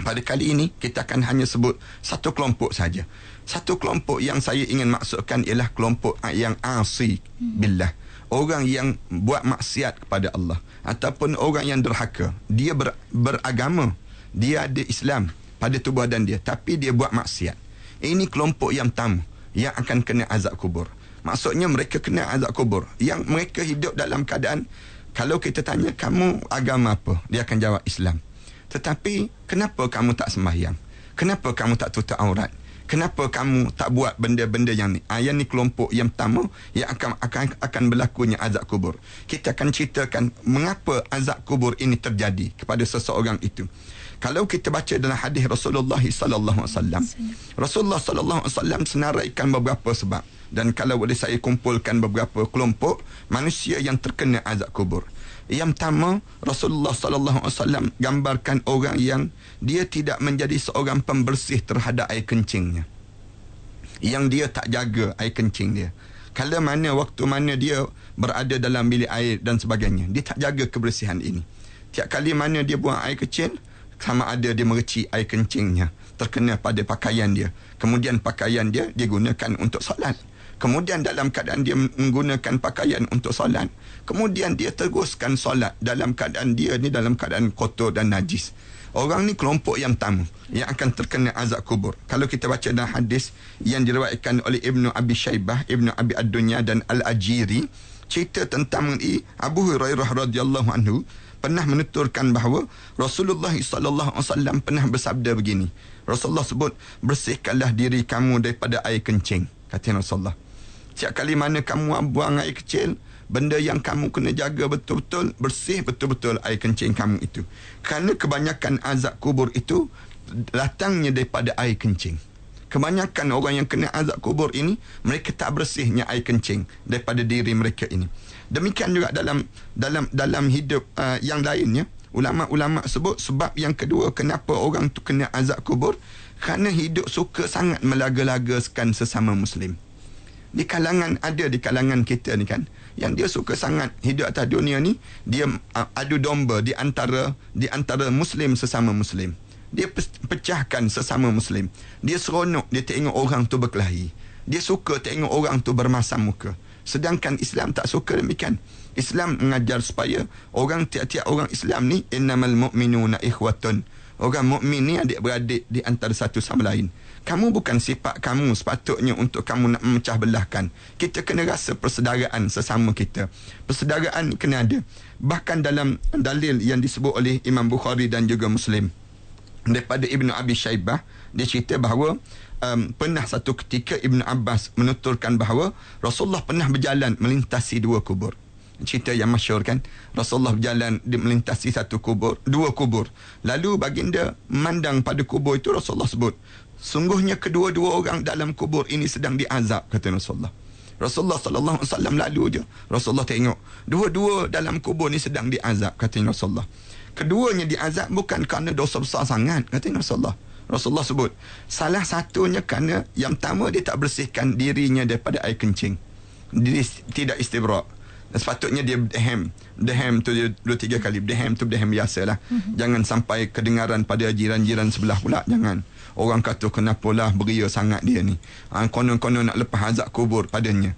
Pada kali ini, kita akan hanya sebut satu kelompok saja. Satu kelompok yang saya ingin maksudkan ialah kelompok yang asi billah. Orang yang buat maksiat kepada Allah. Ataupun orang yang derhaka. Dia ber, beragama. Dia ada Islam pada tubuh badan dia. Tapi dia buat maksiat. Ini kelompok yang tamu. Yang akan kena azab kubur. Maksudnya mereka kena azab kubur. Yang mereka hidup dalam keadaan. Kalau kita tanya, kamu agama apa? Dia akan jawab Islam. Tetapi kenapa kamu tak sembahyang? Kenapa kamu tak tutup aurat? Kenapa kamu tak buat benda-benda yang ni? Ah, yang ni kelompok yang pertama yang akan akan akan berlakunya azab kubur. Kita akan ceritakan mengapa azab kubur ini terjadi kepada seseorang itu. Kalau kita baca dalam hadis Rasulullah sallallahu alaihi wasallam, Rasulullah sallallahu alaihi wasallam senaraikan beberapa sebab dan kalau boleh saya kumpulkan beberapa kelompok manusia yang terkena azab kubur. Yang pertama, Rasulullah sallallahu alaihi wasallam gambarkan orang yang dia tidak menjadi seorang pembersih terhadap air kencingnya. Yang dia tak jaga air kencing dia. Kalau mana waktu mana dia berada dalam bilik air dan sebagainya, dia tak jaga kebersihan ini. Tiap kali mana dia buang air kecil, sama ada dia mereci air kencingnya terkena pada pakaian dia. Kemudian pakaian dia dia gunakan untuk solat. Kemudian dalam keadaan dia menggunakan pakaian untuk solat, kemudian dia teruskan solat dalam keadaan dia ni dalam keadaan kotor dan najis. Orang ni kelompok yang tamu yang akan terkena azab kubur. Kalau kita baca dalam hadis yang diriwayatkan oleh Ibnu Abi Shaybah, Ibnu Abi Ad-Dunya dan Al-Ajiri, cerita tentang mengenai Abu Hurairah radhiyallahu anhu pernah menuturkan bahawa Rasulullah sallallahu alaihi wasallam pernah bersabda begini. Rasulullah sebut, "Bersihkanlah diri kamu daripada air kencing." Kata Rasulullah. Setiap kali mana kamu buang air kecil, benda yang kamu kena jaga betul-betul, bersih betul-betul air kencing kamu itu. Kerana kebanyakan azab kubur itu datangnya daripada air kencing. Kebanyakan orang yang kena azab kubur ini, mereka tak bersihnya air kencing daripada diri mereka ini. Demikian juga dalam dalam dalam hidup uh, yang lainnya, ulama-ulama sebut sebab yang kedua kenapa orang tu kena azab kubur? Kerana hidup suka sangat melaga-lagakan sesama muslim. Di kalangan ada di kalangan kita ni kan yang dia suka sangat hidup atas dunia ni dia uh, adu domba di antara di antara muslim sesama muslim. Dia pecahkan sesama muslim. Dia seronok dia tengok orang tu berkelahi. Dia suka tengok orang tu bermasam muka sedangkan Islam tak suka demikian Islam mengajar supaya orang tiap-tiap orang Islam ni innamal mu'minuna ikhwatun orang mukmin ni adik-beradik di antara satu sama lain kamu bukan sifat kamu sepatutnya untuk kamu nak memecah belahkan. Kita kena rasa persaudaraan sesama kita. Persaudaraan kena ada. Bahkan dalam dalil yang disebut oleh Imam Bukhari dan juga Muslim. Daripada Ibnu Abi Shaybah, dia cerita bahawa um, pernah satu ketika Ibnu Abbas menuturkan bahawa Rasulullah pernah berjalan melintasi dua kubur. Cerita yang masyur kan. Rasulullah berjalan di melintasi satu kubur, dua kubur. Lalu baginda memandang pada kubur itu Rasulullah sebut, Sungguhnya kedua-dua orang dalam kubur ini sedang diazab kata Rasulullah. Rasulullah sallallahu alaihi wasallam lalu je. Rasulullah tengok dua-dua dalam kubur ni sedang diazab kata Rasulullah. Keduanya diazab bukan kerana dosa besar sangat kata Rasulullah. Rasulullah sebut salah satunya kerana yang pertama dia tak bersihkan dirinya daripada air kencing. Dia tidak istibra. Sepatutnya dia dehem. Dehem tu dia dua tiga kali. Dehem tu dehem biasalah. Mm-hmm. Jangan sampai kedengaran pada jiran-jiran sebelah pula. Jangan. Orang kata kenapalah beria sangat dia ni. Ha, konon-konon nak lepas azab kubur padanya.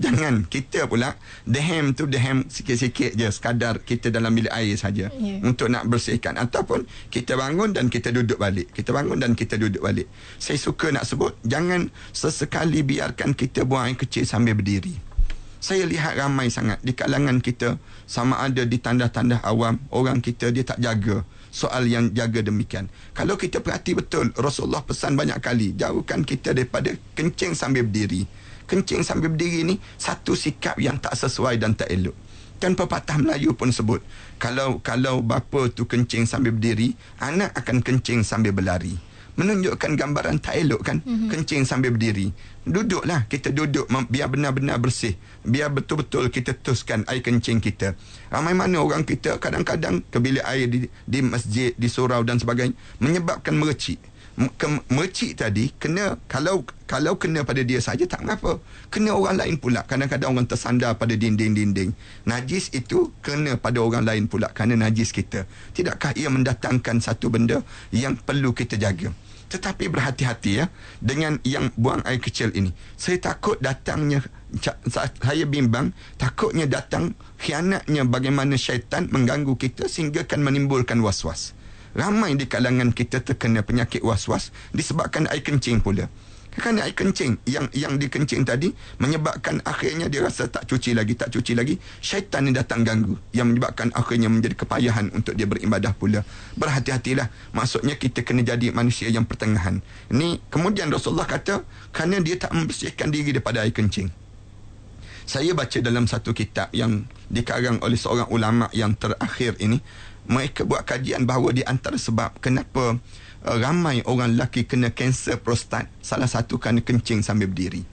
Jangan. Kita pula dehem tu dehem sikit-sikit je. Sekadar kita dalam bilik air saja. Yeah. Untuk nak bersihkan. Ataupun kita bangun dan kita duduk balik. Kita bangun dan kita duduk balik. Saya suka nak sebut. Jangan sesekali biarkan kita buang air kecil sambil berdiri saya lihat ramai sangat di kalangan kita sama ada di tanda-tanda awam orang kita dia tak jaga soal yang jaga demikian. Kalau kita perhati betul Rasulullah pesan banyak kali jauhkan kita daripada kencing sambil berdiri. Kencing sambil berdiri ni satu sikap yang tak sesuai dan tak elok. Kan pepatah Melayu pun sebut kalau kalau bapa tu kencing sambil berdiri, anak akan kencing sambil berlari menunjukkan gambaran tak elok kan mm-hmm. kencing sambil berdiri duduklah. Kita duduk biar benar-benar bersih. Biar betul-betul kita tuskan air kencing kita. Ramai mana orang kita kadang-kadang ke bilik air di, di masjid di surau dan sebagainya menyebabkan mercik. Ke, mercik tadi kena kalau kalau kena pada dia saja tak mengapa. Kena orang lain pula. Kadang-kadang orang tersandar pada dinding-dinding. Najis itu kena pada orang lain pula kerana najis kita. Tidakkah ia mendatangkan satu benda yang perlu kita jaga tetapi berhati-hati ya dengan yang buang air kecil ini. Saya takut datangnya saya bimbang takutnya datang khianatnya bagaimana syaitan mengganggu kita sehingga akan menimbulkan was-was. Ramai di kalangan kita terkena penyakit was-was disebabkan air kencing pula kerana air kencing yang yang dikencing tadi menyebabkan akhirnya dia rasa tak cuci lagi tak cuci lagi. Syaitan ni datang ganggu yang menyebabkan akhirnya menjadi kepayahan untuk dia beribadah pula. Berhati-hatilah. Maksudnya kita kena jadi manusia yang pertengahan. Ni kemudian Rasulullah kata kerana dia tak membersihkan diri daripada air kencing. Saya baca dalam satu kitab yang dikarang oleh seorang ulama yang terakhir ini mereka buat kajian bahawa di antara sebab kenapa ramai orang lelaki kena kanser prostat. Salah satu kerana kencing sambil berdiri.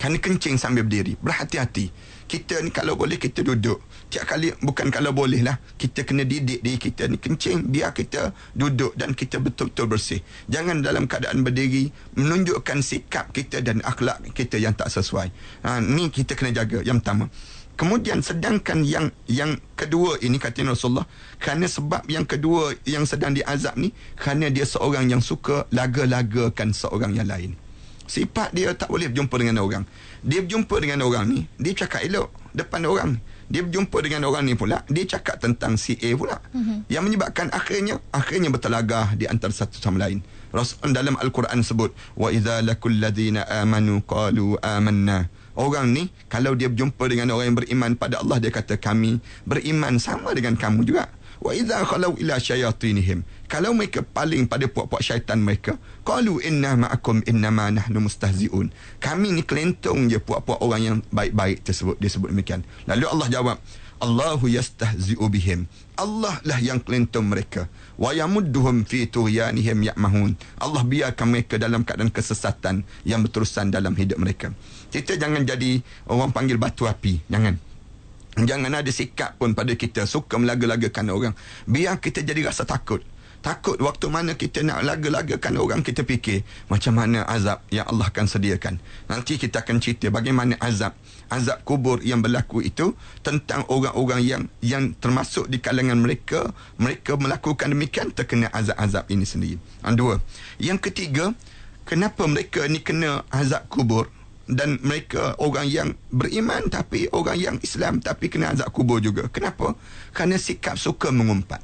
Kerana kencing sambil berdiri. Berhati-hati. Kita ni kalau boleh kita duduk. Tiap kali bukan kalau boleh lah. Kita kena didik diri kita ni. Kencing biar kita duduk dan kita betul-betul bersih. Jangan dalam keadaan berdiri menunjukkan sikap kita dan akhlak kita yang tak sesuai. Ha, ni kita kena jaga. Yang pertama Kemudian sedangkan yang yang kedua ini kata Rasulullah kerana sebab yang kedua yang sedang diazab ni kerana dia seorang yang suka laga-lagakan seorang yang lain. Sifat dia tak boleh berjumpa dengan orang. Dia berjumpa dengan orang ni, dia cakap elok depan orang. Dia berjumpa dengan orang ni pula, dia cakap tentang si A pula. Uh-huh. Yang menyebabkan akhirnya akhirnya bertelagah di antara satu sama lain. Rasul dalam Al-Quran sebut, "Wa idza lakul ladzina amanu qalu amanna." Orang ni kalau dia berjumpa dengan orang yang beriman pada Allah dia kata kami beriman sama dengan kamu juga. Wa idza khalau ila syayatinihim. Kalau mereka paling pada puak-puak syaitan mereka, qalu inna ma'akum innama nahnu mustahzi'un. Kami ni kelentong je puak-puak orang yang baik-baik tersebut dia sebut demikian. Lalu Allah jawab, Allahu yastahzi'u bihim. Allah lah yang kelentong mereka. Wa yamudduhum fi tughyanihim ya'mahun. Allah biarkan mereka dalam keadaan kesesatan yang berterusan dalam hidup mereka. Kita jangan jadi orang panggil batu api. Jangan. Jangan ada sikap pun pada kita suka melaga-lagakan orang. Biar kita jadi rasa takut. Takut waktu mana kita nak laga-lagakan orang kita fikir macam mana azab yang Allah akan sediakan. Nanti kita akan cerita bagaimana azab azab kubur yang berlaku itu tentang orang-orang yang yang termasuk di kalangan mereka mereka melakukan demikian terkena azab-azab ini sendiri. Yang dua. Yang ketiga, kenapa mereka ni kena azab kubur? Dan mereka orang yang beriman tapi orang yang Islam tapi kena azab kubur juga. Kenapa? Kerana sikap suka mengumpat.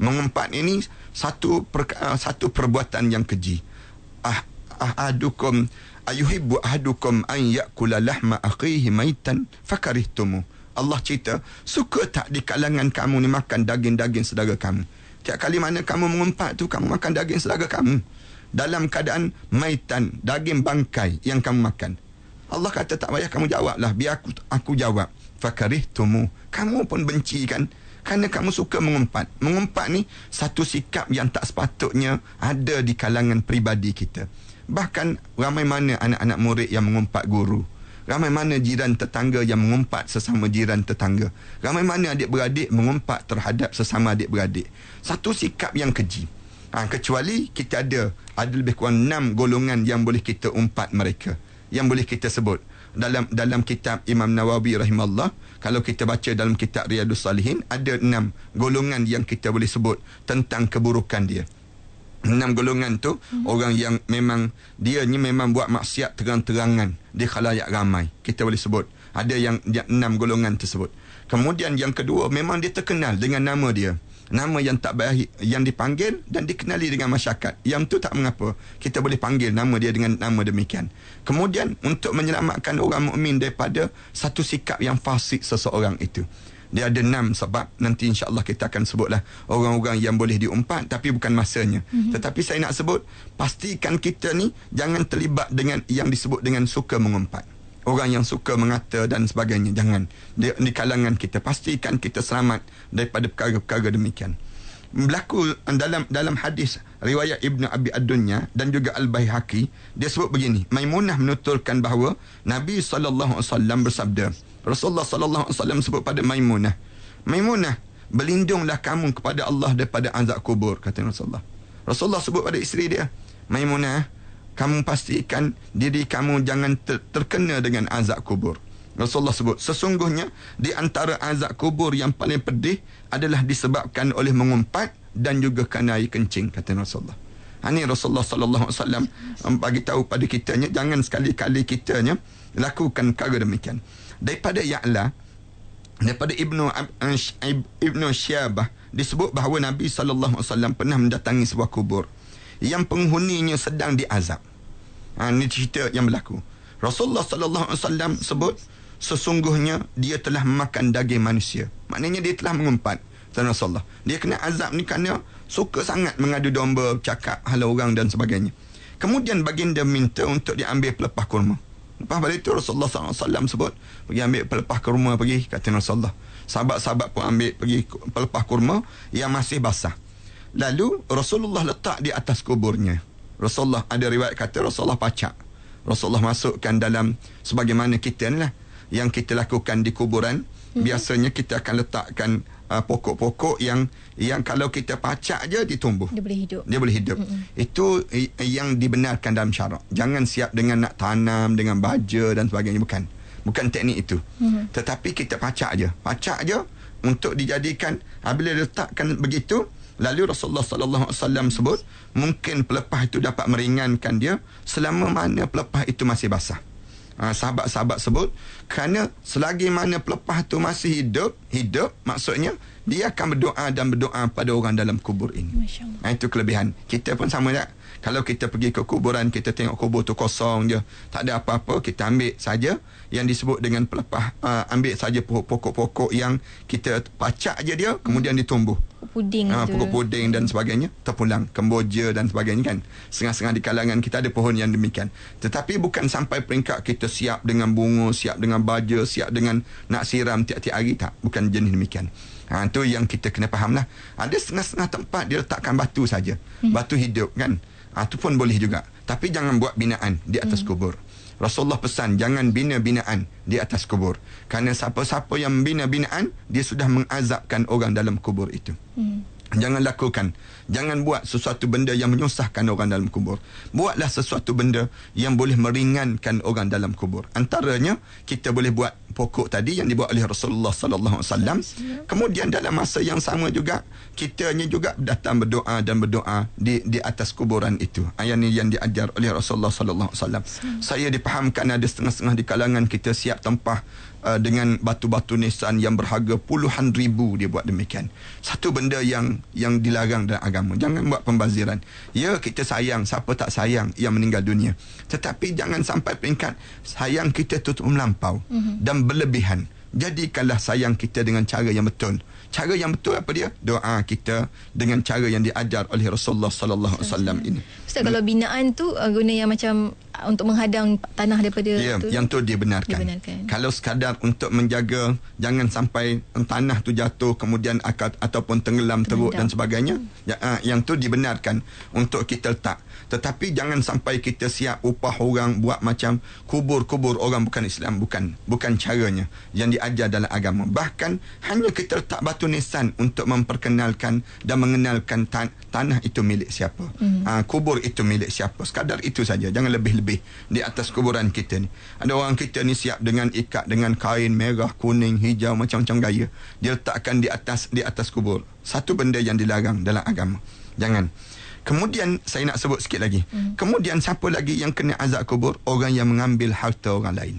Mengumpat ini satu per, uh, satu perbuatan yang keji. Ah ahadukum ayuhibbu ahadukum an yakula lahma akhihi maitan fakarihtumu. Allah cerita, suka tak di kalangan kamu ni makan daging-daging saudara kamu? Tiap kali mana kamu mengumpat tu kamu makan daging saudara kamu dalam keadaan maitan daging bangkai yang kamu makan. Allah kata tak payah kamu jawablah biar aku aku jawab. Fakarih tumu kamu pun benci kan? Kerana kamu suka mengumpat. Mengumpat ni satu sikap yang tak sepatutnya ada di kalangan pribadi kita. Bahkan ramai mana anak-anak murid yang mengumpat guru. Ramai mana jiran tetangga yang mengumpat sesama jiran tetangga. Ramai mana adik-beradik mengumpat terhadap sesama adik-beradik. Satu sikap yang keji Ha, kecuali kita ada ada lebih kurang enam golongan yang boleh kita umpat mereka yang boleh kita sebut. Dalam dalam kitab Imam Nawawi rahimahullah kalau kita baca dalam kitab Riyadus Salihin ada enam golongan yang kita boleh sebut tentang keburukan dia. Enam golongan tu hmm. orang yang memang dia ni memang buat maksiat terang-terangan di khalayak ramai kita boleh sebut. Ada yang, yang enam golongan tersebut. Kemudian yang kedua memang dia terkenal dengan nama dia nama yang tak baik yang dipanggil dan dikenali dengan masyarakat. Yang tu tak mengapa. Kita boleh panggil nama dia dengan nama demikian. Kemudian untuk menyelamatkan orang mukmin daripada satu sikap yang fasik seseorang itu. Dia ada enam sebab nanti insya-Allah kita akan sebutlah orang-orang yang boleh diumpat tapi bukan masanya. Mm-hmm. Tetapi saya nak sebut pastikan kita ni jangan terlibat dengan yang disebut dengan suka mengumpat. Orang yang suka mengata dan sebagainya. Jangan. Di, di kalangan kita pastikan kita selamat daripada perkara-perkara demikian. Berlaku dalam dalam hadis riwayat Ibnu Abi Ad-Dunya dan juga Al-Baihaqi dia sebut begini. Maimunah menuturkan bahawa Nabi sallallahu alaihi wasallam bersabda Rasulullah sallallahu alaihi wasallam sebut pada Maimunah Maimunah berlindunglah kamu kepada Allah daripada azab kubur kata Rasulullah. Rasulullah sebut pada isteri dia Maimunah kamu pastikan diri kamu jangan ter- terkena dengan azab kubur Rasulullah sebut sesungguhnya di antara azab kubur yang paling pedih adalah disebabkan oleh mengumpat dan juga kerana air kencing kata Rasulullah. Ha ni Rasulullah sallallahu alaihi wasallam bagi tahu pada kitanya jangan sekali-kali kitanya lakukan perkara demikian. Daripada Ya'la daripada Ibnu Ibnu Syabah disebut bahawa Nabi sallallahu alaihi wasallam pernah mendatangi sebuah kubur yang penghuninya sedang diazab. Ha ni cerita yang berlaku. Rasulullah sallallahu alaihi wasallam sebut sesungguhnya dia telah makan daging manusia. Maknanya dia telah mengumpat. Tuan Rasulullah. Dia kena azab ni kerana suka sangat mengadu domba, cakap halau orang dan sebagainya. Kemudian baginda minta untuk diambil pelepah kurma. Lepas pada itu Rasulullah SAW sebut, pergi ambil pelepah kurma pergi, kata Rasulullah. Sahabat-sahabat pun ambil pergi pelepah kurma yang masih basah. Lalu Rasulullah letak di atas kuburnya. Rasulullah ada riwayat kata Rasulullah pacak. Rasulullah masukkan dalam sebagaimana kita ni lah yang kita lakukan di kuburan mm-hmm. biasanya kita akan letakkan uh, pokok-pokok yang yang kalau kita pacak je dia tumbuh dia boleh hidup dia boleh hidup mm-hmm. itu yang dibenarkan dalam syarak jangan siap dengan nak tanam dengan baja dan sebagainya bukan bukan teknik itu mm-hmm. tetapi kita pacak je pacak je untuk dijadikan apabila letakkan begitu Lalu Rasulullah sallallahu alaihi wasallam sebut mungkin pelepah itu dapat meringankan dia selama mana pelepah itu masih basah. Ha, sahabat-sahabat sebut kerana selagi mana pelepah tu masih hidup hidup maksudnya dia akan berdoa dan berdoa pada orang dalam kubur ini. Ha, itu kelebihan. Kita pun sama tak? Kalau kita pergi ke kuburan kita tengok kubur tu kosong je tak ada apa-apa kita ambil saja yang disebut dengan pelepah. Uh, ambil saja pokok-pokok yang kita pacak je dia kemudian ditumbuh puding ha, pokok puding dan sebagainya terpulang kemboja dan sebagainya kan setengah-setengah di kalangan kita ada pohon yang demikian tetapi bukan sampai peringkat kita siap dengan bunga siap dengan baja siap dengan nak siram tiap-tiap hari tak bukan jenis demikian Ha, itu yang kita kena faham lah. Ada setengah-setengah tempat dia letakkan batu saja. Hmm. Batu hidup kan. Ha, itu pun boleh juga. Tapi jangan buat binaan di atas hmm. kubur. Rasulullah pesan jangan bina binaan di atas kubur. Kerana siapa-siapa yang bina binaan, dia sudah mengazabkan orang dalam kubur itu. Hmm. Jangan lakukan. Jangan buat sesuatu benda yang menyusahkan orang dalam kubur. Buatlah sesuatu benda yang boleh meringankan orang dalam kubur. Antaranya, kita boleh buat pokok tadi yang dibuat oleh Rasulullah sallallahu alaihi wasallam. Kemudian dalam masa yang sama juga kitanya juga datang berdoa dan berdoa di di atas kuburan itu. Ayat ini yang diajar oleh Rasulullah sallallahu alaihi wasallam. Saya dipahamkan ada setengah-setengah di kalangan kita siap tempah uh, dengan batu-batu nisan yang berharga puluhan ribu dia buat demikian. Satu benda yang yang dilarang dalam agama. Jangan buat pembaziran. Ya kita sayang siapa tak sayang yang meninggal dunia. Tetapi jangan sampai peringkat sayang kita tutup melampau mm-hmm. dan berlebihan. Jadikanlah sayang kita dengan cara yang betul. Cara yang betul apa dia? Doa kita dengan cara yang diajar oleh Rasulullah sallallahu alaihi wasallam ini. Ustaz kalau binaan tu uh, guna yang macam uh, untuk menghadang tanah daripada ya, tu yang tu dibenarkan. dibenarkan. Kalau sekadar untuk menjaga jangan sampai tanah tu jatuh kemudian akad ataupun tenggelam teruk dan sebagainya, hmm. ya, uh, yang tu dibenarkan untuk kita letak. Tetapi jangan sampai kita siap upah orang buat macam kubur-kubur orang bukan Islam bukan bukan caranya yang diajar dalam agama. Bahkan hanya kita letak batu nisan untuk memperkenalkan dan mengenalkan tan- tanah itu milik siapa. Hmm. Uh, kubur itu milik siapa. Sekadar itu saja. Jangan lebih-lebih di atas kuburan kita ni. Ada orang kita ni siap dengan ikat dengan kain merah, kuning, hijau macam-macam gaya. Dia letakkan di atas di atas kubur. Satu benda yang dilarang dalam agama. Jangan. Kemudian saya nak sebut sikit lagi. Hmm. Kemudian siapa lagi yang kena azab kubur? Orang yang mengambil harta orang lain.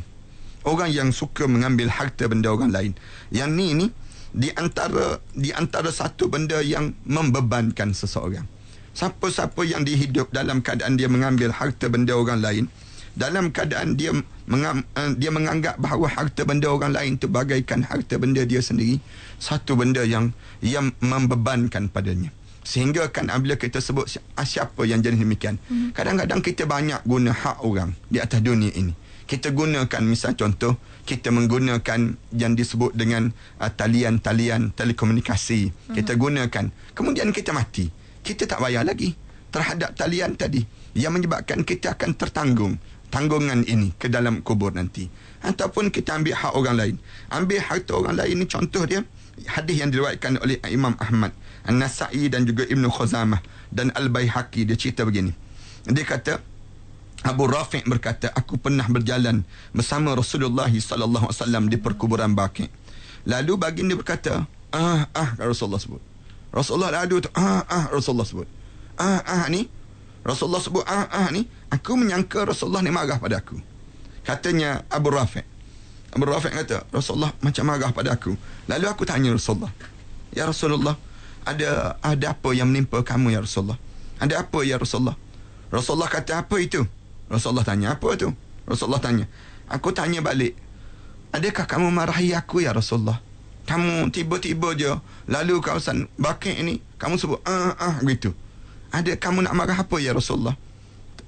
Orang yang suka mengambil harta benda orang lain. Yang ni ni di antara di antara satu benda yang membebankan seseorang. Siapa-siapa yang dihidup dalam keadaan dia mengambil harta benda orang lain, dalam keadaan dia mengam, uh, dia menganggap bahawa harta benda orang lain itu bagaikan harta benda dia sendiri satu benda yang yang membebankan padanya sehingga kan apabila kita sebut ah, siapa yang jenis demikian. Hmm. kadang-kadang kita banyak guna hak orang di atas dunia ini. Kita gunakan misal contoh kita menggunakan yang disebut dengan uh, talian-talian telekomunikasi. Hmm. kita gunakan. Kemudian kita mati. Kita tak bayar lagi terhadap talian tadi. Yang menyebabkan kita akan tertanggung tanggungan ini ke dalam kubur nanti. Ataupun kita ambil hak orang lain. Ambil harta orang lain ni contoh dia hadis yang diriwayatkan oleh Imam Ahmad An-Nasa'i dan juga Ibnu Khuzamah dan Al-Baihaqi dia cerita begini. Dia kata Abu Rafi' berkata aku pernah berjalan bersama Rasulullah sallallahu alaihi wasallam di perkuburan Baqi. Lalu baginda berkata ah ah Rasulullah sebut. Rasulullah lalu tu ah ah Rasulullah sebut. Ah ah ni. Rasulullah sebut ah ah ni. Aku menyangka Rasulullah ni marah pada aku. Katanya Abu Rafi' Abu Rafi' kata Rasulullah macam marah pada aku. Lalu aku tanya Rasulullah ya Rasulullah ada ada apa yang menimpa kamu ya Rasulullah? Ada apa ya Rasulullah? Rasulullah kata apa itu? Rasulullah tanya apa tu? Rasulullah tanya aku tanya balik adakah kamu marahi aku ya Rasulullah? Kamu tiba-tiba je lalu kawasan bakit ni? Kamu sebut ah ah gitu. Ada kamu nak marah apa ya Rasulullah?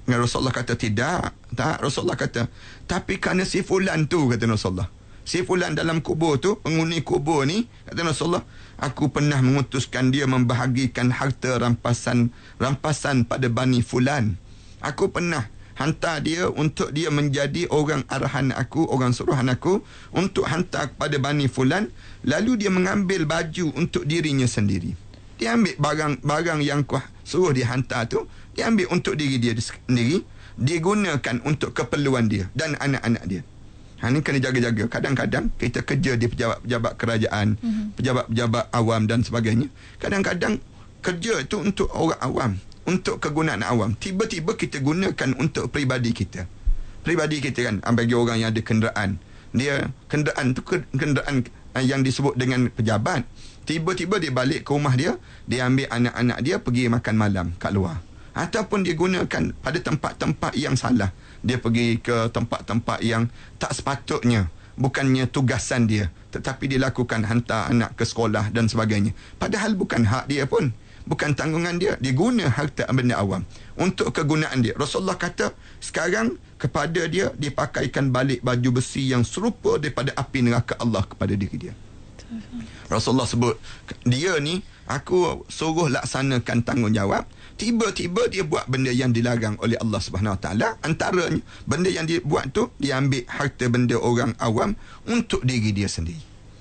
Dan Rasulullah kata tidak tak. Rasulullah kata tapi kerana si fulan tu kata Rasulullah. Si fulan dalam kubur tu penghuni kubur ni kata Rasulullah aku pernah mengutuskan dia membahagikan harta rampasan rampasan pada bani fulan. Aku pernah hantar dia untuk dia menjadi orang arahan aku orang suruhan aku untuk hantar kepada bani fulan. Lalu dia mengambil baju untuk dirinya sendiri. Dia ambil barang-barang yang kuah suruh dia hantar tu dia ambil untuk diri dia sendiri. Digunakan untuk keperluan dia dan anak-anak dia Ha ni kena jaga-jaga. Kadang-kadang kita kerja di pejabat-pejabat kerajaan, mm-hmm. pejabat-pejabat awam dan sebagainya. Kadang-kadang kerja itu untuk orang awam, untuk kegunaan awam. Tiba-tiba kita gunakan untuk peribadi kita. Peribadi kita kan, bagi orang yang ada kenderaan. Dia kenderaan tu kenderaan yang disebut dengan pejabat. Tiba-tiba dia balik ke rumah dia, dia ambil anak-anak dia pergi makan malam kat luar. Ataupun dia gunakan pada tempat-tempat yang salah dia pergi ke tempat-tempat yang tak sepatutnya. Bukannya tugasan dia tetapi dia lakukan hantar anak ke sekolah dan sebagainya. Padahal bukan hak dia pun. Bukan tanggungan dia. Dia guna harta benda awam. Untuk kegunaan dia. Rasulullah kata sekarang kepada dia dipakaikan balik baju besi yang serupa daripada api neraka Allah kepada diri dia. Rasulullah sebut dia ni aku suruh laksanakan tanggungjawab tiba-tiba dia buat benda yang dilarang oleh Allah Subhanahu Taala antaranya benda yang dia buat tu dia ambil harta benda orang awam untuk diri dia sendiri.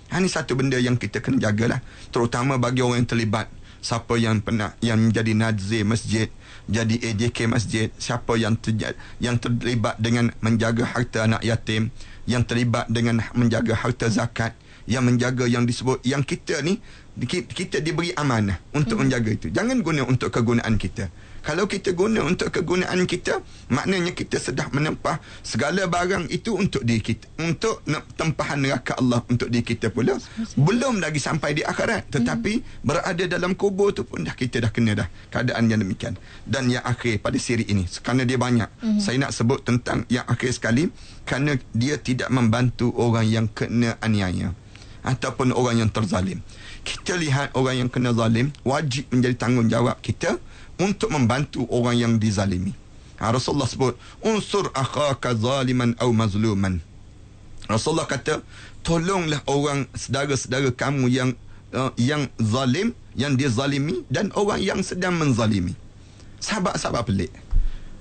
Ha, ini satu benda yang kita kena jagalah terutama bagi orang yang terlibat. Siapa yang pernah yang menjadi nazir masjid jadi AJK masjid siapa yang terjadi, yang terlibat dengan menjaga harta anak yatim yang terlibat dengan menjaga harta zakat yang menjaga yang disebut yang kita ni kita diberi amanah untuk hmm. menjaga itu. Jangan guna untuk kegunaan kita. Kalau kita guna untuk kegunaan kita, maknanya kita sedang menempah segala barang itu untuk diri kita. Untuk tempahan neraka Allah untuk diri kita pula. Belum lagi sampai di akhirat. Tetapi hmm. berada dalam kubur tu pun dah kita dah kena dah keadaan yang demikian. Dan yang akhir pada siri ini. Kerana dia banyak. Hmm. Saya nak sebut tentang yang akhir sekali. Kerana dia tidak membantu orang yang kena aniaya. Ataupun orang yang terzalim kita lihat orang yang kena zalim wajib menjadi tanggungjawab kita untuk membantu orang yang dizalimi. Ha, Rasulullah sebut unsur akhaka zaliman atau mazluman. Rasulullah kata tolonglah orang saudara-saudara kamu yang uh, yang zalim yang dizalimi dan orang yang sedang menzalimi. Sahabat-sahabat pelik.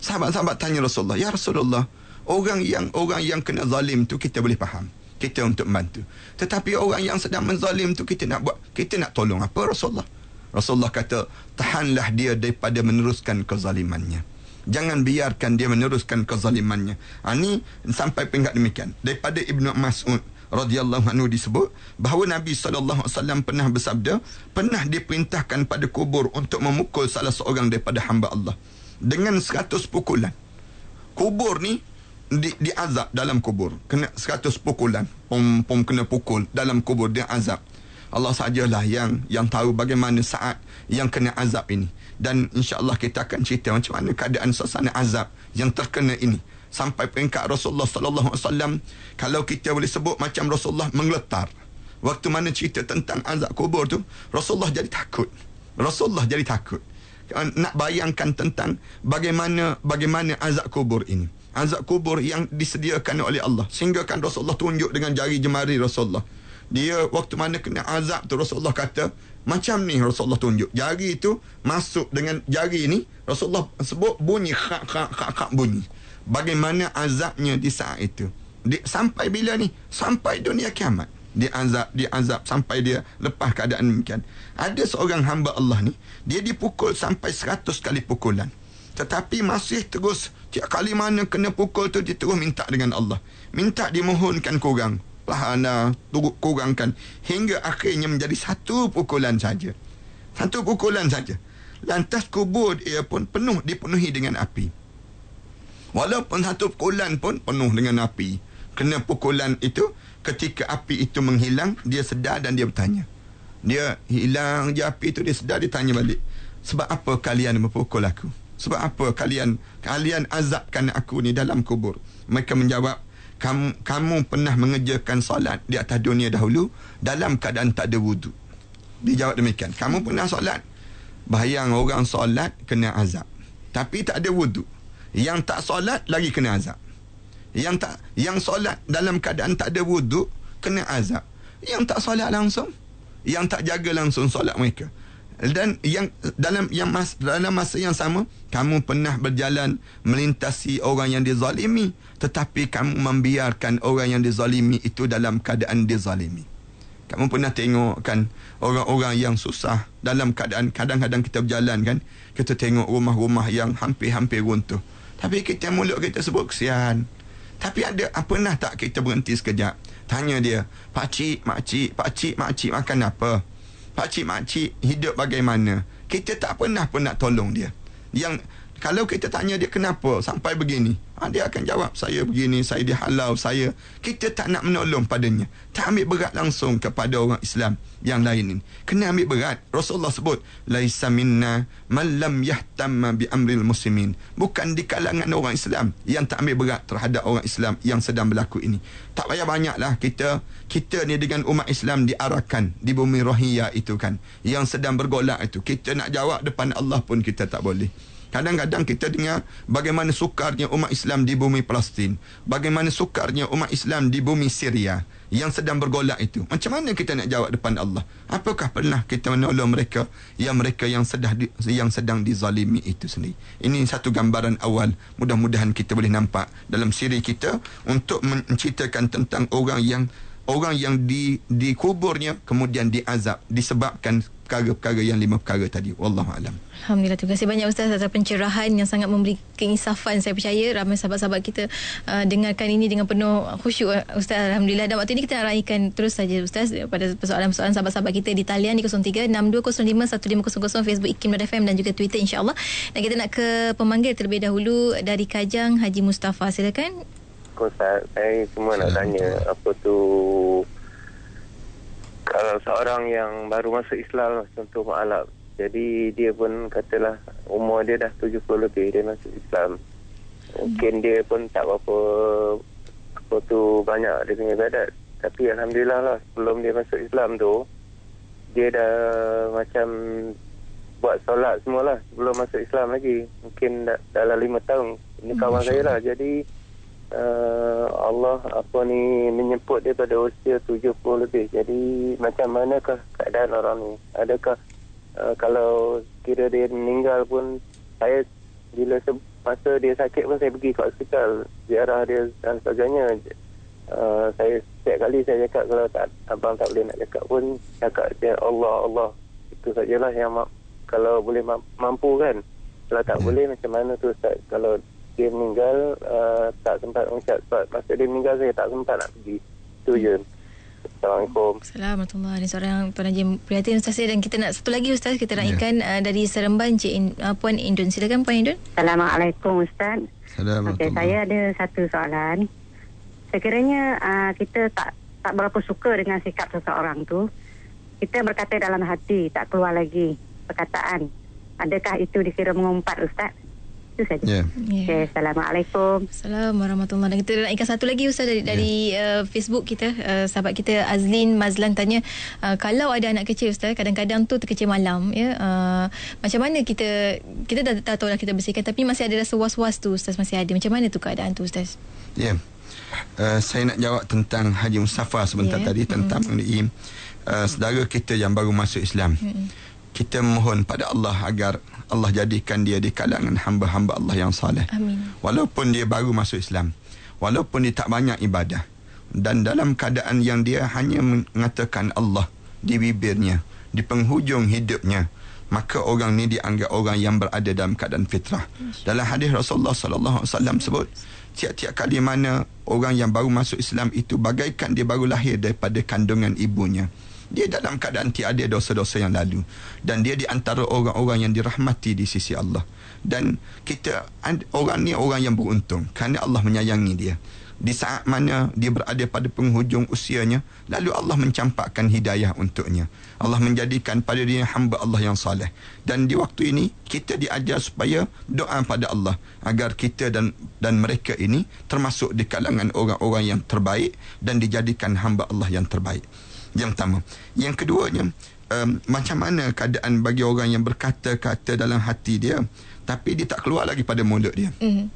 Sahabat-sahabat tanya Rasulullah, "Ya Rasulullah, orang yang orang yang kena zalim tu kita boleh faham kita untuk membantu. Tetapi orang yang sedang menzalim tu kita nak buat, kita nak tolong apa Rasulullah? Rasulullah kata, tahanlah dia daripada meneruskan kezalimannya. Jangan biarkan dia meneruskan kezalimannya. Ha, ini sampai peringkat demikian. Daripada Ibnu Mas'ud radhiyallahu anhu disebut bahawa Nabi sallallahu alaihi wasallam pernah bersabda, pernah diperintahkan pada kubur untuk memukul salah seorang daripada hamba Allah dengan seratus pukulan. Kubur ni di, di azab dalam kubur. Kena 100 pukulan. Pom pom kena pukul dalam kubur dia azab. Allah sajalah yang yang tahu bagaimana saat yang kena azab ini. Dan insyaallah kita akan cerita macam mana keadaan suasana azab yang terkena ini. Sampai peringkat Rasulullah sallallahu alaihi wasallam kalau kita boleh sebut macam Rasulullah menggeletar waktu mana cerita tentang azab kubur tu Rasulullah jadi takut. Rasulullah jadi takut. Nak bayangkan tentang bagaimana bagaimana azab kubur ini azab kubur yang disediakan oleh Allah. Sehingga kan Rasulullah tunjuk dengan jari jemari Rasulullah. Dia waktu mana kena azab tu Rasulullah kata macam ni Rasulullah tunjuk. Jari itu masuk dengan jari ni Rasulullah sebut bunyi khak khak khak khak bunyi. Bagaimana azabnya di saat itu? Di, sampai bila ni? Sampai dunia kiamat. Diazab diazab sampai dia lepas keadaan demikian. Ada seorang hamba Allah ni dia dipukul sampai 100 kali pukulan tetapi masih terus tiap kali mana kena pukul tu dia terus minta dengan Allah. Minta dimohonkan kurang pahala turut kurangkan hingga akhirnya menjadi satu pukulan saja. Satu pukulan saja. Lantas kubur dia pun penuh dipenuhi dengan api. Walaupun satu pukulan pun penuh dengan api. Kena pukulan itu ketika api itu menghilang dia sedar dan dia bertanya. Dia hilang je api itu dia sedar dia tanya balik. Sebab apa kalian memukul aku sebab apa? Kalian kalian azabkan aku ni dalam kubur. Mereka menjawab kamu kamu pernah mengerjakan solat di atas dunia dahulu dalam keadaan tak ada wudu. Dia jawab demikian kamu pernah solat? Bayang orang solat kena azab. Tapi tak ada wudu. Yang tak solat lagi kena azab. Yang tak yang solat dalam keadaan tak ada wuduk kena azab. Yang tak solat langsung yang tak jaga langsung solat mereka dan yang dalam yang mas, dalam masa yang sama kamu pernah berjalan melintasi orang yang dizalimi tetapi kamu membiarkan orang yang dizalimi itu dalam keadaan dizalimi kamu pernah tengok kan orang-orang yang susah dalam keadaan kadang-kadang kita berjalan kan kita tengok rumah-rumah yang hampir-hampir runtuh tapi kita mulut kita sebut kesian tapi ada apa pernah tak kita berhenti sekejap? Tanya dia, Pak Cik, Mak Cik, Pak Cik, Mak Cik makan apa? Pak Cik, Mak Cik hidup bagaimana? Kita tak pernah pun nak tolong dia. Yang kalau kita tanya dia kenapa sampai begini, ha, dia akan jawab saya begini, saya dihalau, saya. Kita tak nak menolong padanya. Tak ambil berat langsung kepada orang Islam yang lain ini. Kena ambil berat. Rasulullah sebut, Laisa minna man lam yahtamma bi amril muslimin. Bukan di kalangan orang Islam yang tak ambil berat terhadap orang Islam yang sedang berlaku ini. Tak payah banyaklah kita kita ni dengan umat Islam diarahkan di bumi rohiyah itu kan. Yang sedang bergolak itu. Kita nak jawab depan Allah pun kita tak boleh. Kadang-kadang kita dengar bagaimana sukarnya umat Islam di bumi Palestin. Bagaimana sukarnya umat Islam di bumi Syria yang sedang bergolak itu. Macam mana kita nak jawab depan Allah? Apakah pernah kita menolong mereka yang mereka yang sedang di, yang sedang dizalimi itu sendiri? Ini satu gambaran awal. Mudah-mudahan kita boleh nampak dalam siri kita untuk menceritakan tentang orang yang orang yang di dikuburnya kemudian diazab disebabkan perkara-perkara yang lima perkara tadi wallahu alam alhamdulillah terima kasih banyak ustaz atas pencerahan yang sangat memberi keinsafan. Saya percaya ramai sahabat-sahabat kita uh, dengarkan ini dengan penuh khusyuk uh, ustaz. Alhamdulillah. Dan waktu ini kita nak raikan terus saja ustaz pada persoalan-persoalan sahabat-sahabat kita di talian di 0362051500 Facebook ikim.fm dan juga Twitter insya-Allah. Dan kita nak ke pemanggil terlebih dahulu dari Kajang Haji Mustafa. Silakan. Ustaz, saya cuma nak tanya apa tu kalau seorang yang baru masuk Islam contoh Ma'alab jadi dia pun katalah umur dia dah 70 lebih dia masuk Islam. Mungkin dia pun tak berapa apa tu banyak dia punya ibadat. Tapi Alhamdulillah lah sebelum dia masuk Islam tu dia dah macam buat solat semualah sebelum masuk Islam lagi. Mungkin dah, dalam lima tahun. Ini kawan saya lah. jadi uh, Allah apa ni menyebut dia pada usia 70 lebih. Jadi macam manakah keadaan orang ni? Adakah uh, kalau kira dia meninggal pun saya bila masa dia sakit pun saya pergi ke hospital ziarah dia dan sebagainya. Uh, saya setiap kali saya cakap kalau tak abang tak boleh nak cakap pun cakap dia Allah Allah. Itu sajalah yang ma- kalau boleh ma- mampu kan. Kalau tak hmm. boleh macam mana tu Ustaz? Kalau dia meninggal uh, tak sempat mengucap sebab masa dia meninggal saya tak sempat nak pergi. Itu je Assalamualaikum. Assalamualaikum Ini seorang Tuan Haji Prihatin Ustaz dan kita nak satu lagi Ustaz kita nak ikan yeah. uh, dari Seremban Cik In, uh, Puan Indun. Silakan Puan Indun. Assalamualaikum Ustaz. Assalamualaikum. Okay, Saya ada satu soalan. Sekiranya uh, kita tak tak berapa suka dengan sikap seseorang tu kita berkata dalam hati tak keluar lagi perkataan. Adakah itu dikira mengumpat Ustaz Itu saja. Ya. Ya. Okay, Assalamualaikum. Assalamualaikum warahmatullahi wabarakatuh. Kita nak ikan satu lagi Ustaz dari, dari uh, Facebook kita. Uh, sahabat kita Azlin Mazlan tanya uh, kalau ada anak kecil Ustaz kadang-kadang tu terkecil malam ya. Uh, macam mana kita kita dah, dah tahu dah kita bersihkan tapi masih ada rasa was-was tu Ustaz masih ada. Macam mana tu keadaan tu Ustaz? Ya. Uh, saya nak jawab tentang Haji Mustafa sebentar Ya. tadi tentang mengenai uh, saudara kita yang baru masuk Islam. Kita mohon pada Allah agar Allah jadikan dia di kalangan hamba-hamba Allah yang saleh. Amin. Walaupun dia baru masuk Islam, walaupun dia tak banyak ibadah dan dalam keadaan yang dia hanya mengatakan Allah di bibirnya, di penghujung hidupnya, maka orang ni dianggap orang yang berada dalam keadaan fitrah. Dalam hadis Rasulullah sallallahu alaihi wasallam sebut, tiap-tiap kali mana orang yang baru masuk Islam itu bagaikan dia baru lahir daripada kandungan ibunya. Dia dalam keadaan tiada dosa-dosa yang lalu dan dia di antara orang-orang yang dirahmati di sisi Allah. Dan kita orang ni orang yang beruntung kerana Allah menyayangi dia. Di saat mana dia berada pada penghujung usianya, lalu Allah mencampakkan hidayah untuknya. Allah menjadikan pada dia hamba Allah yang saleh. Dan di waktu ini kita diajar supaya doa pada Allah agar kita dan dan mereka ini termasuk di kalangan orang-orang yang terbaik dan dijadikan hamba Allah yang terbaik. Yang pertama. Yang keduanya, um, macam mana keadaan bagi orang yang berkata-kata dalam hati dia tapi dia tak keluar lagi pada mulut dia. Mm.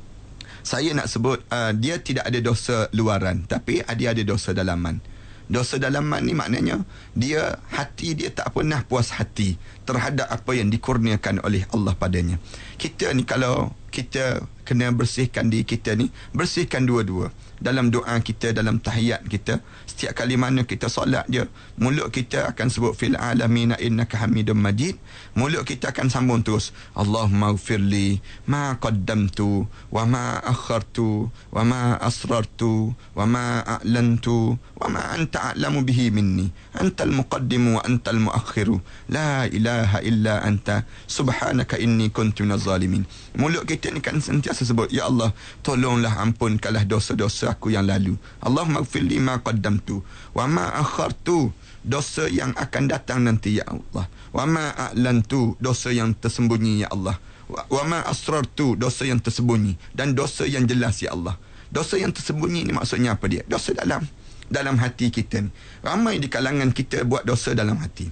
Saya nak sebut uh, dia tidak ada dosa luaran tapi dia ada dosa dalaman. Dosa dalaman ni maknanya dia hati dia tak pernah puas hati terhadap apa yang dikurniakan oleh Allah padanya. Kita ni kalau kita kena bersihkan diri kita ni, bersihkan dua-dua. Dalam doa kita, dalam tahiyat kita, setiap kali mana kita solat je, mulut kita akan sebut fil alamin innaka hamidum majid. Mulut kita akan sambung terus. Allahumma gfirli ma qaddamtu wa ma akhartu wa ma asrartu wa ma a'lantu wa ma anta a'lamu bihi minni. Antal muqaddimu wa antal muakhiru. La ilaha illa anta subhanaka inni kuntu minaz zalimin. Mulut kita ni kan sentiasa sebut ya Allah tolonglah ampunkanlah dosa-dosa aku yang lalu. Allahumma gfirli ma qaddamtu wa ma akhartu dosa yang akan datang nanti ya Allah. Wa ma a'lantu dosa yang tersembunyi ya Allah. Wa ma asrartu dosa yang tersembunyi dan dosa yang jelas ya Allah. Dosa yang tersembunyi ni maksudnya apa dia? Dosa dalam dalam hati kita ni. Ramai di kalangan kita buat dosa dalam hati.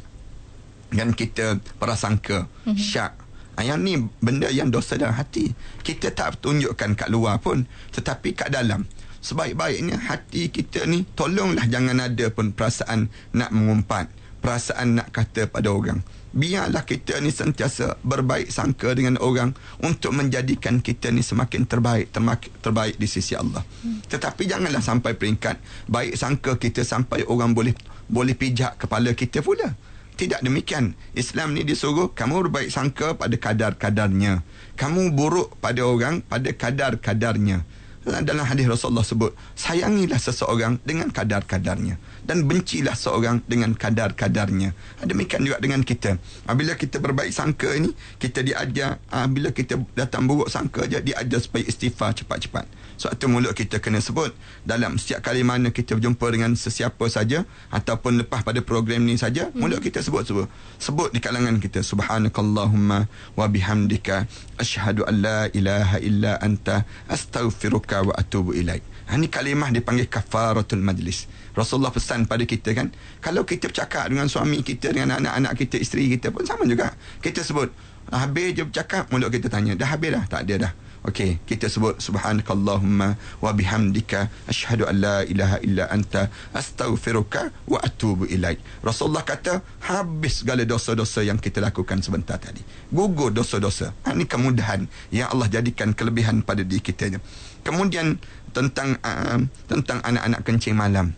Dan kita prasangka, mm-hmm. syak. Ah, Yang ni benda yang dosa dalam hati. Kita tak tunjukkan kat luar pun. Tetapi kat dalam. Sebaik-baiknya hati kita ni tolonglah jangan ada pun perasaan nak mengumpat. Perasaan nak kata pada orang. Biarlah kita ni sentiasa berbaik sangka dengan orang untuk menjadikan kita ni semakin terbaik, termak- terbaik di sisi Allah. Hmm. Tetapi janganlah sampai peringkat baik sangka kita sampai orang boleh boleh pijak kepala kita pula. Tidak demikian. Islam ni disuruh kamu berbaik sangka pada kadar-kadarnya. Kamu buruk pada orang pada kadar-kadarnya. Dalam hadis Rasulullah sebut, sayangilah seseorang dengan kadar-kadarnya dan bencilah seorang dengan kadar-kadarnya. Demikian juga dengan kita. Apabila kita berbaik sangka ini, kita diajar, bila kita datang buruk sangka je, diajar supaya istighfar cepat-cepat. Suatu mulut kita kena sebut dalam setiap kali mana kita berjumpa dengan sesiapa saja ataupun lepas pada program ni saja, hmm. mulut kita sebut sebut. Sebut di kalangan kita subhanakallahumma wa bihamdika asyhadu an la ilaha illa anta astaghfiruka wa atubu ilaik. Ha, ini kalimah dipanggil kafaratul majlis. Rasulullah pesan pada kita kan, kalau kita bercakap dengan suami kita, dengan anak-anak kita, isteri kita pun sama juga. Kita sebut, habis je bercakap, mulut kita tanya, dah habis dah? Tak ada dah. Okey, kita sebut subhanakallahumma wa bihamdika asyhadu an la ilaha illa anta astaghfiruka wa atubu ilaik. Rasulullah kata habis segala dosa-dosa yang kita lakukan sebentar tadi. Gugur dosa-dosa. Ha, ini kemudahan yang Allah jadikan kelebihan pada diri kita. Kemudian tentang uh, tentang anak-anak kencing malam.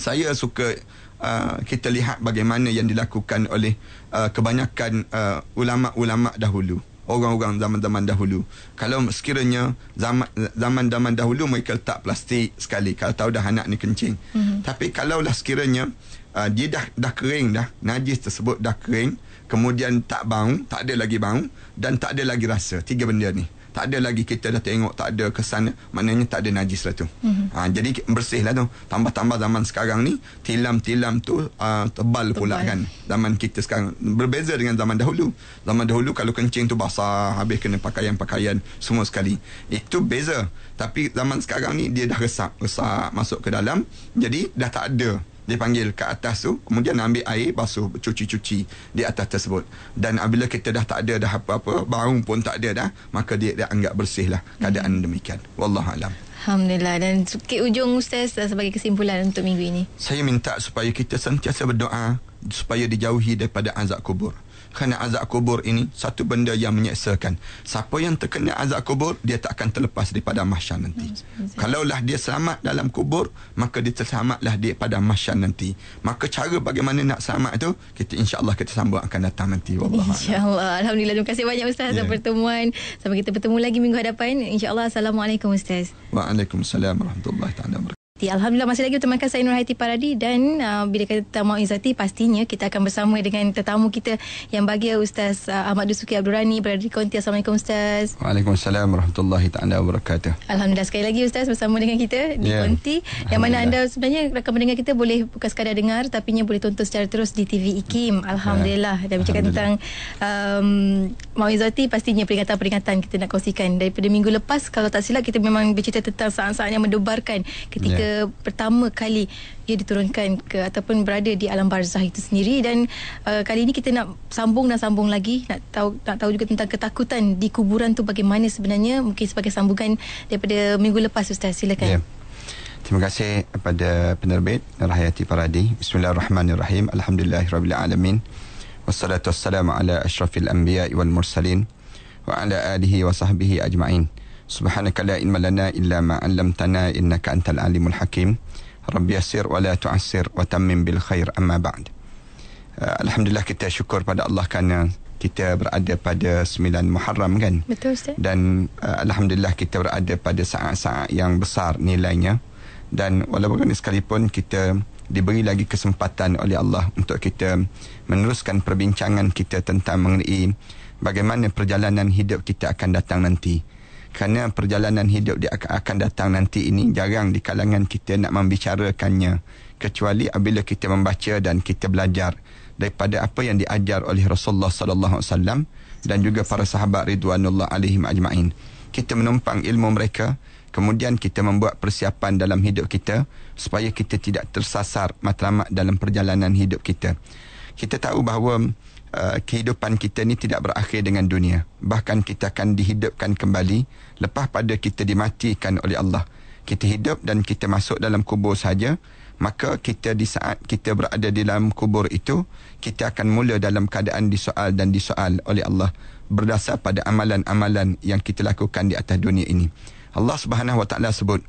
Saya suka uh, kita lihat bagaimana yang dilakukan oleh uh, kebanyakan uh, ulama-ulama dahulu orang-orang zaman-zaman dahulu. Kalau sekiranya zaman zaman-zaman dahulu mereka letak plastik sekali kalau tahu dah anak ni kencing. Mm-hmm. Tapi kalaulah sekiranya uh, dia dah dah kering dah, najis tersebut dah kering, kemudian tak bau, tak ada lagi bau dan tak ada lagi rasa. Tiga benda ni. Tak ada lagi kita dah tengok tak ada kesan. Maknanya tak ada najis lah tu. Mm-hmm. ha, jadi bersih lah tu. Tambah-tambah zaman sekarang ni tilam-tilam tu uh, tebal, tebal. pula kan zaman kita sekarang. Berbeza dengan zaman dahulu. Zaman dahulu kalau kencing tu basah habis kena pakaian-pakaian semua sekali. Itu beza. Tapi zaman sekarang ni dia dah resap resap masuk ke dalam. Jadi dah tak ada dia panggil ke atas tu kemudian ambil air basuh cuci-cuci di atas tersebut. Dan apabila kita dah tak ada dah apa-apa bau pun tak ada dah maka dia dia anggap bersih lah keadaan hmm. demikian. Wallahu alam. Alhamdulillah. Dan sikit ujung Ustaz sebagai kesimpulan untuk minggu ini. Saya minta supaya kita sentiasa berdoa supaya dijauhi daripada azab kubur kerana azab kubur ini satu benda yang menyeksakan. Siapa yang terkena azab kubur, dia tak akan terlepas daripada mahsyar nanti. Kalaulah dia selamat dalam kubur, maka dia terselamatlah dia pada mahsyar nanti. Maka cara bagaimana nak selamat tu, kita insya-Allah kita sambung akan datang nanti. Insya-Allah. Alhamdulillah. Terima kasih banyak Ustaz yeah. atas pertemuan. Sampai kita bertemu lagi minggu hadapan. Insya-Allah. Assalamualaikum Ustaz. Waalaikumsalam warahmatullahi taala Alhamdulillah masih lagi bertemankan saya Nur Haiti Paradi dan uh, bila kita tentang Izati pastinya kita akan bersama dengan tetamu kita yang bahagia Ustaz uh, Ahmad Dusuki Abdul Rani berada di Konti. Assalamualaikum Ustaz. Waalaikumsalam warahmatullahi taala wabarakatuh. Alhamdulillah sekali lagi Ustaz bersama dengan kita di yeah. Konti yang mana anda sebenarnya rakan mendengar kita boleh bukan sekadar dengar tapi boleh tonton secara terus di TV IKIM. Alhamdulillah. Dan bercakap tentang um, Izati pastinya peringatan-peringatan kita nak kongsikan daripada minggu lepas kalau tak silap kita memang bercerita tentang saat-saat yang mendebarkan ketika yeah pertama kali ia diturunkan ke ataupun berada di alam barzah itu sendiri dan uh, kali ini kita nak sambung dan sambung lagi nak tahu nak tahu juga tentang ketakutan di kuburan tu bagaimana sebenarnya mungkin sebagai sambungan daripada minggu lepas ustaz silakan. Yeah. Terima kasih kepada penerbit Rahayati Paradi. Bismillahirrahmanirrahim. Alhamdulillahirabbil alamin. Wassalatu wassalamu ala asyrafil anbiya'i wal mursalin wa ala alihi wa sahbihi ajma'in. Subhanaka la ilma lana illa ma 'allamtana innaka antal alimul hakim. Rabbi yassir wa la tu'assir wa tammim bil khair amma ba'd. Uh, Alhamdulillah kita syukur pada Allah kerana kita berada pada 9 Muharram kan? Betul Ustaz. Dan uh, Alhamdulillah kita berada pada saat-saat yang besar nilainya. Dan walaupun sekalipun kita diberi lagi kesempatan oleh Allah untuk kita meneruskan perbincangan kita tentang mengenai bagaimana perjalanan hidup kita akan datang nanti kerana perjalanan hidup dia akan datang nanti ini jarang di kalangan kita nak membicarakannya. Kecuali apabila kita membaca dan kita belajar daripada apa yang diajar oleh Rasulullah sallallahu alaihi wasallam dan juga para sahabat ridwanullah alaihim ajmain. Kita menumpang ilmu mereka kemudian kita membuat persiapan dalam hidup kita supaya kita tidak tersasar matlamat dalam perjalanan hidup kita. Kita tahu bahawa Uh, kehidupan kita ni tidak berakhir dengan dunia. Bahkan kita akan dihidupkan kembali lepas pada kita dimatikan oleh Allah. Kita hidup dan kita masuk dalam kubur saja, maka kita di saat kita berada di dalam kubur itu, kita akan mula dalam keadaan disoal dan disoal oleh Allah berdasar pada amalan-amalan yang kita lakukan di atas dunia ini. Allah Subhanahu wa taala sebut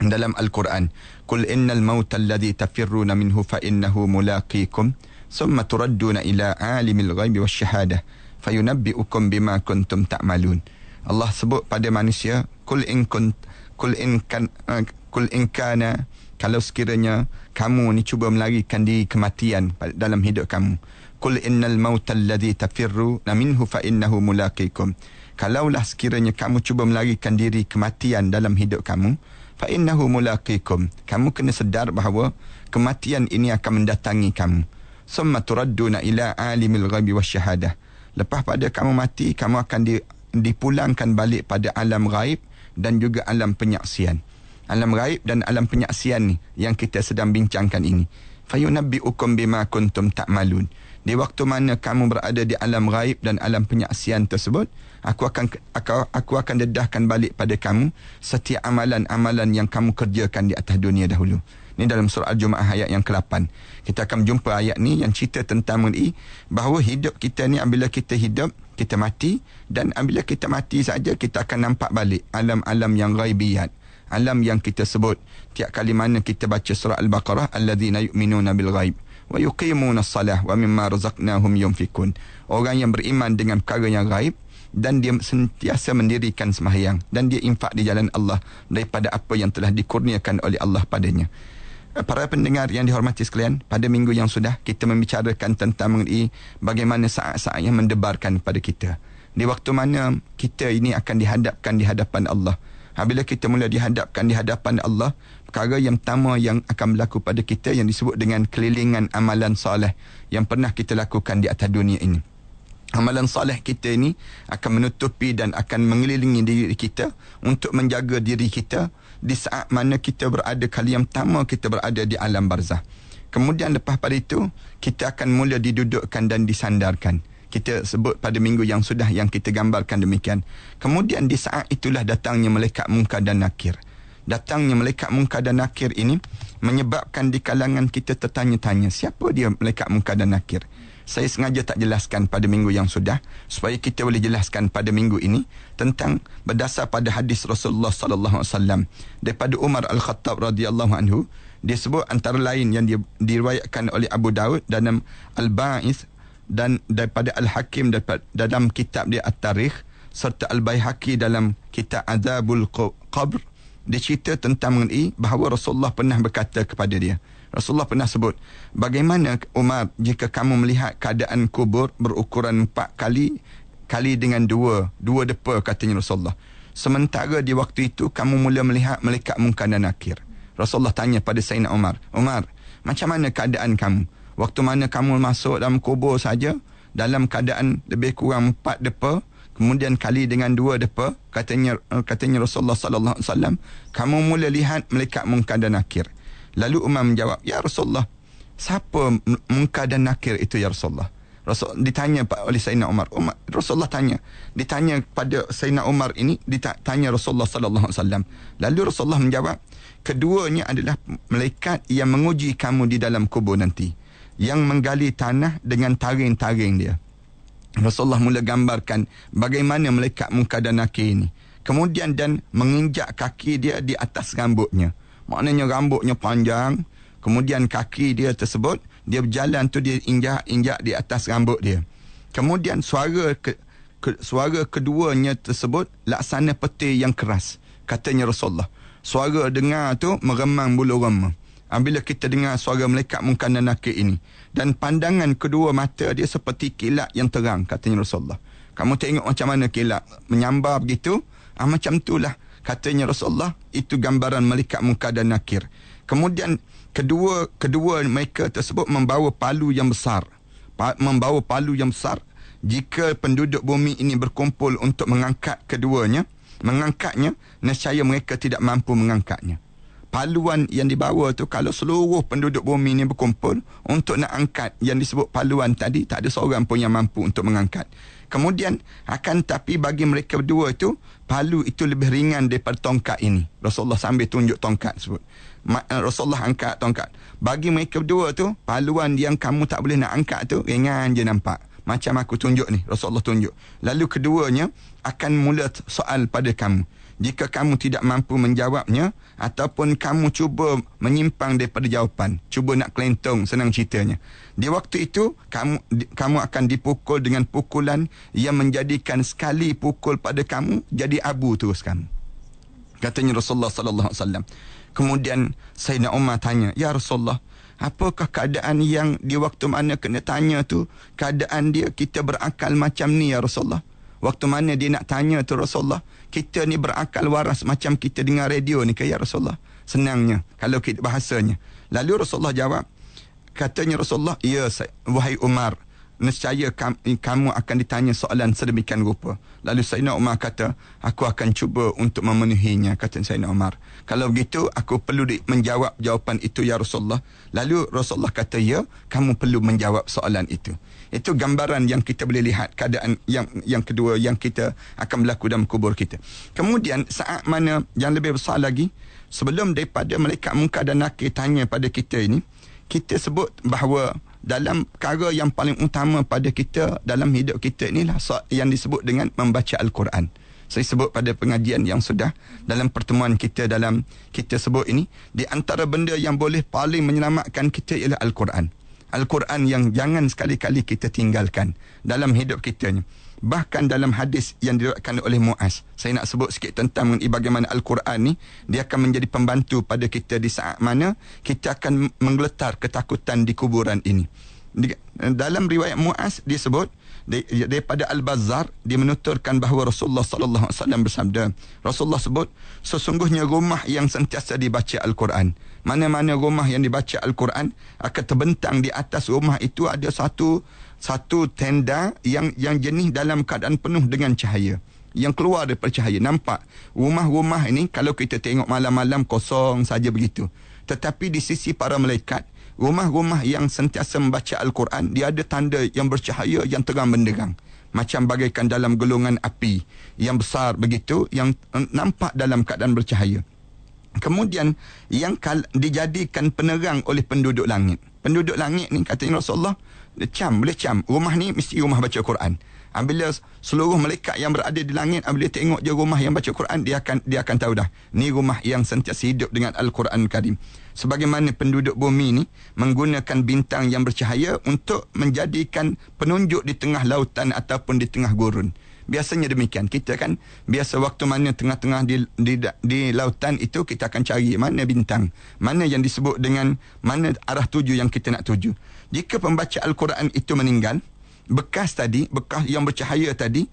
dalam Al-Quran, "Qul innal mauta alladhi tafirruna minhu fa innahu mulaqikum." ثم تردون إلى عالم الغيب والشهادة فينبئكم بما كنتم تعملون Allah sebut pada manusia kul in kun kul in kan uh, kul in kana kalau sekiranya kamu ni cuba melarikan diri kematian dalam hidup kamu kul innal mauta alladhi tafirru minhu fa innahu mulaqikum kalaulah sekiranya kamu cuba melarikan diri kematian dalam hidup kamu fa innahu mulaqikum kamu kena sedar bahawa kematian ini akan mendatangi kamu summa turadduna ila alimil ghaibi wasyahadah lepas pada kamu mati kamu akan di, dipulangkan balik pada alam gaib dan juga alam penyaksian. Alam gaib dan alam penyaksian ni yang kita sedang bincangkan ini. Fayunabbiukum bima kuntum ta'malun. Di waktu mana kamu berada di alam gaib dan alam penyaksian tersebut aku akan aku, aku akan dedahkan balik pada kamu setiap amalan-amalan yang kamu kerjakan di atas dunia dahulu ini dalam surah Al-Jumu'ah ayat yang ke-8. Kita akan jumpa ayat ni yang cerita tentang mengenai bahawa hidup kita ni apabila kita hidup, kita mati dan apabila kita mati saja kita akan nampak balik alam-alam yang ghaibiyat. Alam yang kita sebut tiap kali mana kita baca surah Al-Baqarah alladzina yu'minuna bil ghaib wa yuqimuna as-salah wa mimma razaqnahum yunfikun. Orang yang beriman dengan perkara yang gaib dan dia sentiasa mendirikan sembahyang dan dia infak di jalan Allah daripada apa yang telah dikurniakan oleh Allah padanya para pendengar yang dihormati sekalian, pada minggu yang sudah kita membicarakan tentang mengenai bagaimana saat-saat yang mendebarkan pada kita. di waktu mana kita ini akan dihadapkan di hadapan Allah. Ha, bila kita mula dihadapkan di hadapan Allah, perkara yang pertama yang akan berlaku pada kita yang disebut dengan kelilingan amalan soleh yang pernah kita lakukan di atas dunia ini. Amalan soleh kita ini akan menutupi dan akan mengelilingi diri kita untuk menjaga diri kita di saat mana kita berada kali yang pertama kita berada di alam barzah. Kemudian lepas pada itu, kita akan mula didudukkan dan disandarkan. Kita sebut pada minggu yang sudah yang kita gambarkan demikian. Kemudian di saat itulah datangnya malaikat mungkar dan nakir. Datangnya malaikat mungkar dan nakir ini menyebabkan di kalangan kita tertanya-tanya siapa dia malaikat mungkar dan nakir saya sengaja tak jelaskan pada minggu yang sudah supaya kita boleh jelaskan pada minggu ini tentang berdasar pada hadis Rasulullah sallallahu alaihi wasallam. Daripada Umar Al-Khattab radhiyallahu anhu dia sebut antara lain yang diriwayatkan oleh Abu Daud dalam Al-Ba'is dan daripada Al-Hakim dalam kitab dia At-Tarikh serta Al-Baihaqi dalam kitab Azabul Qabr dia cerita tentang mengenai bahawa Rasulullah pernah berkata kepada dia Rasulullah pernah sebut, bagaimana Umar jika kamu melihat keadaan kubur berukuran empat kali kali dengan dua, dua depa katanya Rasulullah. Sementara di waktu itu kamu mula melihat malaikat mungkar dan nakir. Rasulullah tanya pada Sayyidina Umar, Umar, macam mana keadaan kamu? Waktu mana kamu masuk dalam kubur saja dalam keadaan lebih kurang empat depa, kemudian kali dengan dua depa, katanya katanya Rasulullah sallallahu alaihi wasallam, kamu mula lihat malaikat mungkar dan nakir. Lalu Umar menjawab, Ya Rasulullah, siapa munkar dan nakir itu Ya Rasulullah? Rasul ditanya oleh Sayyidina Umar. Umar Rasulullah tanya. Ditanya pada Sayyidina Umar ini ditanya Rasulullah sallallahu alaihi wasallam. Lalu Rasulullah menjawab, keduanya adalah malaikat yang menguji kamu di dalam kubur nanti. Yang menggali tanah dengan taring-taring dia. Rasulullah mula gambarkan bagaimana malaikat munkar dan nakir ini. Kemudian dan menginjak kaki dia di atas rambutnya. Maknanya rambutnya panjang. Kemudian kaki dia tersebut. Dia berjalan tu dia injak-injak di atas rambut dia. Kemudian suara ke, ke, suara keduanya tersebut laksana peti yang keras. Katanya Rasulullah. Suara dengar tu meremang bulu rema. Bila kita dengar suara melekat mungkan dan nakir ini. Dan pandangan kedua mata dia seperti kilat yang terang. Katanya Rasulullah. Kamu tengok macam mana kilat. Menyambar begitu. Ah, macam itulah katanya Rasulullah itu gambaran malaikat munkar dan nakir. Kemudian kedua kedua mereka tersebut membawa palu yang besar. Membawa palu yang besar jika penduduk bumi ini berkumpul untuk mengangkat keduanya, mengangkatnya, nescaya mereka tidak mampu mengangkatnya. Paluan yang dibawa tu kalau seluruh penduduk bumi ini berkumpul untuk nak angkat yang disebut paluan tadi tak ada seorang pun yang mampu untuk mengangkat. Kemudian akan tapi bagi mereka berdua itu palu itu lebih ringan daripada tongkat ini. Rasulullah sambil tunjuk tongkat tersebut. Eh, Rasulullah angkat tongkat. Bagi mereka berdua tu paluan yang kamu tak boleh nak angkat tu ringan je nampak. Macam aku tunjuk ni, Rasulullah tunjuk. Lalu keduanya akan mula soal pada kamu jika kamu tidak mampu menjawabnya ataupun kamu cuba menyimpang daripada jawapan cuba nak kelentong senang ceritanya. Di waktu itu kamu kamu akan dipukul dengan pukulan yang menjadikan sekali pukul pada kamu jadi abu terus kamu. Katanya Rasulullah sallallahu alaihi wasallam. Kemudian Sayyidina Umar tanya ya Rasulullah Apakah keadaan yang di waktu mana kena tanya tu Keadaan dia kita berakal macam ni ya Rasulullah? Waktu mana dia nak tanya tu Rasulullah Kita ni berakal waras Macam kita dengar radio ni ke ya Rasulullah Senangnya Kalau kita bahasanya Lalu Rasulullah jawab Katanya Rasulullah Ya wahai Umar nescaya kamu akan ditanya soalan sedemikian rupa. Lalu Sayyidina Umar kata, aku akan cuba untuk memenuhinya, kata Sayyidina Umar. Kalau begitu, aku perlu menjawab jawapan itu, Ya Rasulullah. Lalu Rasulullah kata, ya, kamu perlu menjawab soalan itu. Itu gambaran yang kita boleh lihat, keadaan yang yang kedua yang kita akan berlaku dalam kubur kita. Kemudian, saat mana yang lebih besar lagi, sebelum daripada mereka muka dan nakir tanya pada kita ini, kita sebut bahawa dalam perkara yang paling utama pada kita dalam hidup kita inilah yang disebut dengan membaca Al-Quran. Saya sebut pada pengajian yang sudah dalam pertemuan kita dalam kita sebut ini di antara benda yang boleh paling menyelamatkan kita ialah Al-Quran. Al-Quran yang jangan sekali-kali kita tinggalkan dalam hidup kita ni. Bahkan dalam hadis yang diriwayatkan oleh Muaz, saya nak sebut sikit tentang mengenai bagaimana Al-Quran ni dia akan menjadi pembantu pada kita di saat mana kita akan menggeletar ketakutan di kuburan ini. Dalam riwayat Muaz dia sebut daripada Al-Bazzar dia menuturkan bahawa Rasulullah sallallahu alaihi wasallam bersabda Rasulullah sebut sesungguhnya rumah yang sentiasa dibaca Al-Quran mana-mana rumah yang dibaca Al-Quran akan terbentang di atas rumah itu ada satu satu tenda yang yang jenis dalam keadaan penuh dengan cahaya. Yang keluar daripada cahaya. Nampak rumah-rumah ini kalau kita tengok malam-malam kosong saja begitu. Tetapi di sisi para malaikat rumah-rumah yang sentiasa membaca Al-Quran dia ada tanda yang bercahaya yang terang benderang. Macam bagaikan dalam gelungan api yang besar begitu yang nampak dalam keadaan bercahaya kemudian yang kal- dijadikan penerang oleh penduduk langit. Penduduk langit ni kata Rasulullah cam boleh cam. Rumah ni mesti rumah baca Quran. Apabila seluruh malaikat yang berada di langit apabila tengok je rumah yang baca Quran dia akan dia akan tahu dah. Ni rumah yang sentiasa hidup dengan Al-Quran Karim. Sebagaimana penduduk bumi ni menggunakan bintang yang bercahaya untuk menjadikan penunjuk di tengah lautan ataupun di tengah gurun. Biasanya demikian. Kita kan biasa waktu mana tengah-tengah di, di, di lautan itu kita akan cari mana bintang. Mana yang disebut dengan mana arah tuju yang kita nak tuju. Jika pembaca Al-Quran itu meninggal, bekas tadi, bekas yang bercahaya tadi,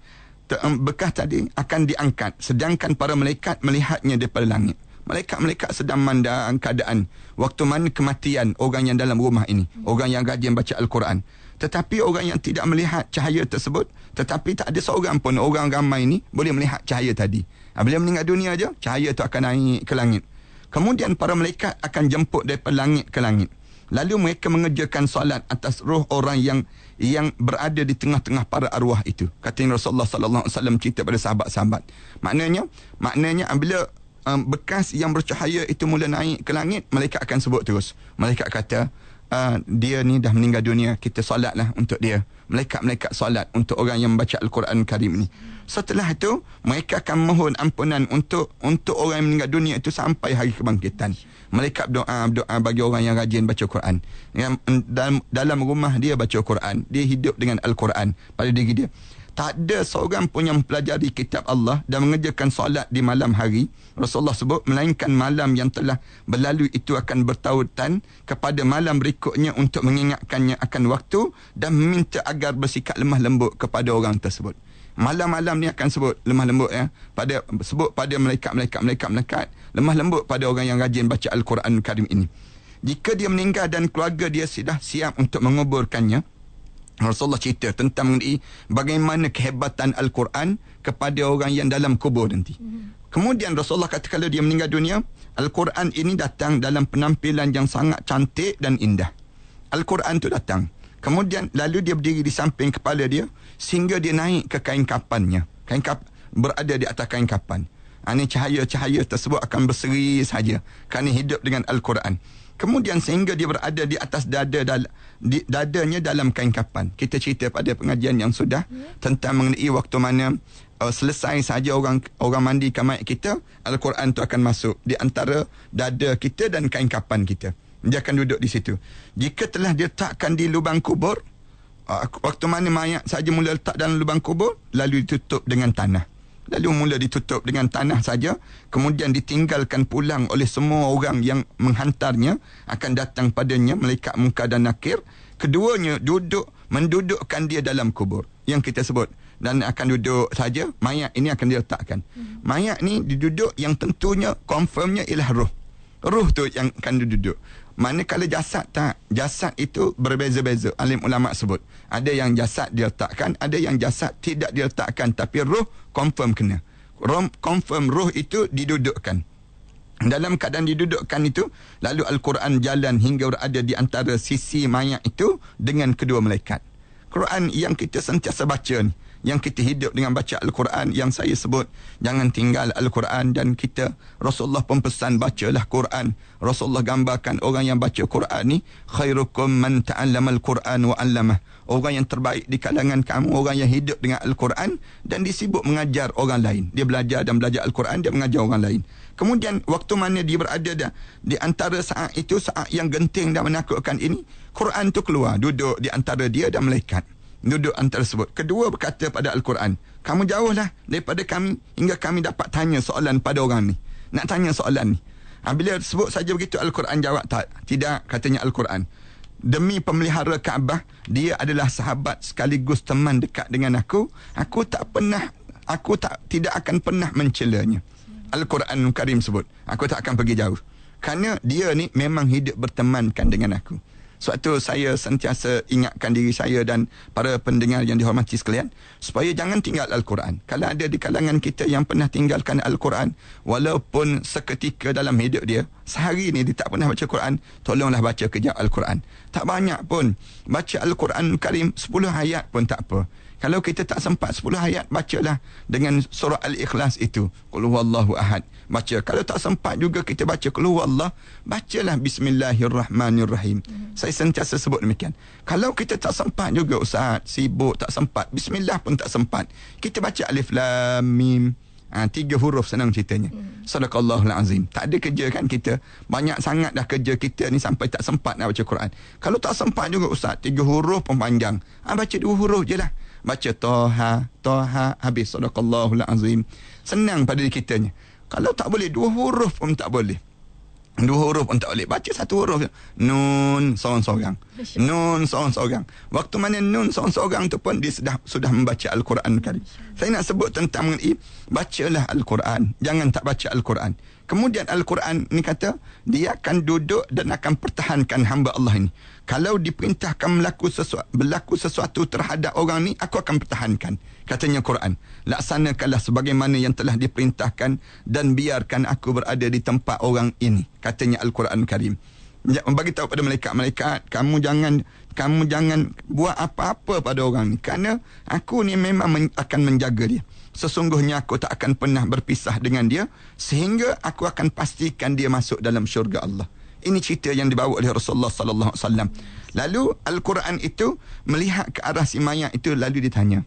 bekas tadi akan diangkat. Sedangkan para malaikat melihatnya daripada langit. Malaikat-malaikat sedang mandang keadaan waktu mana kematian orang yang dalam rumah ini. Orang yang rajin baca Al-Quran. Tetapi orang yang tidak melihat cahaya tersebut, tetapi tak ada seorang pun orang ramai ini boleh melihat cahaya tadi. Bila meninggal dunia aja, cahaya itu akan naik ke langit. Kemudian para malaikat akan jemput daripada langit ke langit. Lalu mereka mengerjakan solat atas roh orang yang yang berada di tengah-tengah para arwah itu. Kata Rasulullah sallallahu alaihi wasallam cerita pada sahabat-sahabat. Maknanya, maknanya bila um, bekas yang bercahaya itu mula naik ke langit, malaikat akan sebut terus. Malaikat kata, uh, dia ni dah meninggal dunia, kita solatlah untuk dia. Malaikat-malaikat solat untuk orang yang membaca Al-Quran Karim ni. Setelah itu, mereka akan mohon ampunan untuk untuk orang yang meninggal dunia itu sampai hari kebangkitan. Malaikat berdoa, berdoa bagi orang yang rajin baca Quran. Yang dalam, dalam rumah dia baca Quran, dia hidup dengan Al-Quran pada diri dia tak ada seorang pun yang mempelajari kitab Allah dan mengerjakan solat di malam hari Rasulullah sebut melainkan malam yang telah berlalu itu akan bertautan kepada malam berikutnya untuk mengingatkannya akan waktu dan meminta agar bersikap lemah lembut kepada orang tersebut. Malam-malam ni akan sebut lemah lembut ya. Pada sebut pada malaikat-malaikat malaikat-malaikat lemah lembut pada orang yang rajin baca Al-Quran Karim ini. Jika dia meninggal dan keluarga dia sudah siap untuk menguburkannya Rasulullah cerita tentang mengenai bagaimana kehebatan Al-Quran kepada orang yang dalam kubur nanti. Kemudian Rasulullah kata kalau dia meninggal dunia, Al-Quran ini datang dalam penampilan yang sangat cantik dan indah. Al-Quran itu datang. Kemudian lalu dia berdiri di samping kepala dia sehingga dia naik ke kain kapannya. Kain kap berada di atas kain kapan. Ini cahaya-cahaya tersebut akan berseri saja kerana hidup dengan Al-Quran. Kemudian sehingga dia berada di atas dada dal, di, dadanya dalam kain kapan. Kita cerita pada pengajian yang sudah yeah. tentang mengenai waktu mana uh, selesai saja orang orang mandi mayat kita, Al-Quran itu akan masuk di antara dada kita dan kain kapan kita. Dia akan duduk di situ. Jika telah diletakkan di lubang kubur, uh, waktu mana mayat saja mula letak dalam lubang kubur, lalu ditutup dengan tanah lalu mula ditutup dengan tanah saja kemudian ditinggalkan pulang oleh semua orang yang menghantarnya akan datang padanya malaikat muka dan nakir. Keduanya duduk mendudukkan dia dalam kubur yang kita sebut. Dan akan duduk saja mayat ini akan diletakkan. Hmm. mayat ni diduduk yang tentunya confirmnya ialah roh roh tu yang akan duduk Manakala jasad tak, jasad itu berbeza-beza. Alim ulama sebut. Ada yang jasad diletakkan, ada yang jasad tidak diletakkan. Tapi roh confirm kena. Roh, confirm roh itu didudukkan. Dalam keadaan didudukkan itu, lalu Al-Quran jalan hingga berada di antara sisi mayat itu dengan kedua malaikat. Quran yang kita sentiasa baca ni yang kita hidup dengan baca Al-Quran yang saya sebut jangan tinggal Al-Quran dan kita Rasulullah pun pesan bacalah Quran. Rasulullah gambarkan orang yang baca Quran ni khairukum man ta'allama Al-Quran wa 'allamah. Orang yang terbaik di kalangan kamu orang yang hidup dengan Al-Quran dan disibuk mengajar orang lain. Dia belajar dan belajar Al-Quran dia mengajar orang lain. Kemudian waktu mana dia berada dah, di antara saat itu saat yang genting dan menakutkan ini Quran tu keluar duduk di antara dia dan malaikat duduk antara tersebut. Kedua berkata pada Al-Quran, kamu jauhlah daripada kami hingga kami dapat tanya soalan pada orang ni. Nak tanya soalan ni. Ha, bila sebut saja begitu Al-Quran jawab tak. Tidak katanya Al-Quran. demi pemelihara Kaabah dia adalah sahabat sekaligus teman dekat dengan aku aku tak pernah aku tak tidak akan pernah mencelanya Al-Quran Karim sebut aku tak akan pergi jauh kerana dia ni memang hidup bertemankan dengan aku sebab tu saya sentiasa ingatkan diri saya dan para pendengar yang dihormati sekalian supaya jangan tinggal Al-Quran. Kalau ada di kalangan kita yang pernah tinggalkan Al-Quran walaupun seketika dalam hidup dia, sehari ni dia tak pernah baca Quran, tolonglah baca kejap Al-Quran. Tak banyak pun. Baca Al-Quran Karim 10 ayat pun tak apa. Kalau kita tak sempat 10 ayat bacalah dengan surah Al-Ikhlas itu. Qul huwallahu ahad. Baca. Kalau tak sempat juga kita baca Qul huwallah, bacalah bismillahirrahmanirrahim. Hmm. Saya sentiasa sebut demikian. Kalau kita tak sempat juga ustaz, sibuk tak sempat, bismillah pun tak sempat. Kita baca alif lam mim. Ha, tiga huruf senang ceritanya. Hmm. Sadaqallahul azim. Tak ada kerja kan kita. Banyak sangat dah kerja kita ni sampai tak sempat nak baca Quran. Kalau tak sempat juga ustaz, tiga huruf pun panjang. Ha, baca dua huruf je lah baca toha toha habis. Sadaqallahul azim. Senang pada diri kitanya. Kalau tak boleh dua huruf pun tak boleh. Dua huruf pun tak boleh. Baca satu huruf nun seorang-seorang nun seorang-seorang waktu mana nun seorang-seorang tu pun dia sudah sudah membaca al-Quran kali. Saya nak sebut tentang mengenai bacalah al-Quran. Jangan tak baca al-Quran Kemudian Al-Quran ni kata dia akan duduk dan akan pertahankan hamba Allah ini. Kalau diperintahkan melaku sesuatu, berlaku sesuatu terhadap orang ni, aku akan pertahankan. Katanya Quran. Laksanakanlah sebagaimana yang telah diperintahkan dan biarkan aku berada di tempat orang ini. Katanya Al-Quran Karim. Bagi tahu pada malaikat-malaikat, kamu jangan kamu jangan buat apa-apa pada orang ni. Kerana aku ni memang men- akan menjaga dia sesungguhnya aku tak akan pernah berpisah dengan dia sehingga aku akan pastikan dia masuk dalam syurga Allah. Ini cerita yang dibawa oleh Rasulullah sallallahu alaihi wasallam. Lalu Al-Quran itu melihat ke arah si mayat itu lalu ditanya.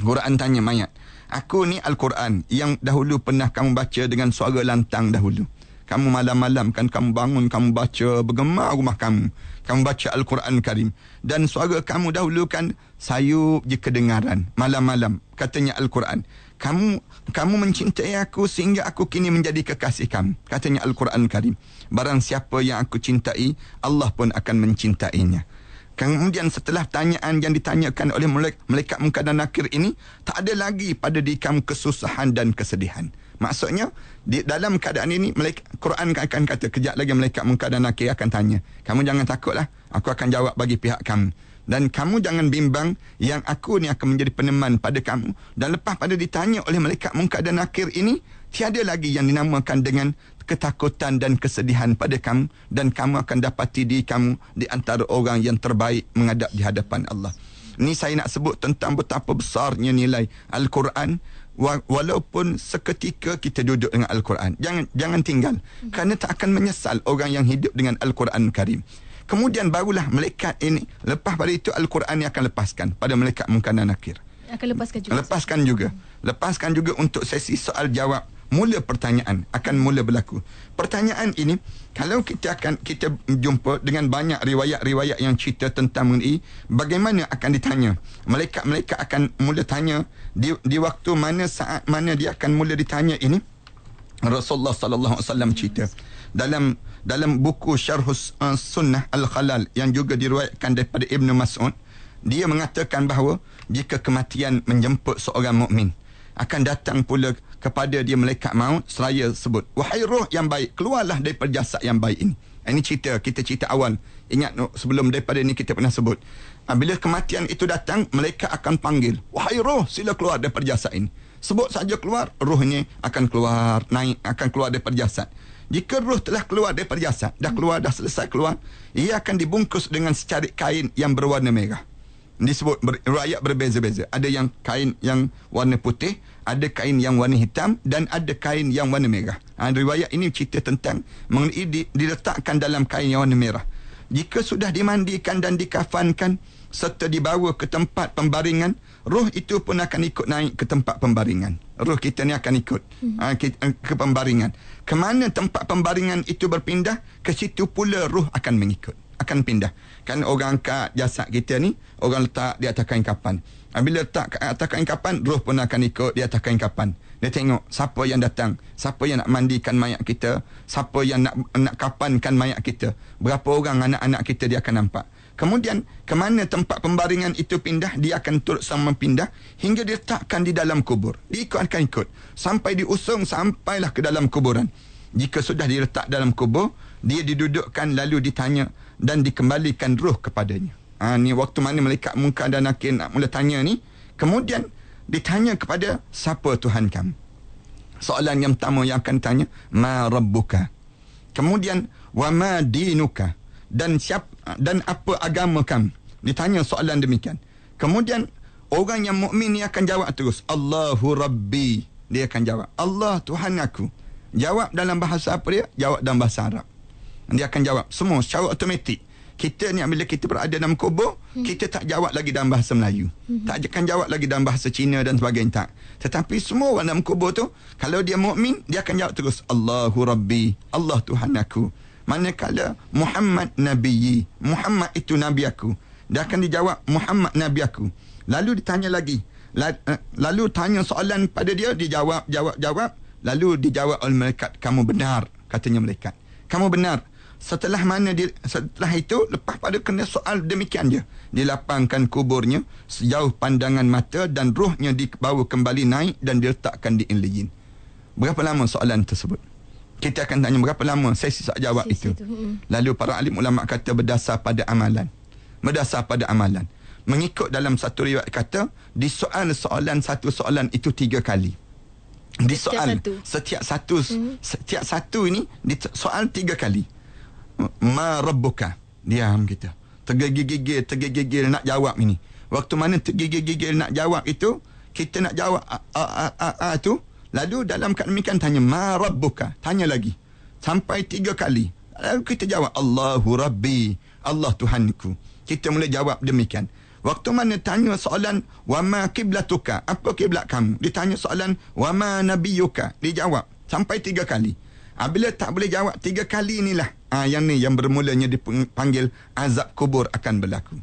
Quran tanya mayat, "Aku ni Al-Quran yang dahulu pernah kamu baca dengan suara lantang dahulu." Kamu malam-malam kan kamu bangun kamu baca bergema rumah kamu. Kamu baca Al-Quran Karim dan suara kamu dahulu kan sayup je kedengaran malam-malam katanya Al-Quran. Kamu kamu mencintai aku sehingga aku kini menjadi kekasih kamu katanya Al-Quran Karim. Barang siapa yang aku cintai Allah pun akan mencintainya. Kemudian setelah tanyaan yang ditanyakan oleh malaikat muka dan nakir ini, tak ada lagi pada diri kamu kesusahan dan kesedihan. Maksudnya di dalam keadaan ini malaikat Quran akan kata kejap lagi malaikat munkar dan nakir akan tanya. Kamu jangan takutlah. Aku akan jawab bagi pihak kamu. Dan kamu jangan bimbang yang aku ni akan menjadi peneman pada kamu. Dan lepas pada ditanya oleh malaikat munkar dan nakir ini, tiada lagi yang dinamakan dengan ketakutan dan kesedihan pada kamu. Dan kamu akan dapati di kamu di antara orang yang terbaik menghadap di hadapan Allah. Ini saya nak sebut tentang betapa besarnya nilai Al-Quran. Walaupun seketika kita duduk dengan Al-Quran. Jangan jangan tinggal. Kerana tak akan menyesal orang yang hidup dengan Al-Quran Karim kemudian barulah malaikat ini lepas pada itu Al-Quran ini akan lepaskan pada malaikat munkar dan nakir akan lepaskan juga lepaskan juga lepaskan juga untuk sesi soal jawab mula pertanyaan akan mula berlaku. Pertanyaan ini kalau kita akan kita jumpa dengan banyak riwayat-riwayat yang cerita tentang mengenai bagaimana akan ditanya. Malaikat-malaikat akan mula tanya di di waktu mana saat mana dia akan mula ditanya ini. Rasulullah sallallahu alaihi wasallam cerita dalam dalam buku Syarhus uh, Sunnah Al-Khalal yang juga diriwayatkan daripada Ibnu Mas'ud dia mengatakan bahawa jika kematian menjemput seorang mukmin akan datang pula kepada dia malaikat maut seraya sebut wahai roh yang baik keluarlah daripada jasad yang baik ini. Ini cerita kita cerita awal. Ingat sebelum daripada ini kita pernah sebut. Ah, bila kematian itu datang malaikat akan panggil wahai roh sila keluar daripada jasad ini. Sebut saja keluar rohnya akan keluar naik akan keluar daripada jasad jika roh telah keluar daripada jasad dah keluar dah selesai keluar ia akan dibungkus dengan secarik kain yang berwarna merah disebut ber, rakyat berbeza-beza ada yang kain yang warna putih ada kain yang warna hitam dan ada kain yang warna merah. Ha, riwayat ini cerita tentang mengenai di, diletakkan dalam kain yang warna merah. Jika sudah dimandikan dan dikafankan serta dibawa ke tempat pembaringan, roh itu pun akan ikut naik ke tempat pembaringan. Roh kita ni akan ikut hmm. ha, ke, ke pembaringan. Kemana tempat pembaringan itu berpindah, ke situ pula roh akan mengikut. akan pindah. Kan orang angkat jasad kita ni, orang letak di atas kain kapan. Ha, Bila letak kat atas kain kapan, roh pun akan ikut di atas kain kapan. Dia tengok siapa yang datang, siapa yang nak mandikan mayat kita, siapa yang nak nak kapankan mayat kita. Berapa orang anak-anak kita dia akan nampak. Kemudian ke mana tempat pembaringan itu pindah Dia akan turut sama pindah Hingga diletakkan di dalam kubur. Dia ikut akan ikut Sampai diusung Sampailah ke dalam kuburan. Jika sudah diletak dalam kubur Dia didudukkan lalu ditanya Dan dikembalikan roh kepadanya. Ha, Ni waktu mana malaikat muka dan nakir Nak mula tanya ni? Kemudian ditanya kepada Siapa Tuhan kamu? Soalan yang pertama yang akan tanya Ma Rabbuka? Kemudian Wa ma dinuka? Dan siap dan apa agama kamu? Ditanya soalan demikian. Kemudian orang yang mukmin ni akan jawab terus Allahu Rabbi. Dia akan jawab Allah Tuhan aku. Jawab dalam bahasa apa dia? Jawab dalam bahasa Arab. Dia akan jawab semua secara automatik. Kita ni bila kita berada dalam kubur hmm. kita tak jawab lagi dalam bahasa Melayu. Hmm. tak akan jawab lagi dalam bahasa Cina dan sebagainya tak. Tetapi semua orang dalam kubur tu kalau dia mukmin dia akan jawab terus Allahu Rabbi Allah Tuhan aku manakala Muhammad Nabi Muhammad itu Nabi aku. Dia akan dijawab Muhammad Nabi aku. Lalu ditanya lagi. Eh, lalu tanya soalan pada dia dijawab jawab jawab. Lalu dijawab oleh malaikat kamu benar katanya malaikat. Kamu benar. Setelah mana dia setelah itu lepas pada kena soal demikian je. Dilapangkan kuburnya sejauh pandangan mata dan rohnya dibawa kembali naik dan diletakkan di Inliyin berapa lama soalan tersebut kita akan tanya berapa lama sesi soal jawab sesi itu. itu. Hmm. Lalu para alim ulama kata berdasar pada amalan. Berdasar pada amalan. Mengikut dalam satu riwayat kata di soal soalan satu soalan itu tiga kali. Di soal setiap satu hmm. setiap satu ini di soal tiga kali. Ma rabbuka? Diam kita. Tergigil-gigil, tergigil-gigil nak jawab ini. Waktu mana tergigil-gigil nak jawab itu, kita nak jawab a a a, a, a tu, Lalu dalam demikian tanya ma rabbuka? Tanya lagi. Sampai tiga kali. Lalu kita jawab Allahu Rabbi. Allah Tuhanku. Kita mula jawab demikian. Waktu mana tanya soalan wa ma kiblatuka? Apa kiblat kamu? Ditanya soalan wa ma nabiyuka? Dijawab sampai tiga kali. Ha, bila tak boleh jawab tiga kali inilah ha, yang ni yang bermulanya dipanggil azab kubur akan berlaku.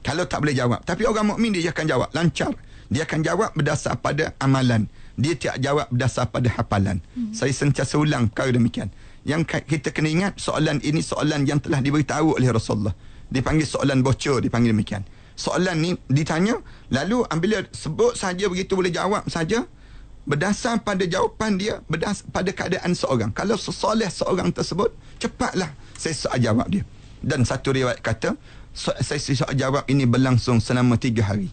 Kalau tak boleh jawab. Tapi orang mukmin dia akan jawab lancar. Dia akan jawab berdasar pada amalan dia tidak jawab berdasar pada hafalan. Hmm. Saya sentiasa ulang perkara demikian. Yang kita kena ingat soalan ini soalan yang telah diberitahu oleh Rasulullah. Dipanggil soalan bocor, dipanggil demikian. Soalan ni ditanya, lalu ambil sebut saja begitu boleh jawab saja berdasar pada jawapan dia berdasar pada keadaan seorang. Kalau sesoleh seorang tersebut, cepatlah saya soal jawab dia. Dan satu riwayat kata, saya soal jawab ini berlangsung selama tiga hari.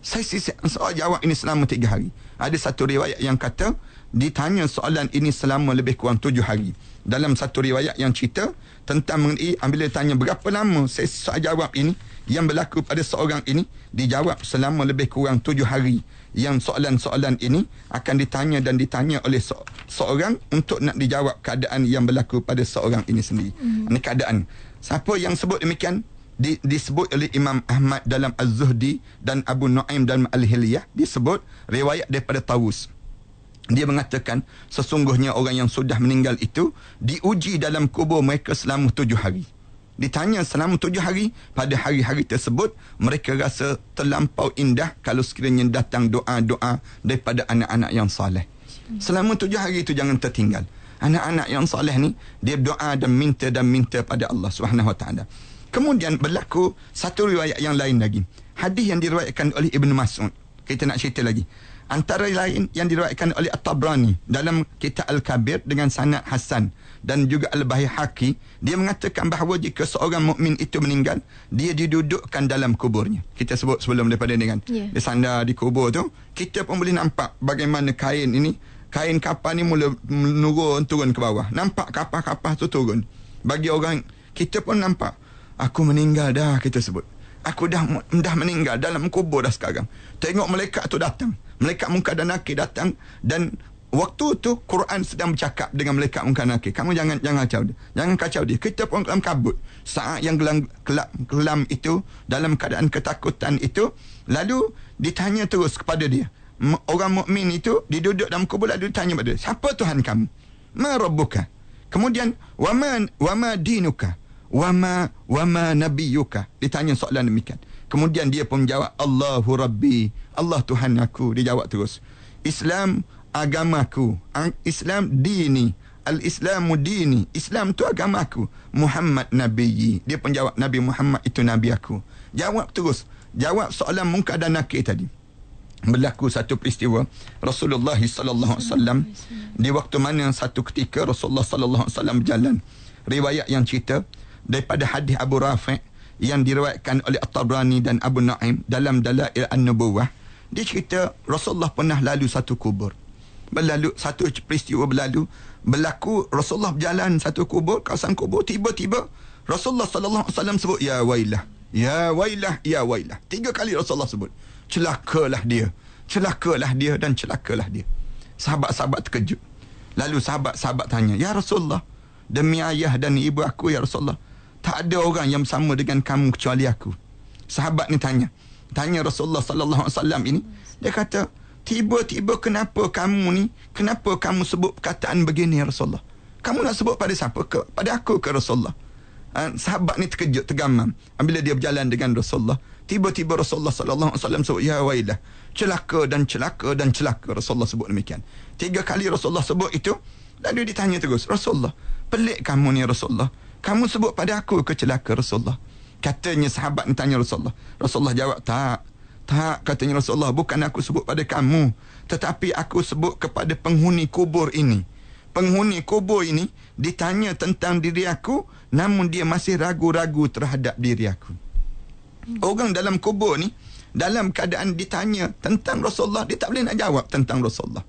Saya soal jawab ini selama tiga hari. Ada satu riwayat yang kata ditanya soalan ini selama lebih kurang tujuh hari. Dalam satu riwayat yang cerita tentang mengenai bila tanya berapa lama saya jawab ini yang berlaku pada seorang ini dijawab selama lebih kurang tujuh hari. Yang soalan-soalan ini akan ditanya dan ditanya oleh se- seorang untuk nak dijawab keadaan yang berlaku pada seorang ini sendiri. Hmm. Ini keadaan. Siapa yang sebut demikian? Di, disebut oleh Imam Ahmad dalam Az-Zuhdi dan Abu Nuaim dalam Al-Hiliyah disebut riwayat daripada Tawus. Dia mengatakan sesungguhnya orang yang sudah meninggal itu diuji dalam kubur mereka selama tujuh hari. Ditanya selama tujuh hari pada hari-hari tersebut mereka rasa terlampau indah kalau sekiranya datang doa-doa daripada anak-anak yang saleh. Selama tujuh hari itu jangan tertinggal. Anak-anak yang saleh ni dia doa dan minta dan minta pada Allah Subhanahu Wa Taala Kemudian berlaku satu riwayat yang lain lagi. Hadis yang diriwayatkan oleh Ibn Mas'ud. Kita nak cerita lagi. Antara lain yang diriwayatkan oleh At-Tabrani dalam kitab Al-Kabir dengan sanad Hasan dan juga Al-Bahihaqi, dia mengatakan bahawa jika seorang mukmin itu meninggal, dia didudukkan dalam kuburnya. Kita sebut sebelum daripada ni kan. Yeah. Dia sandar di kubur tu, kita pun boleh nampak bagaimana kain ini, kain kapal ni mula menurun turun ke bawah. Nampak kapal-kapal tu turun. Bagi orang kita pun nampak Aku meninggal dah kita sebut. Aku dah dah meninggal dalam kubur dah sekarang. Tengok malaikat tu datang. Malaikat muka dan nakir datang dan waktu tu Quran sedang bercakap dengan malaikat muka dan nakir. Kamu jangan jangan kacau dia. Jangan kacau dia. Kita pun dalam kabut. Saat yang gelam, kelam, kelam itu dalam keadaan ketakutan itu lalu ditanya terus kepada dia. Orang mukmin itu diduduk dalam kubur lalu ditanya kepada dia, "Siapa Tuhan kamu?" "Ma rabbuka?" Kemudian, "Wa man wa ma dinuka?" Wama wama nabiyuka. Ditanya soalan demikian. Kemudian dia pun menjawab Allahu rabbi Allah Tuhan aku. Dia jawab terus Islam agamaku Islam dini al-islamu dini Islam tu agamaku. Muhammad nabiyyi dia pun jawab Nabi Muhammad itu nabi aku. Jawab terus. Jawab soalan munkar dan nakir tadi. Berlaku satu peristiwa Rasulullah sallallahu alaihi wasallam di waktu mana satu ketika Rasulullah sallallahu alaihi wasallam berjalan. Riwayat yang cerita daripada hadis Abu Rafi' yang diriwayatkan oleh At-Tabrani dan Abu Naim dalam Dalail An-Nubuwah. Dia cerita Rasulullah pernah lalu satu kubur. Berlalu satu peristiwa berlalu berlaku Rasulullah berjalan satu kubur kawasan kubur tiba-tiba Rasulullah sallallahu alaihi wasallam sebut ya wailah ya wailah ya wailah. Tiga kali Rasulullah sebut celakalah dia celakalah dia dan celakalah dia. Sahabat-sahabat terkejut. Lalu sahabat-sahabat tanya ya Rasulullah demi ayah dan ibu aku ya Rasulullah tak ada orang yang sama dengan kamu kecuali aku. Sahabat ni tanya. Tanya Rasulullah sallallahu alaihi wasallam ini. Dia kata tiba-tiba kenapa kamu ni kenapa kamu sebut perkataan begini ya Rasulullah? Kamu nak sebut pada siapa? Ke pada aku ke Rasulullah? Uh, sahabat ni terkejut tergamam. Bila dia berjalan dengan Rasulullah tiba-tiba Rasulullah sallallahu alaihi wasallam sebut ya wailah celaka dan celaka dan celaka Rasulullah sebut demikian. Tiga kali Rasulullah sebut itu lalu ditanya terus Rasulullah pelik kamu ni Rasulullah kamu sebut pada aku ke celaka Rasulullah? Katanya sahabat ni tanya Rasulullah. Rasulullah jawab tak. Tak katanya Rasulullah. Bukan aku sebut pada kamu. Tetapi aku sebut kepada penghuni kubur ini. Penghuni kubur ini ditanya tentang diri aku namun dia masih ragu-ragu terhadap diri aku. Orang dalam kubur ni dalam keadaan ditanya tentang Rasulullah dia tak boleh nak jawab tentang Rasulullah.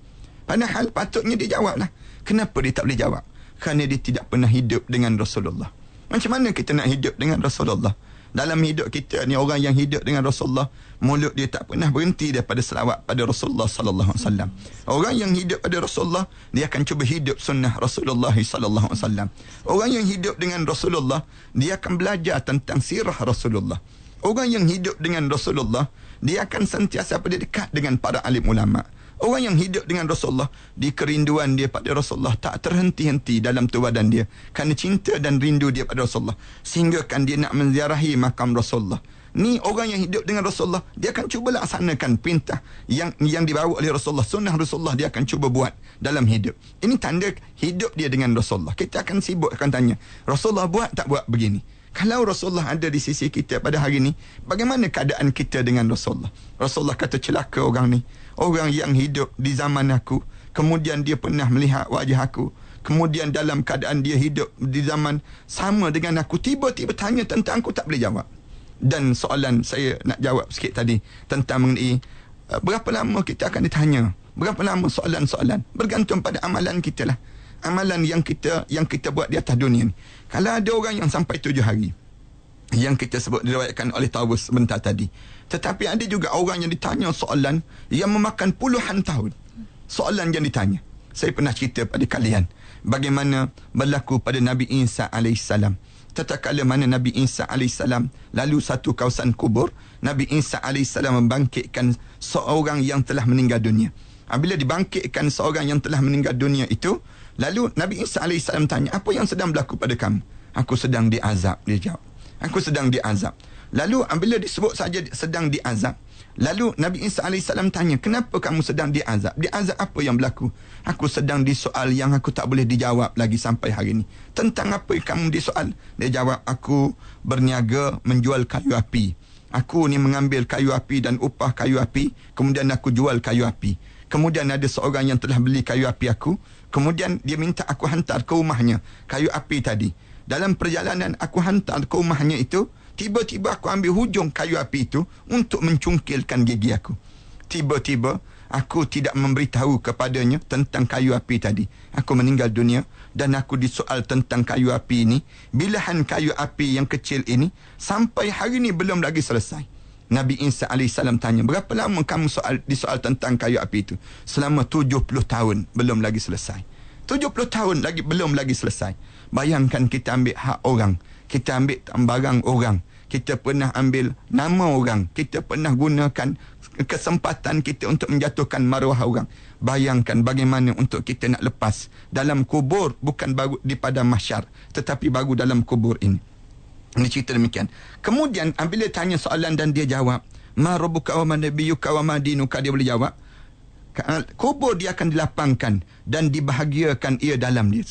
Padahal patutnya dia jawab lah kenapa dia tak boleh jawab kerana dia tidak pernah hidup dengan Rasulullah. Macam mana kita nak hidup dengan Rasulullah? Dalam hidup kita ni orang yang hidup dengan Rasulullah mulut dia tak pernah berhenti daripada selawat pada Rasulullah sallallahu alaihi wasallam. Orang yang hidup pada Rasulullah dia akan cuba hidup sunnah Rasulullah sallallahu alaihi wasallam. Orang yang hidup dengan Rasulullah dia akan belajar tentang sirah Rasulullah. Orang yang hidup dengan Rasulullah dia akan sentiasa pada dekat dengan para alim ulama Orang yang hidup dengan Rasulullah di kerinduan dia pada Rasulullah tak terhenti-henti dalam tuadan dia kerana cinta dan rindu dia pada Rasulullah sehingga kan dia nak menziarahi makam Rasulullah. Ni orang yang hidup dengan Rasulullah dia akan cuba laksanakan perintah yang yang dibawa oleh Rasulullah sunnah Rasulullah dia akan cuba buat dalam hidup. Ini tanda hidup dia dengan Rasulullah. Kita akan sibuk akan tanya, Rasulullah buat tak buat begini? Kalau Rasulullah ada di sisi kita pada hari ini, bagaimana keadaan kita dengan Rasulullah? Rasulullah kata celaka orang ni orang yang hidup di zaman aku kemudian dia pernah melihat wajah aku kemudian dalam keadaan dia hidup di zaman sama dengan aku tiba-tiba tanya tentang aku tak boleh jawab. Dan soalan saya nak jawab sikit tadi tentang mengenai uh, berapa lama kita akan ditanya? Berapa lama soalan-soalan? Bergantung pada amalan kita lah. Amalan yang kita yang kita buat di atas dunia ni. Kalau ada orang yang sampai tujuh hari yang kita sebut diriwayatkan oleh Tawus sebentar tadi. Tetapi ada juga orang yang ditanya soalan yang memakan puluhan tahun. Soalan yang ditanya. Saya pernah cerita pada kalian bagaimana berlaku pada Nabi Isa AS. Tatkala mana Nabi Isa AS lalu satu kawasan kubur, Nabi Isa AS membangkitkan seorang yang telah meninggal dunia. Bila dibangkitkan seorang yang telah meninggal dunia itu, lalu Nabi Isa AS tanya, apa yang sedang berlaku pada kamu? Aku sedang diazab, dia jawab aku sedang diazab. Lalu bila disebut saja sedang diazab, lalu Nabi Isa AS tanya, kenapa kamu sedang diazab? Diazab apa yang berlaku? Aku sedang disoal yang aku tak boleh dijawab lagi sampai hari ini. Tentang apa yang kamu disoal? Dia jawab, aku berniaga menjual kayu api. Aku ni mengambil kayu api dan upah kayu api, kemudian aku jual kayu api. Kemudian ada seorang yang telah beli kayu api aku, kemudian dia minta aku hantar ke rumahnya kayu api tadi dalam perjalanan aku hantar ke rumahnya itu, tiba-tiba aku ambil hujung kayu api itu untuk mencungkilkan gigi aku. Tiba-tiba aku tidak memberitahu kepadanya tentang kayu api tadi. Aku meninggal dunia dan aku disoal tentang kayu api ini. Bilahan kayu api yang kecil ini sampai hari ini belum lagi selesai. Nabi Isa AS tanya, berapa lama kamu soal, disoal tentang kayu api itu? Selama 70 tahun belum lagi selesai. 70 tahun lagi belum lagi selesai. Bayangkan kita ambil hak orang. Kita ambil barang orang. Kita pernah ambil nama orang. Kita pernah gunakan kesempatan kita untuk menjatuhkan maruah orang. Bayangkan bagaimana untuk kita nak lepas dalam kubur bukan baru di pada mahsyar tetapi baru dalam kubur ini. Dia cerita demikian. Kemudian apabila tanya soalan dan dia jawab, ma rabbuka wa ma nabiyyuka wa ma dinuka dia boleh jawab. Ka- Kubur dia akan dilapangkan dan dibahagiakan ia dalam dia.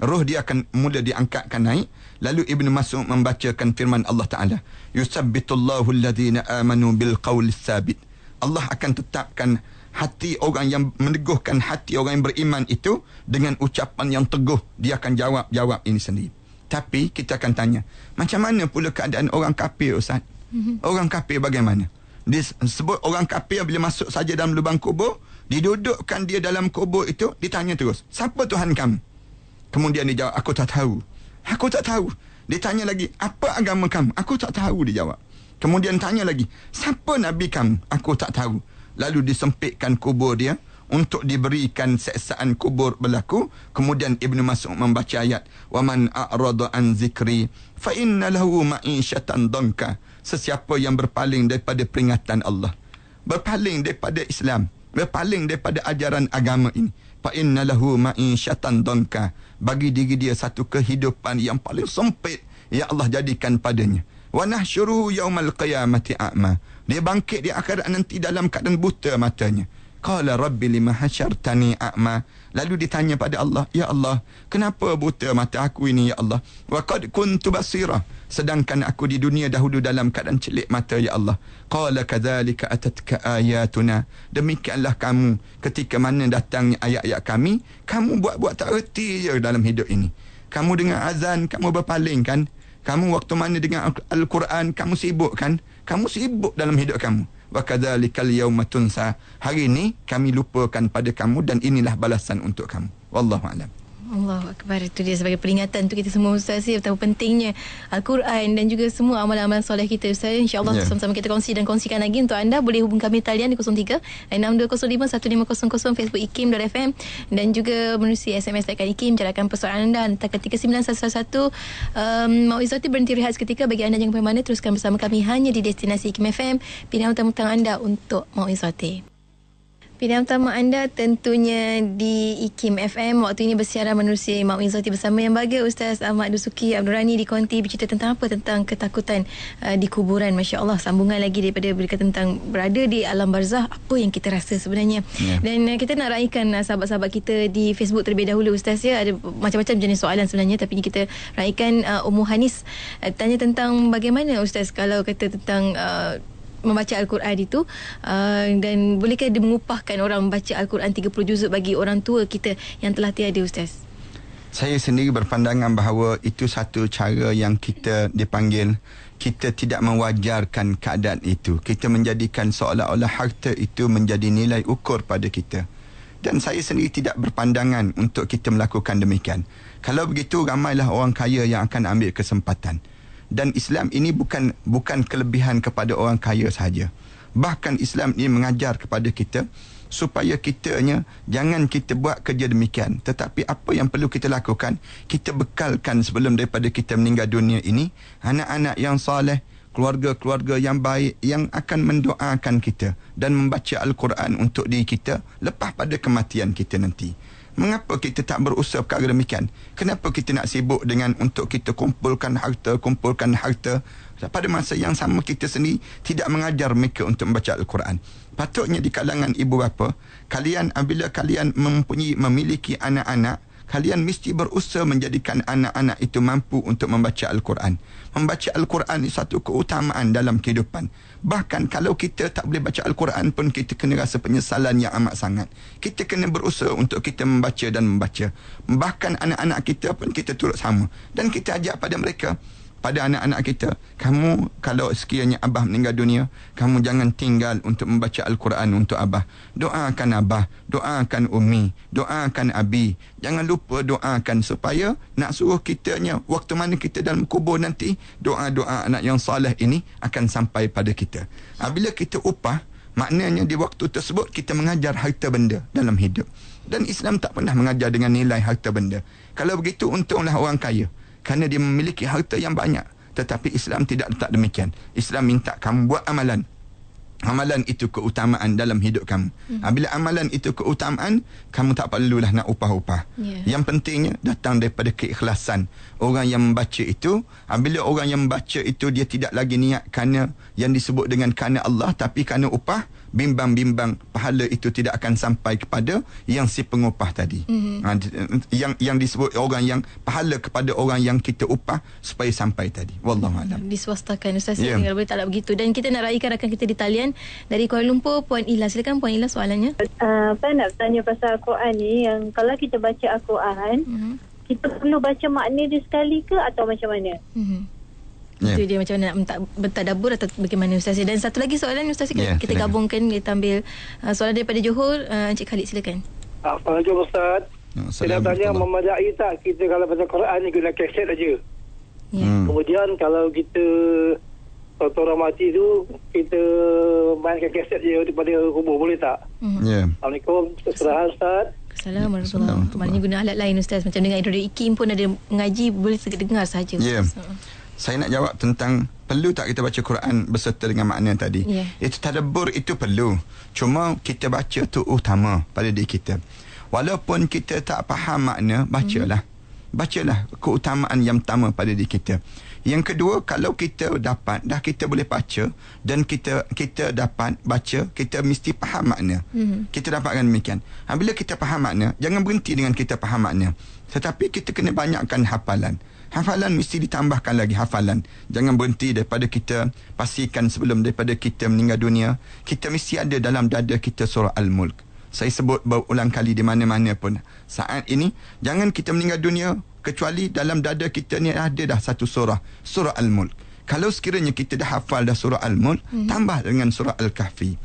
Roh dia akan mula diangkatkan naik. Lalu Ibn Mas'ud membacakan firman Allah Ta'ala. Yusabbitullahu alladhina amanu bil qawli sabit. Allah akan tetapkan hati orang yang meneguhkan hati orang yang beriman itu dengan ucapan yang teguh. Dia akan jawab-jawab ini sendiri. Tapi kita akan tanya, macam mana pula keadaan orang kafir Ustaz? Mm-hmm. Orang kafir bagaimana? Dia sebut orang kafir bila masuk saja dalam lubang kubur, didudukkan dia dalam kubur itu, ditanya terus, siapa Tuhan kamu? Kemudian dia jawab, aku tak tahu. Aku tak tahu. Dia tanya lagi, apa agama kamu? Aku tak tahu, dia jawab. Kemudian tanya lagi, siapa Nabi kamu? Aku tak tahu. Lalu disempitkan kubur dia untuk diberikan seksaan kubur berlaku. Kemudian Ibn Mas'ud membaca ayat, وَمَنْ أَعْرَضَ عَنْ ذِكْرِي فَإِنَّ لَهُ مَعِيشَةً ضَنْكَ Sesiapa yang berpaling daripada peringatan Allah. Berpaling daripada Islam. Berpaling daripada ajaran agama ini. فَإِنَّ لَهُ مَعِيشَةً ضَنْكَ bagi diri dia satu kehidupan yang paling sempit yang Allah jadikan padanya. Wa nahsyuru yaumal qiyamati a'ma. Dia bangkit di akhirat nanti dalam keadaan buta matanya. Qala rabbi lima hasyartani a'ma? Lalu ditanya pada Allah, Ya Allah, kenapa buta mata aku ini ya Allah? Wa qad kuntu basira. Sedangkan aku di dunia dahulu dalam keadaan celik mata ya Allah. Qala kadzalika atatka ayatuna. Demikianlah kamu ketika mana datangnya ayat-ayat kami, kamu buat-buat tak erti je dalam hidup ini. Kamu dengan azan, kamu berpaling kan? Kamu waktu mana dengan Al-Quran, kamu sibuk kan? Kamu sibuk dalam hidup kamu wa kadzalikal yauma tunsa. Hari ini kami lupakan pada kamu dan inilah balasan untuk kamu. Wallahu a'lam. Allah Akbar. Itu dia sebagai peringatan untuk kita semua Ustaz ya betapa pentingnya Al-Quran dan juga semua amalan-amalan soleh kita Ustaz. insyaAllah Ya. yeah. sama-sama kita kongsi dan kongsikan lagi untuk anda. Boleh hubung kami talian di 03 6205 1500 Facebook ikim.fm dan juga menerusi SMS tekan ikim jalakan persoalan anda hantar ke 39111 um, Mau Izzati berhenti rehat seketika. Bagi anda jangan pergi mana teruskan bersama kami hanya di destinasi Ikim FM pilihan utama anda untuk Mau Izzati Pilihan utama anda tentunya di IKIM FM. Waktu ini bersiaran menerusi Mak Izzati bersama yang bahagia Ustaz Ahmad Dusuki Abdul Rani di Konti bercerita tentang apa? Tentang ketakutan uh, di kuburan. Masya Allah sambungan lagi daripada berkata tentang berada di alam barzah. Apa yang kita rasa sebenarnya. Ya. Dan uh, kita nak raikan uh, sahabat-sahabat kita di Facebook terlebih dahulu Ustaz ya. Ada macam-macam jenis soalan sebenarnya tapi kita raikan uh, Ummu Hanis uh, tanya tentang bagaimana Ustaz kalau kata tentang uh, membaca Al-Quran itu uh, dan bolehkah dia mengupahkan orang membaca Al-Quran 30 juzuk bagi orang tua kita yang telah tiada Ustaz? Saya sendiri berpandangan bahawa itu satu cara yang kita dipanggil kita tidak mewajarkan keadaan itu. Kita menjadikan seolah-olah harta itu menjadi nilai ukur pada kita. Dan saya sendiri tidak berpandangan untuk kita melakukan demikian. Kalau begitu ramailah orang kaya yang akan ambil kesempatan. Dan Islam ini bukan bukan kelebihan kepada orang kaya sahaja. Bahkan Islam ini mengajar kepada kita supaya kitanya jangan kita buat kerja demikian. Tetapi apa yang perlu kita lakukan? Kita bekalkan sebelum daripada kita meninggal dunia ini anak-anak yang soleh keluarga-keluarga yang baik yang akan mendoakan kita dan membaca al-Quran untuk diri kita lepas pada kematian kita nanti Mengapa kita tak berusaha perkara demikian? Kenapa kita nak sibuk dengan untuk kita kumpulkan harta, kumpulkan harta? Pada masa yang sama kita sendiri tidak mengajar mereka untuk membaca Al-Quran. Patutnya di kalangan ibu bapa, kalian apabila kalian mempunyai memiliki anak-anak, kalian mesti berusaha menjadikan anak-anak itu mampu untuk membaca Al-Quran. Membaca Al-Quran is satu keutamaan dalam kehidupan. Bahkan kalau kita tak boleh baca Al-Quran pun kita kena rasa penyesalan yang amat sangat. Kita kena berusaha untuk kita membaca dan membaca. Bahkan anak-anak kita pun kita turut sama. Dan kita ajak pada mereka, pada anak-anak kita. Kamu kalau sekiranya abah meninggal dunia kamu jangan tinggal untuk membaca al-Quran untuk abah. Doakan abah doakan umi doakan abi. Jangan lupa doakan supaya nak suruh kitanya waktu mana kita dalam kubur nanti doa-doa anak yang soleh ini akan sampai pada kita. Apabila kita upah maknanya di waktu tersebut kita mengajar harta benda dalam hidup. Dan Islam tak pernah mengajar dengan nilai harta benda. Kalau begitu untunglah orang kaya kerana dia memiliki harta yang banyak tetapi Islam tidak letak demikian Islam minta kamu buat amalan Amalan itu keutamaan dalam hidup kamu. Hmm. Bila amalan itu keutamaan, kamu tak perlulah nak upah-upah. Ya. Yang pentingnya datang daripada keikhlasan. Orang yang membaca itu, bila orang yang membaca itu dia tidak lagi niat kerana yang disebut dengan kerana Allah tapi kerana upah, bimbang-bimbang pahala itu tidak akan sampai kepada yang si pengupah tadi. Mm-hmm. Ha, yang yang disebut orang yang pahala kepada orang yang kita upah supaya sampai tadi. Wallahu alam. Diswastakan Ustaz Ya. yeah. Kalau boleh tak nak begitu Dan kita nak raikan rakan kita di talian Dari Kuala Lumpur Puan Ila Silakan Puan Ila soalannya Uh, saya nak tanya pasal Al-Quran ni yang kalau kita baca Al-Quran, mm-hmm. kita perlu baca makna dia sekali ke atau macam mana? Mm-hmm. Ya. Itu dia macam mana nak mentak- bertadabur atau bagaimana Ustaz Dan satu lagi soalan Ustaz kita, Ya, kita silakan. gabungkan Kita ambil uh, soalan daripada Johor uh, Encik Khalid silakan Assalamualaikum Ustaz. Saya nak tanya memadai tak kita kalau baca Quran ni guna kaset aja. Ya. Hmm. Kemudian kalau kita waktu orang mati tu kita mainkan kaset je daripada kubur boleh tak? Mhm. Ya. Assalamualaikum. Ustaz. Assalamualaikum warahmatullahi. Maknanya guna alat lain Ustaz Macam dengan Radio Ikim pun ada mengaji Boleh dengar saja Ya. Ustaz. Saya nak jawab tentang perlu tak kita baca Quran berserta dengan makna tadi. Ya. Itu tadabbur itu perlu. Cuma kita baca tu utama pada diri kita. Walaupun kita tak faham makna, bacalah. Bacalah keutamaan yang pertama pada diri kita. Yang kedua, kalau kita dapat, dah kita boleh baca dan kita kita dapat baca, kita mesti faham makna. Mhm. Kita dapatkan demikian. Ha, bila kita faham makna, jangan berhenti dengan kita faham makna. Tetapi kita kena banyakkan hafalan. Hafalan mesti ditambahkan lagi hafalan. Jangan berhenti daripada kita pastikan sebelum daripada kita meninggal dunia, kita mesti ada dalam dada kita surah Al-Mulk. Saya sebut berulang kali di mana-mana pun. Saat ini, jangan kita meninggal dunia kecuali dalam dada kita ni ada dah satu surah, surah Al-Mulk. Kalau sekiranya kita dah hafal dah surah Al-Mulk, mm-hmm. tambah dengan surah Al-Kahfi.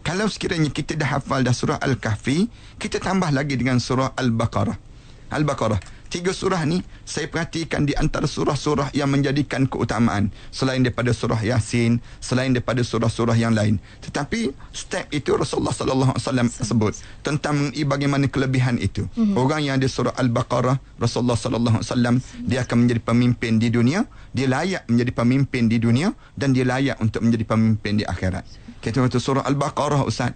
Kalau sekiranya kita dah hafal dah surah Al-Kahfi, kita tambah lagi dengan surah Al-Baqarah. Al-Baqarah. Tiga surah ni saya perhatikan di antara surah-surah yang menjadikan keutamaan selain daripada surah Yasin, selain daripada surah-surah yang lain. Tetapi step itu Rasulullah sallallahu alaihi wasallam sebut tentang mengenai bagaimana kelebihan itu. Mm-hmm. Orang yang ada surah Al-Baqarah, Rasulullah sallallahu alaihi wasallam dia akan menjadi pemimpin di dunia, dia layak menjadi pemimpin di dunia dan dia layak untuk menjadi pemimpin di akhirat. Kita kata surah Al-Baqarah Ustaz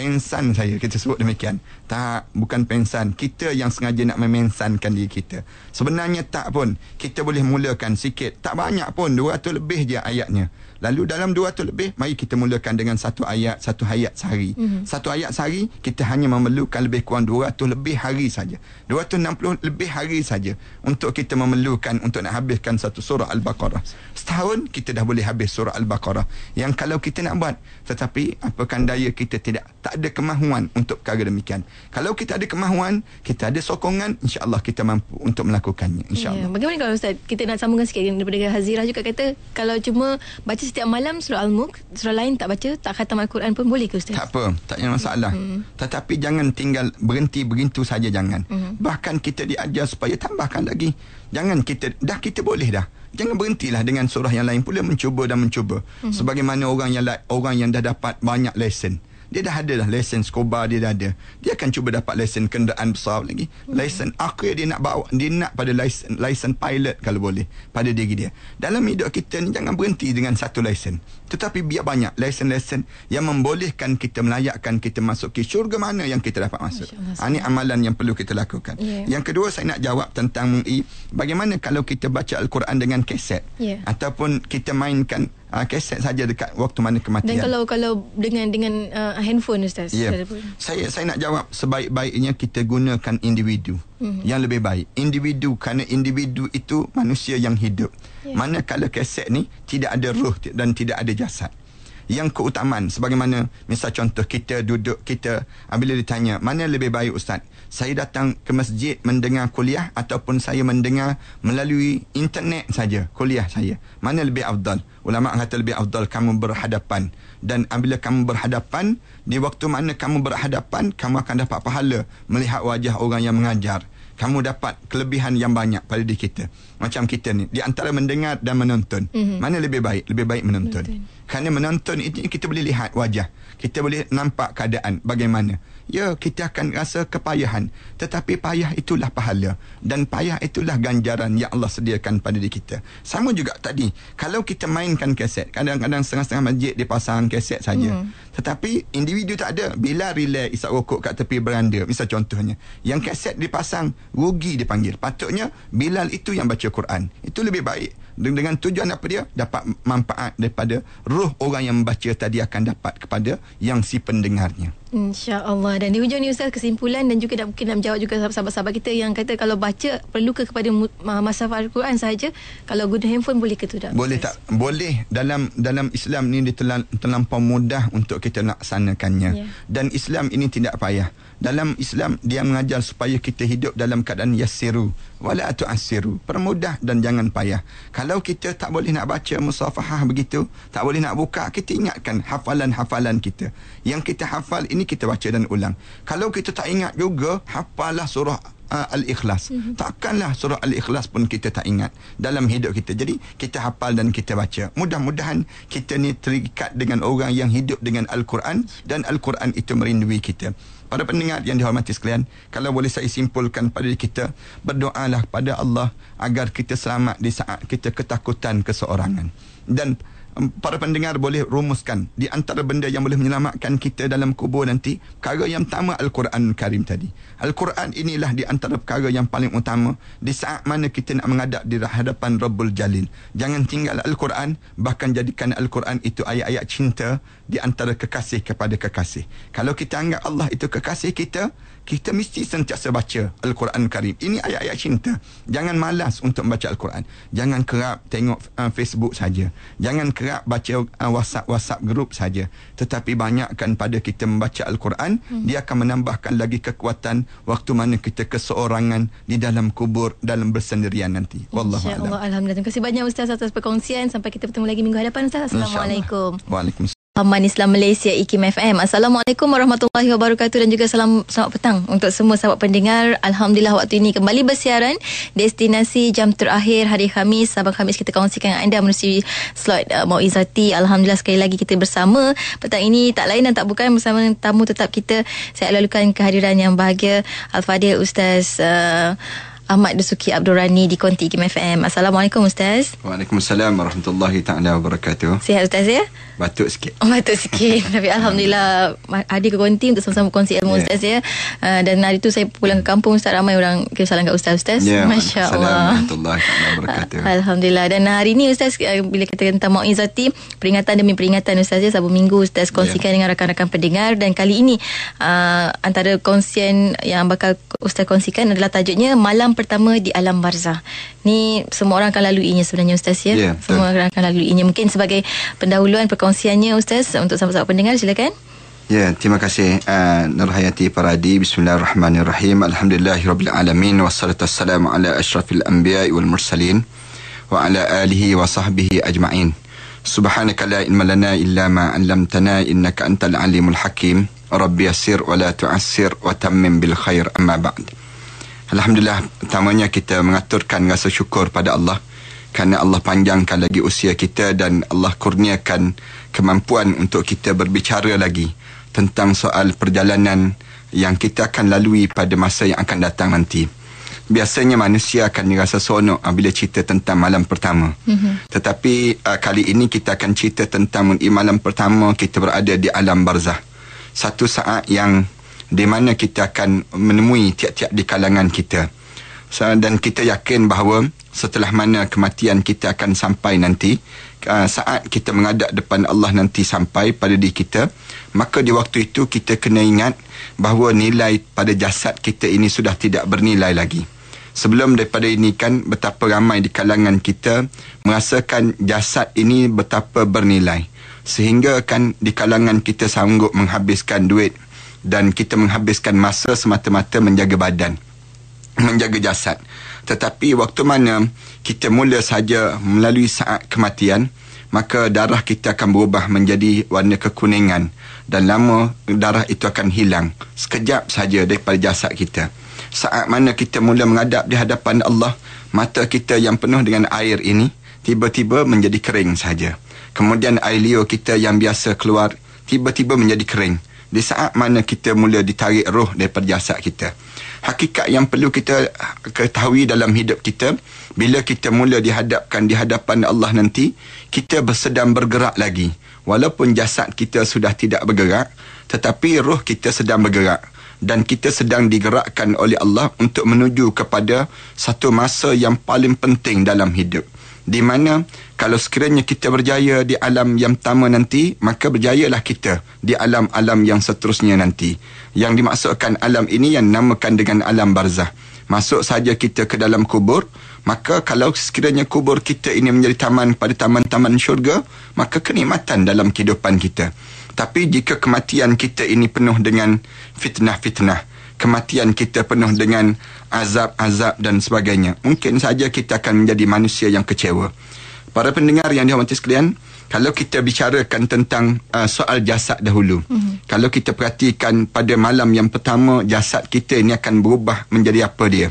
pensan saya kita sebut demikian. Tak bukan pensan. Kita yang sengaja nak memensankan diri kita. Sebenarnya tak pun. Kita boleh mulakan sikit. Tak banyak pun. 200 lebih je ayatnya lalu dalam 200 lebih mari kita mulakan dengan satu ayat satu ayat sehari. Mm-hmm. satu ayat sehari kita hanya memerlukan lebih kurang 200 lebih hari saja. 260 lebih hari saja untuk kita memerlukan untuk nak habiskan satu surah Al-Baqarah. Setahun kita dah boleh habis surah Al-Baqarah. Yang kalau kita nak buat tetapi apakan daya kita tidak tak ada kemahuan untuk perkara demikian? Kalau kita ada kemahuan kita ada sokongan insya-Allah kita mampu untuk melakukannya Ya. insya-Allah Bagaimana kalau Ustaz Kita nak sambungkan sikit Daripada Hazirah juga kata Kalau cuma Baca setiap malam Surah Al-Mulk Surah lain tak baca Tak khatam Al-Quran pun Boleh ke Ustaz? Tak apa, tak ada masalah. Hmm. Tetapi jangan tinggal berhenti begitu saja jangan. Hmm. Bahkan kita diajar supaya tambahkan lagi. Jangan kita dah kita boleh dah. Jangan berhentilah dengan surah yang lain pula mencuba dan mencuba. Hmm. Sebagaimana orang yang orang yang dah dapat banyak lesen. Dia dah ada dah lesen scuba dia dah ada. Dia akan cuba dapat lesen kenderaan besar lagi. Hmm. Lesen akhir dia nak bawa dia nak pada lesen lesen pilot kalau boleh pada diri dia. Dalam hidup kita ni jangan berhenti dengan satu lesen. Tetapi biar banyak lesen-lesen yang membolehkan kita melayakkan kita masuk ke syurga mana yang kita dapat masuk. Masya-Allah, Ha, ini amalan yang perlu kita lakukan. Ya. Yang kedua saya nak jawab tentang mengenai bagaimana kalau kita baca al-Quran dengan kaset Ya. ataupun kita mainkan uh, kaset saja dekat waktu mana kematian. Dan kalau kalau dengan dengan uh, handphone Ustaz. Pun. Saya saya nak jawab sebaik-baiknya kita gunakan individu Mhm. yang lebih baik. Individu kerana individu itu manusia yang hidup. Ya. Manakala kaset ni tidak ada roh ti- dan tidak ada jasad. Yang keutamaan sebagaimana misal contoh kita duduk kita ah, bila ditanya mana lebih baik ustaz saya datang ke masjid mendengar kuliah ataupun saya mendengar melalui internet saja kuliah saya mana lebih afdal ulama kata lebih afdal kamu berhadapan dan apabila kamu berhadapan di waktu mana kamu berhadapan kamu akan dapat pahala melihat wajah orang yang mengajar. Kamu dapat kelebihan yang banyak pada diri kita. Macam kita ni di antara mendengar dan menonton. Mhm. mana lebih baik? Lebih baik menonton. Menonton. kerana menonton itu kita boleh lihat wajah. Kita boleh nampak keadaan bagaimana ya kita akan rasa kepayahan. Tetapi payah itulah pahala. Dan payah itulah ganjaran yang Allah sediakan pada diri kita. Sama juga tadi kalau kita mainkan kaset kadang-kadang setengah-setengah masjid dia pasang kaset saja. Hmm. tetapi individu tak ada. Bila relax isap rokok kat tepi beranda. Misal contohnya yang kaset dipasang rugi dipanggil. Patutnya Bilal itu yang baca Quran. Itu lebih baik dengan tujuan apa dia dapat manfaat daripada ruh orang yang membaca tadi akan dapat kepada yang si pendengarnya InsyaAllah Dan di hujung ni Ustaz kesimpulan Dan juga nak, mungkin nak menjawab juga Sahabat-sahabat kita yang kata Kalau baca Perlu ke kepada Masa Al-Quran sahaja Kalau guna handphone Boleh ke tu tak? Boleh tak? Boleh Dalam dalam Islam ni Dia terlampau mudah Untuk kita laksanakannya yeah. Dan Islam ini tidak payah dalam Islam dia mengajar supaya kita hidup dalam keadaan yassiru wala tu'assiru permudah dan jangan payah kalau kita tak boleh nak baca musafahah begitu tak boleh nak buka kita ingatkan hafalan-hafalan kita yang kita hafal ini kita baca dan ulang kalau kita tak ingat juga hafalah surah uh, Al-Ikhlas. Mm-hmm. Takkanlah surah Al-Ikhlas pun kita tak ingat dalam hidup kita. Jadi kita hafal dan kita baca. Mudah-mudahan kita ni terikat dengan orang yang hidup dengan Al-Quran dan Al-Quran itu merindui kita. Para pendengar yang dihormati sekalian, kalau boleh saya simpulkan pada kita, berdoalah pada Allah agar kita selamat di saat kita ketakutan keseorangan. Dan para pendengar boleh rumuskan di antara benda yang boleh menyelamatkan kita dalam kubur nanti perkara yang pertama Al-Quran Karim tadi. Al-Quran inilah di antara perkara yang paling utama di saat mana kita nak menghadap di hadapan Rabbul Jalil. Jangan tinggal Al-Quran bahkan jadikan Al-Quran itu ayat-ayat cinta di antara kekasih kepada kekasih. Kalau kita anggap Allah itu kekasih kita kita mesti sentiasa baca Al-Quran Karim. Ini ayat-ayat cinta. Jangan malas untuk membaca Al-Quran. Jangan kerap tengok uh, Facebook saja. Jangan kerap baca uh, WhatsApp-WhatsApp group saja. Tetapi banyakkan pada kita membaca Al-Quran, hmm. dia akan menambahkan lagi kekuatan waktu mana kita keseorangan di dalam kubur dalam bersendirian nanti. Wallahu a'lam. Alhamdulillah. Terima kasih banyak Ustaz atas perkongsian. Sampai kita bertemu lagi minggu hadapan Ustaz. Assalamualaikum. Waalaikumsalam. Paman Islam Malaysia IKIM FM. Assalamualaikum warahmatullahi wabarakatuh dan juga salam selamat petang untuk semua sahabat pendengar. Alhamdulillah waktu ini kembali bersiaran destinasi jam terakhir hari Khamis. Sabang Khamis kita kongsikan dengan anda menerusi slot uh, Mauizati. Alhamdulillah sekali lagi kita bersama. Petang ini tak lain dan tak bukan bersama tamu tetap kita. Saya lalukan kehadiran yang bahagia Al-Fadhil Ustaz uh, Ahmad Dusuki Abdul Rani di Konti Kim FM. Assalamualaikum Ustaz. Waalaikumsalam warahmatullahi taala wabarakatuh. Sihat Ustaz ya? Batuk sikit. Oh, batuk sikit. Tapi alhamdulillah ada ke Konti untuk sama-sama kongsi ilmu yeah. Ustaz ya. Uh, dan hari tu saya pulang ke kampung Ustaz ramai orang kira salam kat Ustaz Ustaz. Yeah, Masya-Allah. Warahmatullahi wabarakatuh. Uh, alhamdulillah. Dan hari ni Ustaz uh, bila kita tentang Mauizati, peringatan demi peringatan Ustaz ya Sabtu Minggu Ustaz kongsikan yeah. dengan rakan-rakan pendengar dan kali ini uh, antara kongsian yang bakal Ustaz kongsikan adalah tajuknya malam pertama di alam barzah. Ni semua orang akan laluinya sebenarnya Ustaz ya. Yeah, semua orang akan laluinya. Mungkin sebagai pendahuluan perkongsiannya Ustaz untuk sahabat-sahabat pendengar silakan. Ya, terima kasih uh, Nur Hayati Paradi. Bismillahirrahmanirrahim. Alhamdulillahirabbil wassalatu wassalamu ala asyrafil anbiya'i wal mursalin wa ala alihi wa sahbihi ajma'in. Subhanaka la ilma lana illa ma 'allamtana innaka antal alimul hakim. Rabbi yassir wa la tu'assir wa tammim bil khair amma ba'd. Alhamdulillah pertamanya kita mengaturkan rasa syukur pada Allah kerana Allah panjangkan lagi usia kita dan Allah kurniakan kemampuan untuk kita berbicara lagi tentang soal perjalanan yang kita akan lalui pada masa yang akan datang nanti. Biasanya manusia akan dirasa seronok bila cerita tentang malam pertama. Mm-hmm. Tetapi uh, kali ini kita akan cerita tentang malam pertama kita berada di alam barzah. Satu saat yang di mana kita akan menemui tiap-tiap di kalangan kita. Dan kita yakin bahawa setelah mana kematian kita akan sampai nanti, uh, saat kita menghadap depan Allah nanti sampai pada diri kita, maka di waktu itu kita kena ingat bahawa nilai pada jasad kita ini sudah tidak bernilai lagi. Sebelum daripada ini kan betapa ramai di kalangan kita merasakan jasad ini betapa bernilai. Sehingga kan di kalangan kita sanggup menghabiskan duit dan kita menghabiskan masa semata-mata menjaga badan menjaga jasad. Tetapi waktu mana kita mula saja melalui saat kematian maka darah kita akan berubah menjadi warna kekuningan dan lama darah itu akan hilang sekejap saja daripada jasad kita. Saat mana kita mula menghadap di hadapan Allah mata kita yang penuh dengan air ini tiba-tiba menjadi kering saja. Kemudian air liur kita yang biasa keluar tiba-tiba menjadi kering di saat mana kita mula ditarik roh daripada jasad kita. Hakikat yang perlu kita ketahui dalam hidup kita bila kita mula dihadapkan di hadapan Allah nanti kita sedang bergerak lagi. Walaupun jasad kita sudah tidak bergerak tetapi roh kita sedang bergerak. Dan kita sedang digerakkan oleh Allah untuk menuju kepada satu masa yang paling penting dalam hidup di mana kalau sekiranya kita berjaya di alam yang pertama nanti maka berjayalah kita di alam-alam yang seterusnya nanti. Yang dimaksudkan alam ini yang namakan dengan alam barzah. Masuk saja kita ke dalam kubur maka kalau sekiranya kubur kita ini menjadi taman pada taman-taman syurga maka kenikmatan dalam kehidupan kita. Tapi jika kematian kita ini penuh dengan fitnah-fitnah kematian kita penuh dengan azab-azab dan sebagainya. Mungkin saja kita akan menjadi manusia yang kecewa. Para pendengar yang dihormati sekalian kalau kita bicarakan tentang uh, soal jasad dahulu mm-hmm. kalau kita perhatikan pada malam yang pertama jasad kita ini akan berubah menjadi apa dia?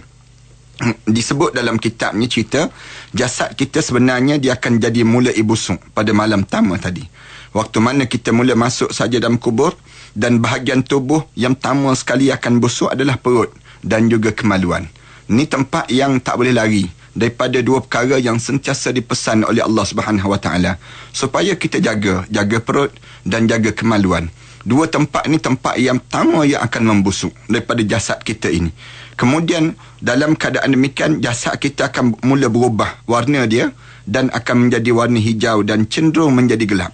Disebut dalam kitabnya cerita jasad kita sebenarnya dia akan jadi mula busuk pada malam pertama tadi. Waktu mana kita mula masuk saja dalam kubur dan bahagian tubuh yang pertama sekali akan busuk adalah perut dan juga kemaluan. Ini tempat yang tak boleh lari daripada dua perkara yang sentiasa dipesan oleh Allah Subhanahu Wa Taala. Supaya kita jaga jaga perut dan jaga kemaluan. Dua tempat ini tempat yang pertama yang akan membusuk daripada jasad kita ini. Kemudian dalam keadaan demikian jasad kita akan mula berubah warna dia dan akan menjadi warna hijau dan cenderung menjadi gelap.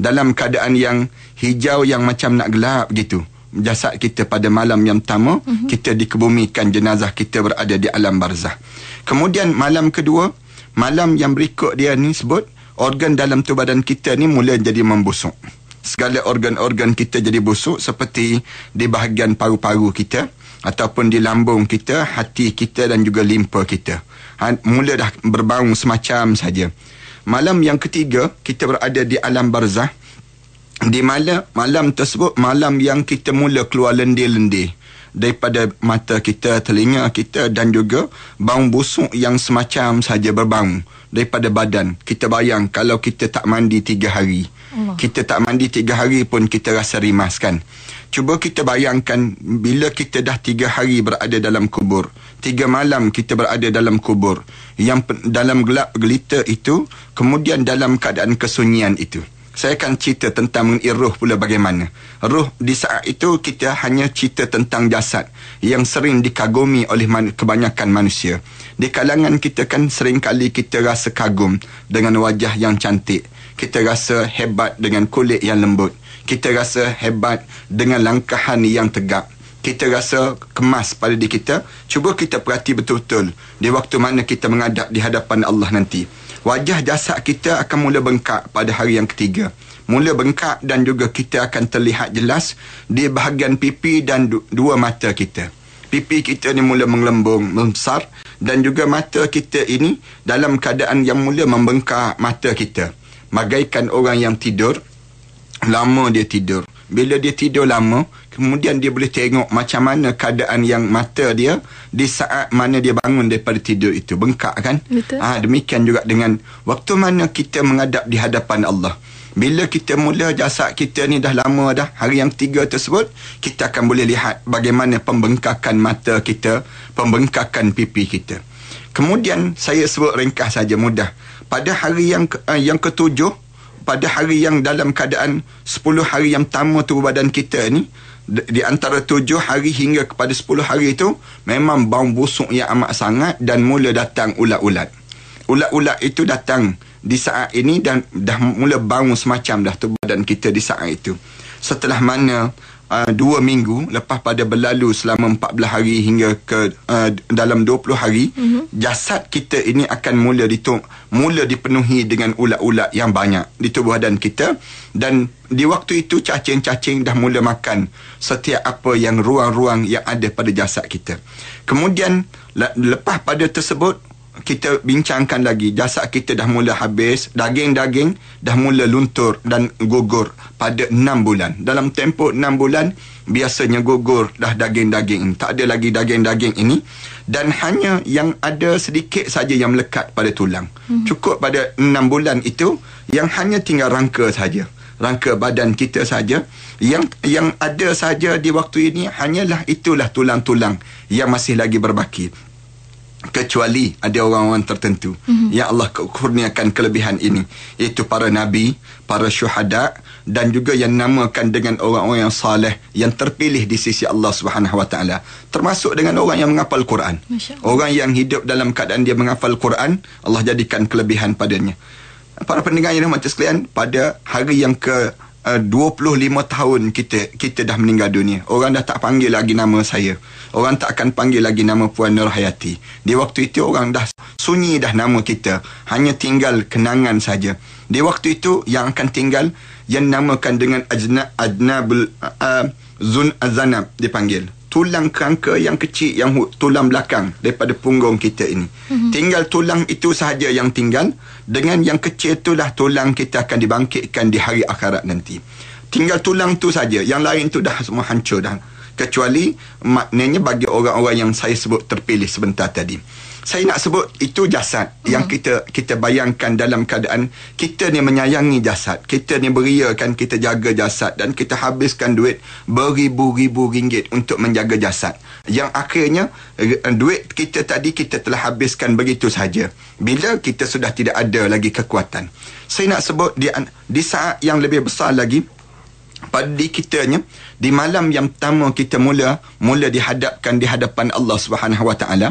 Dalam keadaan yang hijau yang macam nak gelap gitu. Jasad kita pada malam yang pertama uh-huh. kita dikebumikan jenazah kita berada di alam barzah. Kemudian malam kedua, malam yang berikut dia ni sebut organ dalam tubuh badan kita ni mula jadi membusuk. Segala organ-organ kita jadi busuk seperti di bahagian paru-paru kita ataupun di lambung kita, hati kita dan juga limpa kita. Ha, mula dah berbau semacam saja. Malam yang ketiga, kita berada di alam barzah. Di malam, malam tersebut, malam yang kita mula keluar lendir-lendir daripada mata kita, telinga kita dan juga bau busuk yang semacam saja berbau daripada badan. Kita bayang kalau kita tak mandi tiga hari. Allah. Kita tak mandi tiga hari pun kita rasa rimas kan cuba kita bayangkan bila kita dah tiga hari berada dalam kubur. Tiga malam kita berada dalam kubur. Yang dalam gelap gelita itu kemudian dalam keadaan kesunyian itu. Saya akan cerita tentang mengenai roh pula bagaimana. Roh di saat itu kita hanya cerita tentang jasad yang sering dikagumi oleh man- kebanyakan manusia. Di kalangan kita kan sering kali kita rasa kagum dengan wajah yang cantik. Kita rasa hebat dengan kulit yang lembut kita rasa hebat dengan langkahan yang tegak. Kita rasa kemas pada diri kita. Cuba kita perhati betul-betul di waktu mana kita menghadap di hadapan Allah nanti. Wajah jasad kita akan mula bengkak pada hari yang ketiga. Mula bengkak dan juga kita akan terlihat jelas di bahagian pipi dan du- dua mata kita. Pipi kita ni mula mengelembung membesar dan juga mata kita ini dalam keadaan yang mula membengkak mata kita. Bagaikan orang yang tidur lama dia tidur. Bila dia tidur lama, kemudian dia boleh tengok macam mana keadaan yang mata dia di saat mana dia bangun daripada tidur itu. Bengkak kan? Betul. Ah ha, demikian juga dengan waktu mana kita menghadap di hadapan Allah. Bila kita mula jasad kita ni dah lama dah, hari yang tiga tersebut, kita akan boleh lihat bagaimana pembengkakan mata kita, pembengkakan pipi kita. Kemudian saya sebut ringkas saja mudah. Pada hari yang uh, yang ketujuh, pada hari yang dalam keadaan 10 hari yang pertama tubuh badan kita ni di antara 7 hari hingga kepada 10 hari itu memang bau busuk yang amat sangat dan mula datang ulat-ulat. Ulat-ulat itu datang di saat ini dan dah mula bau semacam dah tubuh badan kita di saat itu. Setelah mana uh, dua minggu lepas pada berlalu selama 14 hari hingga ke uh, dalam 20 hari mm-hmm. jasad kita ini akan mula ditung mula dipenuhi dengan ulat-ulat yang banyak di tubuh badan kita dan di waktu itu cacing-cacing dah mula makan setiap apa yang ruang-ruang yang ada pada jasad kita kemudian lepas pada tersebut kita bincangkan lagi. Jasad kita dah mula habis daging-daging dah mula luntur dan gugur pada 6 bulan. Dalam tempoh 6 bulan biasanya gugur dah daging-daging tak ada lagi daging-daging ini. Dan hanya yang ada sedikit saja yang melekat pada tulang. Hmm. cukup pada 6 bulan itu yang hanya tinggal rangka saja. Rangka badan kita saja. Yang yang ada saja di waktu ini hanyalah itulah tulang-tulang yang masih lagi berbaki kecuali ada orang-orang tertentu mm-hmm. yang Allah kurniakan kelebihan ini iaitu para nabi, para syuhada dan juga yang namakan dengan orang-orang yang saleh yang terpilih di sisi Allah Subhanahu Wa Taala termasuk dengan orang yang menghafal Quran. Orang yang hidup dalam keadaan dia menghafal Quran, Allah jadikan kelebihan padanya. Para pendengar yang dirahmati sekalian, pada hari yang ke uh, 25 tahun kita kita dah meninggal dunia. Orang dah tak panggil lagi nama saya. Orang tak akan panggil lagi nama Puan Nur Hayati. Di waktu itu orang dah sunyi dah nama kita. Hanya tinggal kenangan saja. Di waktu itu yang akan tinggal yang namakan dengan ajna adnabul uh, zun azanab dipanggil. Tulang kerangka yang kecil yang tulang belakang daripada punggung kita ini. Mm-hmm. Tinggal tulang itu sahaja yang tinggal dengan yang kecil itulah tulang kita akan dibangkitkan di hari akhirat nanti. Tinggal tulang tu saja. Yang lain tu dah semua hancur dah kecuali maknanya bagi orang-orang yang saya sebut terpilih sebentar tadi. Saya nak sebut itu jasad uh-huh. yang kita kita bayangkan dalam keadaan kita ni menyayangi jasad kita ni beriakan kita jaga jasad dan kita habiskan duit beribu-ribu ringgit untuk menjaga jasad. Yang akhirnya eh, duit kita tadi kita telah habiskan begitu saja. Bila kita sudah tidak ada lagi kekuatan. Saya nak sebut di di saat yang lebih besar lagi pada kitanya di malam yang pertama kita mula mula dihadapkan di hadapan Allah Subhanahu Wa Taala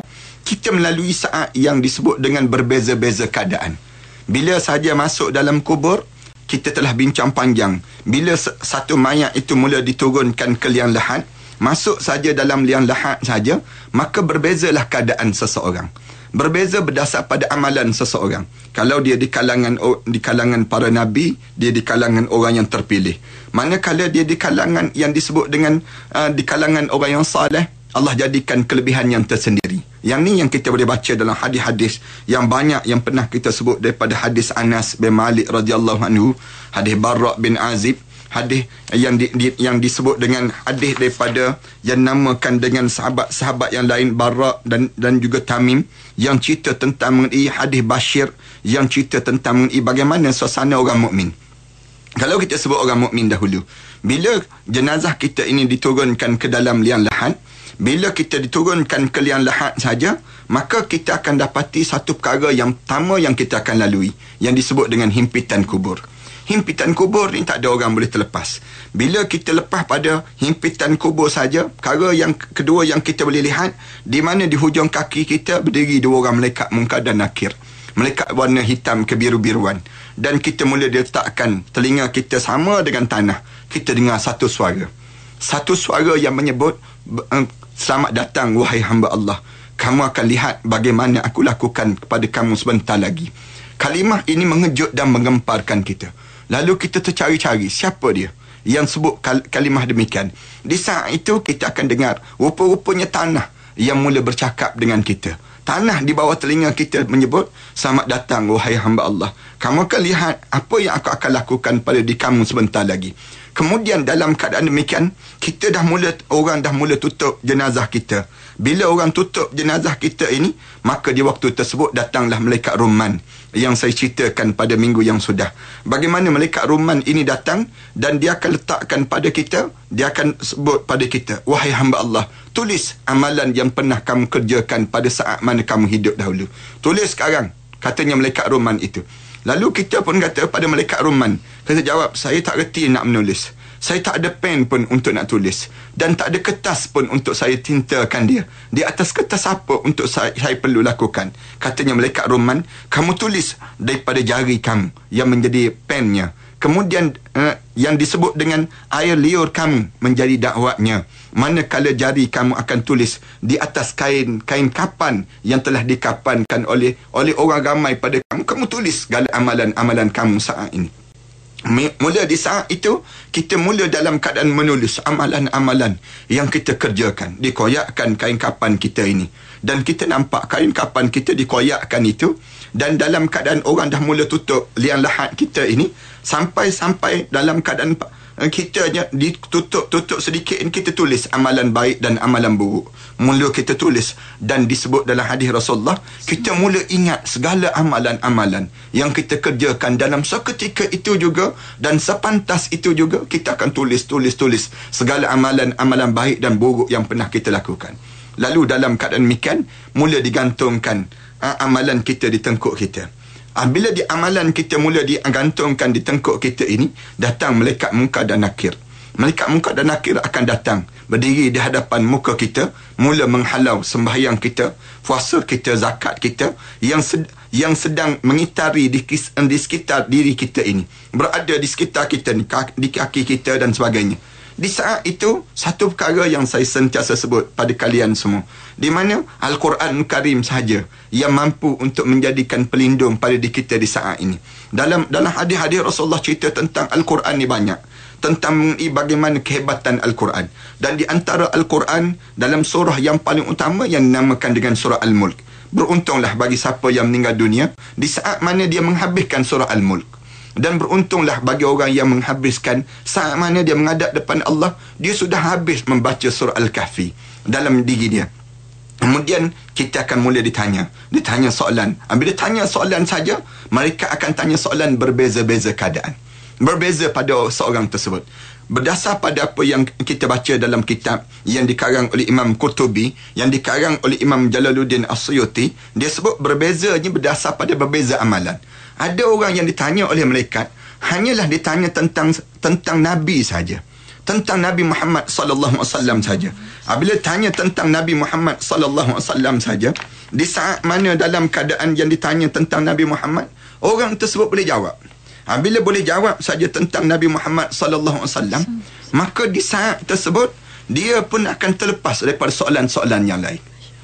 kita melalui saat yang disebut dengan berbeza-beza keadaan. Bila saja masuk dalam kubur kita telah bincang panjang. Bila satu mayat itu mula diturunkan ke liang lahat masuk saja dalam liang lahat saja maka berbezalah keadaan seseorang berbeza berdasar pada amalan seseorang. Kalau dia di kalangan di kalangan para nabi, dia di kalangan orang yang terpilih. Manakala dia di kalangan yang disebut dengan uh, di kalangan orang yang saleh, Allah jadikan kelebihan yang tersendiri. Yang ni yang kita boleh baca dalam hadis-hadis yang banyak yang pernah kita sebut daripada hadis Anas bin Malik radhiyallahu anhu, hadis Barra bin Azib, hadis yang di, di, yang disebut dengan hadis daripada yang namakan dengan sahabat-sahabat yang lain Barra dan dan juga Tamim yang cerita tentang mengenai hadis Bashir yang cerita tentang mengenai bagaimana suasana orang mukmin. Kalau kita sebut orang mukmin dahulu, bila jenazah kita ini diturunkan ke dalam liang lahat, bila kita diturunkan ke liang lahat saja, maka kita akan dapati satu perkara yang pertama yang kita akan lalui yang disebut dengan himpitan kubur himpitan kubur ni tak ada orang boleh terlepas. Bila kita lepas pada himpitan kubur saja, perkara yang kedua yang kita boleh lihat, di mana di hujung kaki kita berdiri dua orang malaikat mungkar dan nakir. Malaikat warna hitam kebiru-biruan. Dan kita mula diletakkan telinga kita sama dengan tanah. Kita dengar satu suara. Satu suara yang menyebut, Selamat datang wahai hamba Allah. Kamu akan lihat bagaimana aku lakukan kepada kamu sebentar lagi. Kalimah ini mengejut dan mengemparkan kita. Lalu kita tercari-cari siapa dia yang sebut kal- kalimah demikian. Di saat itu kita akan dengar rupa-rupanya tanah yang mula bercakap dengan kita. Tanah di bawah telinga kita menyebut, Selamat datang wahai hamba Allah. Kamu akan lihat apa yang aku akan lakukan pada di kamu sebentar lagi. Kemudian dalam keadaan demikian, kita dah mula, orang dah mula tutup jenazah kita. Bila orang tutup jenazah kita ini, maka di waktu tersebut datanglah malaikat Ruman yang saya ceritakan pada minggu yang sudah. Bagaimana malaikat Ruman ini datang dan dia akan letakkan pada kita, dia akan sebut pada kita, wahai hamba Allah, tulis amalan yang pernah kamu kerjakan pada saat mana kamu hidup dahulu. Tulis sekarang, katanya malaikat Ruman itu. Lalu kita pun kata pada malaikat Ruman, kita jawab, saya tak reti nak menulis. Saya tak ada pen pun untuk nak tulis. Dan tak ada kertas pun untuk saya tintakan dia. Di atas kertas apa untuk saya, saya perlu lakukan. Katanya malaikat Roman, kamu tulis daripada jari kamu yang menjadi pennya. Kemudian uh, yang disebut dengan air liur kamu menjadi dakwatnya. Manakala jari kamu akan tulis di atas kain kain kapan yang telah dikapankan oleh oleh orang ramai pada kamu. Kamu tulis segala amalan-amalan kamu saat ini. Mula di saat itu Kita mula dalam keadaan menulis Amalan-amalan Yang kita kerjakan. Dikoyakkan kain kapan kita ini. Dan kita nampak kain kapan kita dikoyakkan itu. Dan dalam keadaan orang dah mula tutup Liang lahat kita ini Sampai-sampai dalam keadaan kita hanya ditutup-tutup sedikit ini kita tulis amalan baik dan amalan buruk. Mula kita tulis dan disebut dalam hadis Rasulullah, kita mula ingat segala amalan-amalan yang kita kerjakan dalam seketika itu juga dan sepantas itu juga kita akan tulis tulis tulis segala amalan-amalan baik dan buruk yang pernah kita lakukan. Lalu dalam keadaan demikian mula digantungkan uh, amalan kita di tengkuk kita. Ah, bila di amalan kita mula digantungkan di tengkuk kita ini, datang malaikat muka dan nakir. Malaikat muka dan nakir akan datang berdiri di hadapan muka kita, mula menghalau sembahyang kita, puasa kita, zakat kita yang sed- yang sedang mengitari di, kis- di sekitar diri kita ini. Berada di sekitar kita di kaki kita dan sebagainya. Di saat itu, satu perkara yang saya sentiasa sebut pada kalian semua. Di mana Al-Quran Karim sahaja yang mampu untuk menjadikan pelindung pada diri kita di saat ini. Dalam dalam hadis-hadis Rasulullah cerita tentang Al-Quran ni banyak. Tentang bagaimana kehebatan Al-Quran. Dan di antara Al-Quran, dalam surah yang paling utama yang dinamakan dengan surah Al-Mulk. Beruntunglah bagi siapa yang meninggal dunia di saat mana dia menghabiskan surah Al-Mulk dan beruntunglah bagi orang yang menghabiskan saat mana dia menghadap depan Allah dia sudah habis membaca surah Al-Kahfi dalam diri dia kemudian kita akan mula ditanya. Ditanya soalan. Bila tanya soalan saja mereka akan tanya soalan berbeza-beza keadaan. Berbeza pada seorang tersebut. Berdasar pada apa yang kita baca dalam kitab yang dikarang oleh Imam Qurtubi yang dikarang oleh Imam Jalaluddin As-Suyuti dia sebut berbezanya berdasar pada berbeza amalan. Ada orang yang ditanya oleh malaikat hanyalah ditanya tentang tentang nabi saja tentang Nabi Muhammad sallallahu alaihi wasallam saja. Apabila tanya tentang Nabi Muhammad sallallahu alaihi wasallam saja, di saat mana dalam keadaan yang ditanya tentang Nabi Muhammad, orang tersebut boleh jawab. Apabila boleh jawab saja tentang Nabi Muhammad sallallahu alaihi wasallam, maka di saat tersebut dia pun akan terlepas daripada soalan-soalan yang lain.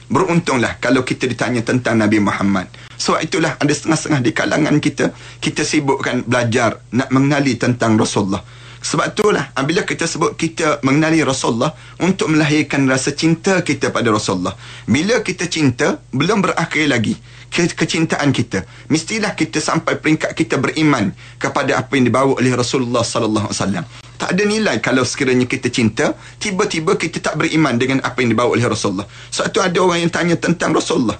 Beruntunglah kalau kita ditanya tentang Nabi Muhammad. Sebab itulah ada setengah-setengah di kalangan kita, kita sibukkan belajar nak mengenali tentang Rasulullah. Sebab itulah bila kita sebut kita mengenali Rasulullah untuk melahirkan rasa cinta kita pada Rasulullah. Bila kita cinta, belum berakhir lagi ke- kecintaan kita. Mestilah kita sampai peringkat kita beriman kepada apa yang dibawa oleh Rasulullah sallallahu alaihi wasallam. Tak ada nilai kalau sekiranya kita cinta, tiba-tiba kita tak beriman dengan apa yang dibawa oleh Rasulullah. Sebab itu ada orang yang tanya tentang Rasulullah.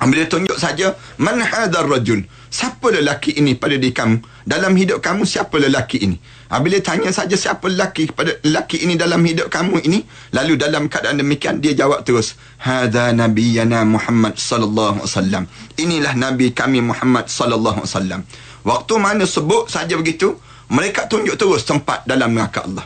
Bila tunjuk saja, man hadar rajul? Siapa lelaki ini pada diri kamu? Dalam hidup kamu, siapa lelaki ini? Bila tanya saja siapa lelaki pada lelaki ini dalam hidup kamu ini, lalu dalam keadaan demikian, dia jawab terus, Hada Nabiyana Muhammad sallallahu alaihi wasallam. Inilah Nabi kami Muhammad sallallahu alaihi wasallam. Waktu mana sebut saja begitu, mereka tunjuk terus tempat dalam neraka Allah.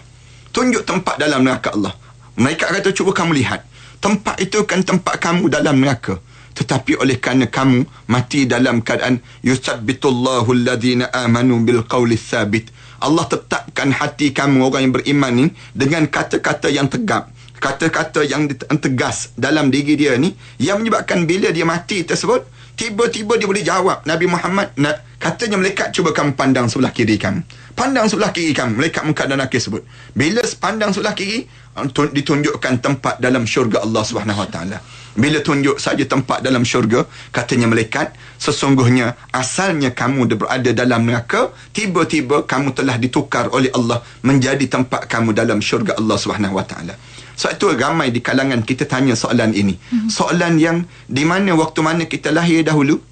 Tunjuk tempat dalam neraka Allah. Mereka kata, cuba kamu lihat. Tempat itu kan tempat kamu dalam neraka tetapi oleh kerana kamu mati dalam keadaan yusabbitullahu alladhina amanu bil qawli thabit Allah tetapkan hati kamu orang yang beriman ni dengan kata-kata yang tegap kata-kata yang tegas dalam diri dia ni yang menyebabkan bila dia mati tersebut tiba-tiba dia boleh jawab Nabi Muhammad nak katanya malaikat cuba kamu pandang sebelah kiri kamu. Pandang sebelah kiri kamu malaikat muka dan nakir sebut. Bila pandang sebelah kiri ditunjukkan tempat dalam syurga Allah Subhanahu Wa Taala bila tunjuk saja tempat dalam syurga, katanya malaikat, sesungguhnya asalnya kamu berada dalam neraka, tiba-tiba kamu telah ditukar oleh Allah menjadi tempat kamu dalam syurga Allah Subhanahu Wa Taala. So itu ramai di kalangan kita tanya soalan ini. Hmm. Soalan yang di mana waktu mana kita lahir dahulu,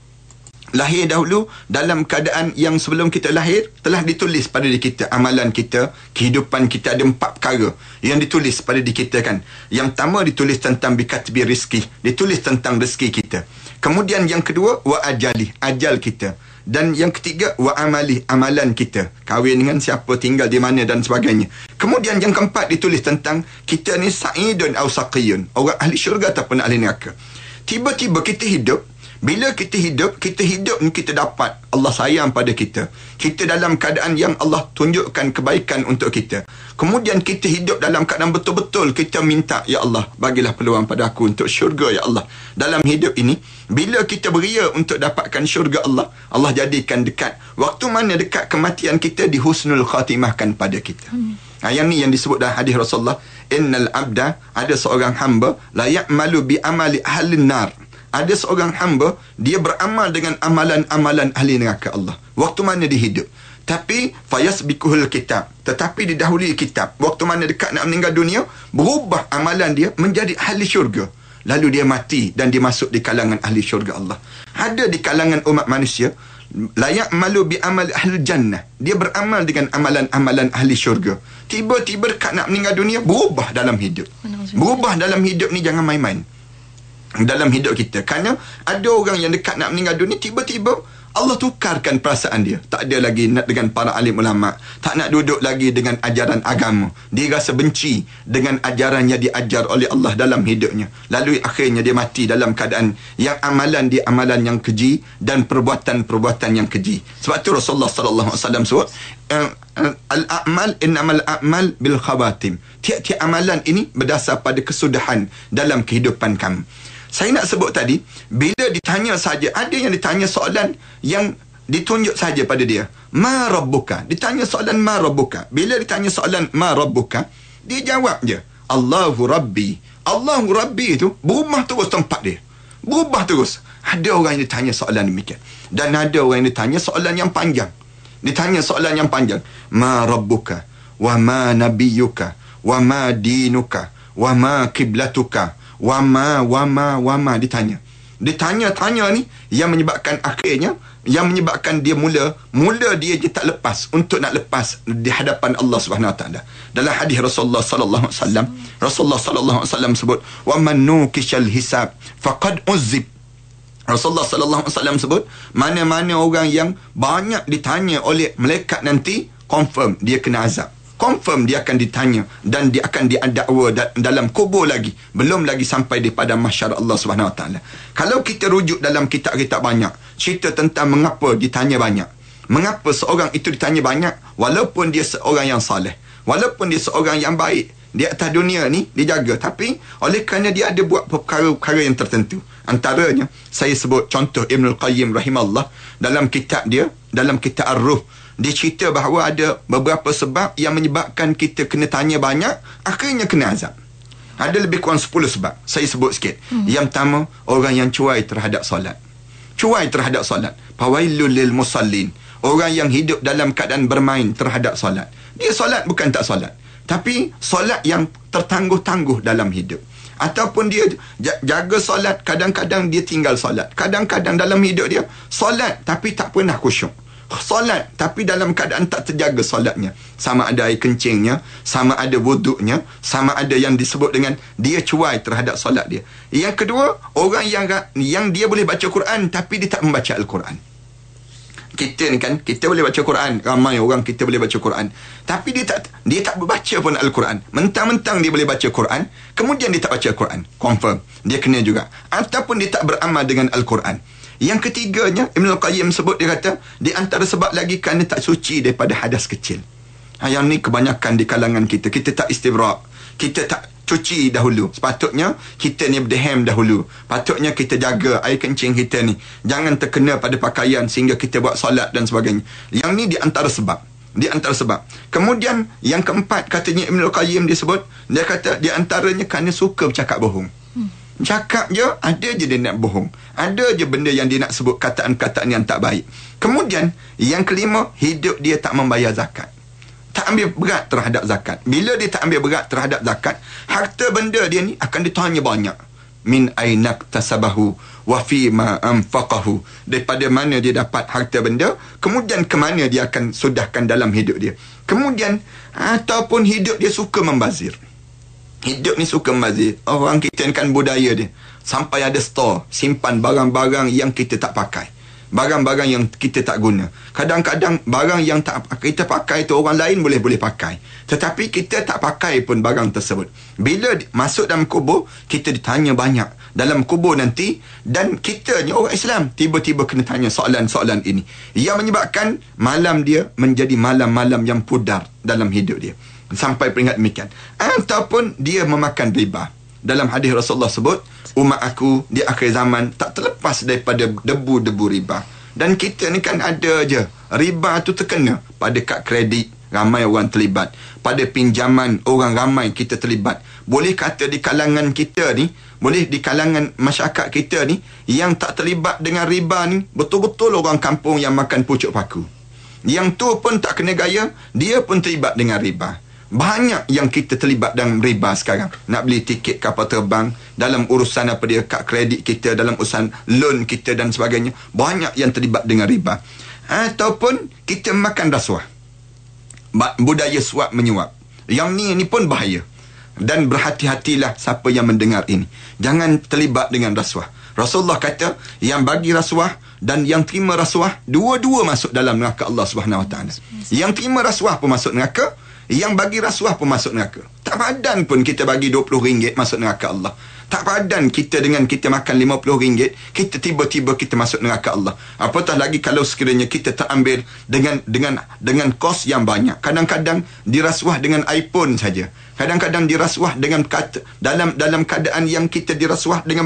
lahir dahulu dalam keadaan yang sebelum kita lahir telah ditulis pada diri kita amalan kita kehidupan kita ada empat perkara yang ditulis pada diri kita kan. Yang pertama ditulis tentang bikatbi rizki ditulis tentang rezeki kita. Kemudian yang kedua wa ajali ajal kita. Dan yang ketiga wa amali amalan kita. Kahwin dengan siapa tinggal di mana dan sebagainya. Kemudian yang keempat ditulis tentang kita ni sa'idun au saqiyun orang ahli syurga ataupun ahli neraka. Tiba-tiba kita hidup bila kita hidup, kita hidup ni kita dapat Allah sayang pada kita. Kita dalam keadaan yang Allah tunjukkan kebaikan untuk kita. Kemudian kita hidup dalam keadaan betul-betul kita minta, Ya Allah, bagilah peluang pada aku untuk syurga, Ya Allah. Dalam hidup ini, bila kita beria untuk dapatkan syurga Allah, Allah jadikan dekat. Waktu mana dekat kematian kita di husnul khatimahkan pada kita. Hmm. yang ni yang disebut dalam hadis Rasulullah, Innal abda, ada seorang hamba, la ya'malu bi amali ahli nar ada seorang hamba dia beramal dengan amalan-amalan ahli neraka Allah. Waktu mana dia hidup? Tapi fayasbiquhul kitab. Tetapi didahului kitab. Waktu mana dekat nak meninggal dunia berubah amalan dia menjadi ahli syurga. Lalu dia mati dan dia masuk di kalangan ahli syurga Allah. Ada di kalangan umat manusia layak malu bi amal ahli jannah. Dia beramal dengan amalan-amalan ahli syurga. Tiba-tiba dekat nak meninggal dunia berubah dalam hidup. Berubah dalam hidup ni jangan main-main dalam hidup kita. Kerana ada orang yang dekat nak meninggal dunia tiba-tiba Allah tukarkan perasaan dia. Tak ada lagi nak dengan para alim ulama. Tak nak duduk lagi dengan ajaran agama. Dia rasa benci dengan ajaran yang diajar oleh Allah dalam hidupnya. Lalu akhirnya dia mati dalam keadaan yang amalan dia amalan yang keji dan perbuatan-perbuatan yang keji. Sebab tu Rasulullah sallallahu alaihi wasallam sebut eh, eh, al-a'mal innamal a'mal bil khawatim. Tiap-tiap amalan ini berdasar pada kesudahan dalam kehidupan kamu saya nak sebut tadi bila ditanya saja ada yang ditanya soalan yang ditunjuk saja pada dia. Ma rabbuka. Ditanya soalan ma rabbuka. Bila ditanya soalan ma rabbuka dia jawab je Allahu rabbi. Allahu rabbi itu berubah terus tempat dia. Berubah terus. Ada orang yang ditanya soalan demikian. Dan ada orang yang ditanya soalan yang panjang. Ditanya soalan yang panjang. Ma rabbuka wa ma nabiyuka wa ma dinuka wa ma kiblatuka wama wama wama ditanya ditanya-tanya ni yang menyebabkan akhirnya yang menyebabkan dia mula mula dia je tak lepas untuk nak lepas di hadapan Allah Subhanahu Taala. Dalam hadis Rasulullah sallallahu alaihi wasallam Rasulullah sallallahu alaihi wasallam sebut wa man nukishal hisab faqad uzib Rasulullah sallallahu alaihi wasallam sebut mana-mana orang yang banyak ditanya oleh malaikat nanti confirm dia kena azab confirm dia akan ditanya dan dia akan diadakwa da- dalam kubur lagi. Belum lagi sampai di pada masyarakat Allah Subhanahu Wa Taala. Kalau kita rujuk dalam kitab-kitab banyak cerita tentang mengapa ditanya banyak. Mengapa seorang itu ditanya banyak? Walaupun dia seorang yang saleh. Walaupun dia seorang yang baik. Di atas dunia ni dia jaga tapi oleh kerana dia ada buat perkara-perkara yang tertentu. Antaranya saya sebut contoh Ibn Al-Qayyim rahimahullah. Dalam kitab dia dalam kitab Ar-Ruh dia cerita bahawa ada beberapa sebab yang menyebabkan kita kena tanya banyak akhirnya kena azab. Ada lebih kurang 10 sebab. Saya sebut sikit. Hmm. yang pertama orang yang cuai terhadap solat. Cuai terhadap solat. Fawailul lil musallin. Orang yang hidup dalam keadaan bermain terhadap solat. Dia solat bukan tak solat. Tapi solat yang tertangguh-tangguh dalam hidup. Ataupun dia jaga solat kadang-kadang dia tinggal solat. Kadang-kadang dalam hidup dia solat tapi tak pernah khusyuk solat. Tapi dalam keadaan tak terjaga solatnya. Sama ada air kencingnya sama ada wuduknya sama ada yang disebut dengan dia cuai terhadap solat dia. Yang kedua orang yang yang dia boleh baca Quran tapi dia tak membaca Al-Quran. Kita ni kan kita boleh baca Quran. Ramai orang kita boleh baca Quran. Tapi dia tak dia tak baca pun Al-Quran. Mentang-mentang dia boleh baca Quran kemudian dia tak baca Al-Quran. Confirm. Dia kena juga. Ataupun dia tak beramal dengan Al-Quran yang ketiganya Ibn Al-Qayyim sebut dia kata di antara sebab lagi kerana tak suci daripada hadas kecil. Ha, yang ni kebanyakan di kalangan kita. Kita tak istibrak. Kita tak cuci dahulu. Sepatutnya kita ni berdehem dahulu. Patutnya kita jaga air kencing kita ni. Jangan terkena pada pakaian sehingga kita buat solat dan sebagainya. Yang ni di antara sebab. Di antara sebab. Kemudian yang keempat katanya Ibn Al-Qayyim dia sebut. Dia kata di antaranya kerana suka bercakap bohong. Cakap je Ada je dia nak bohong. Ada je benda yang dia nak sebut Kataan-kataan yang tak baik. Kemudian Yang kelima Hidup dia tak membayar zakat. Tak ambil berat terhadap zakat. Bila dia tak ambil berat terhadap zakat Harta benda dia ni Akan ditanya banyak. Min ainak tasabahu Wa fi ma anfaqahu. Daripada mana dia dapat harta benda Kemudian ke mana dia akan sudahkan dalam hidup dia. Kemudian Ataupun hidup dia suka membazir Hidup ni suka membazir. Orang kita ni kan budaya dia. Sampai ada store. Simpan barang-barang yang kita tak pakai. Barang-barang yang kita tak guna. Kadang-kadang barang yang tak kita pakai tu orang lain boleh-boleh pakai. Tetapi kita tak pakai pun barang tersebut. Bila masuk dalam kubur, kita ditanya banyak. Dalam kubur nanti. Dan kita ni orang Islam. Tiba-tiba kena tanya soalan-soalan ini. Yang menyebabkan malam dia menjadi malam-malam yang pudar dalam hidup dia sampai peringat demikian. Ataupun dia memakan riba. Dalam hadis Rasulullah sebut umat aku di akhir zaman tak terlepas daripada debu-debu riba. Dan kita ni kan ada je. Riba tu terkena pada kad kredit ramai orang terlibat. Pada pinjaman orang ramai kita terlibat. Boleh kata di kalangan kita ni boleh di kalangan masyarakat kita ni yang tak terlibat dengan riba ni betul-betul orang kampung yang makan pucuk paku. Yang tu pun tak kena gaya, dia pun terlibat dengan riba. Banyak yang kita terlibat dalam riba sekarang. Nak beli tiket kapal terbang, dalam urusan apa dia, kad kredit kita, dalam urusan loan kita dan sebagainya. Banyak yang terlibat dengan riba. Ataupun kita makan rasuah. Budaya suap menyuap. Yang ni ni pun bahaya. Dan berhati-hatilah siapa yang mendengar ini. Jangan terlibat dengan rasuah. Rasulullah kata, yang bagi rasuah dan yang terima rasuah, dua-dua masuk dalam neraka Allah Subhanahu Wa Taala. Yang terima rasuah pun masuk neraka, yang bagi rasuah pun masuk neraka. Tak padan pun kita bagi RM20 masuk neraka Allah. Tak padan kita dengan kita makan RM50, kita tiba-tiba kita masuk neraka Allah. Apatah lagi kalau sekiranya kita terambil dengan dengan dengan kos yang banyak. Kadang-kadang dirasuah dengan iPhone saja. Kadang-kadang dirasuah dengan kata dalam dalam keadaan yang kita dirasuah dengan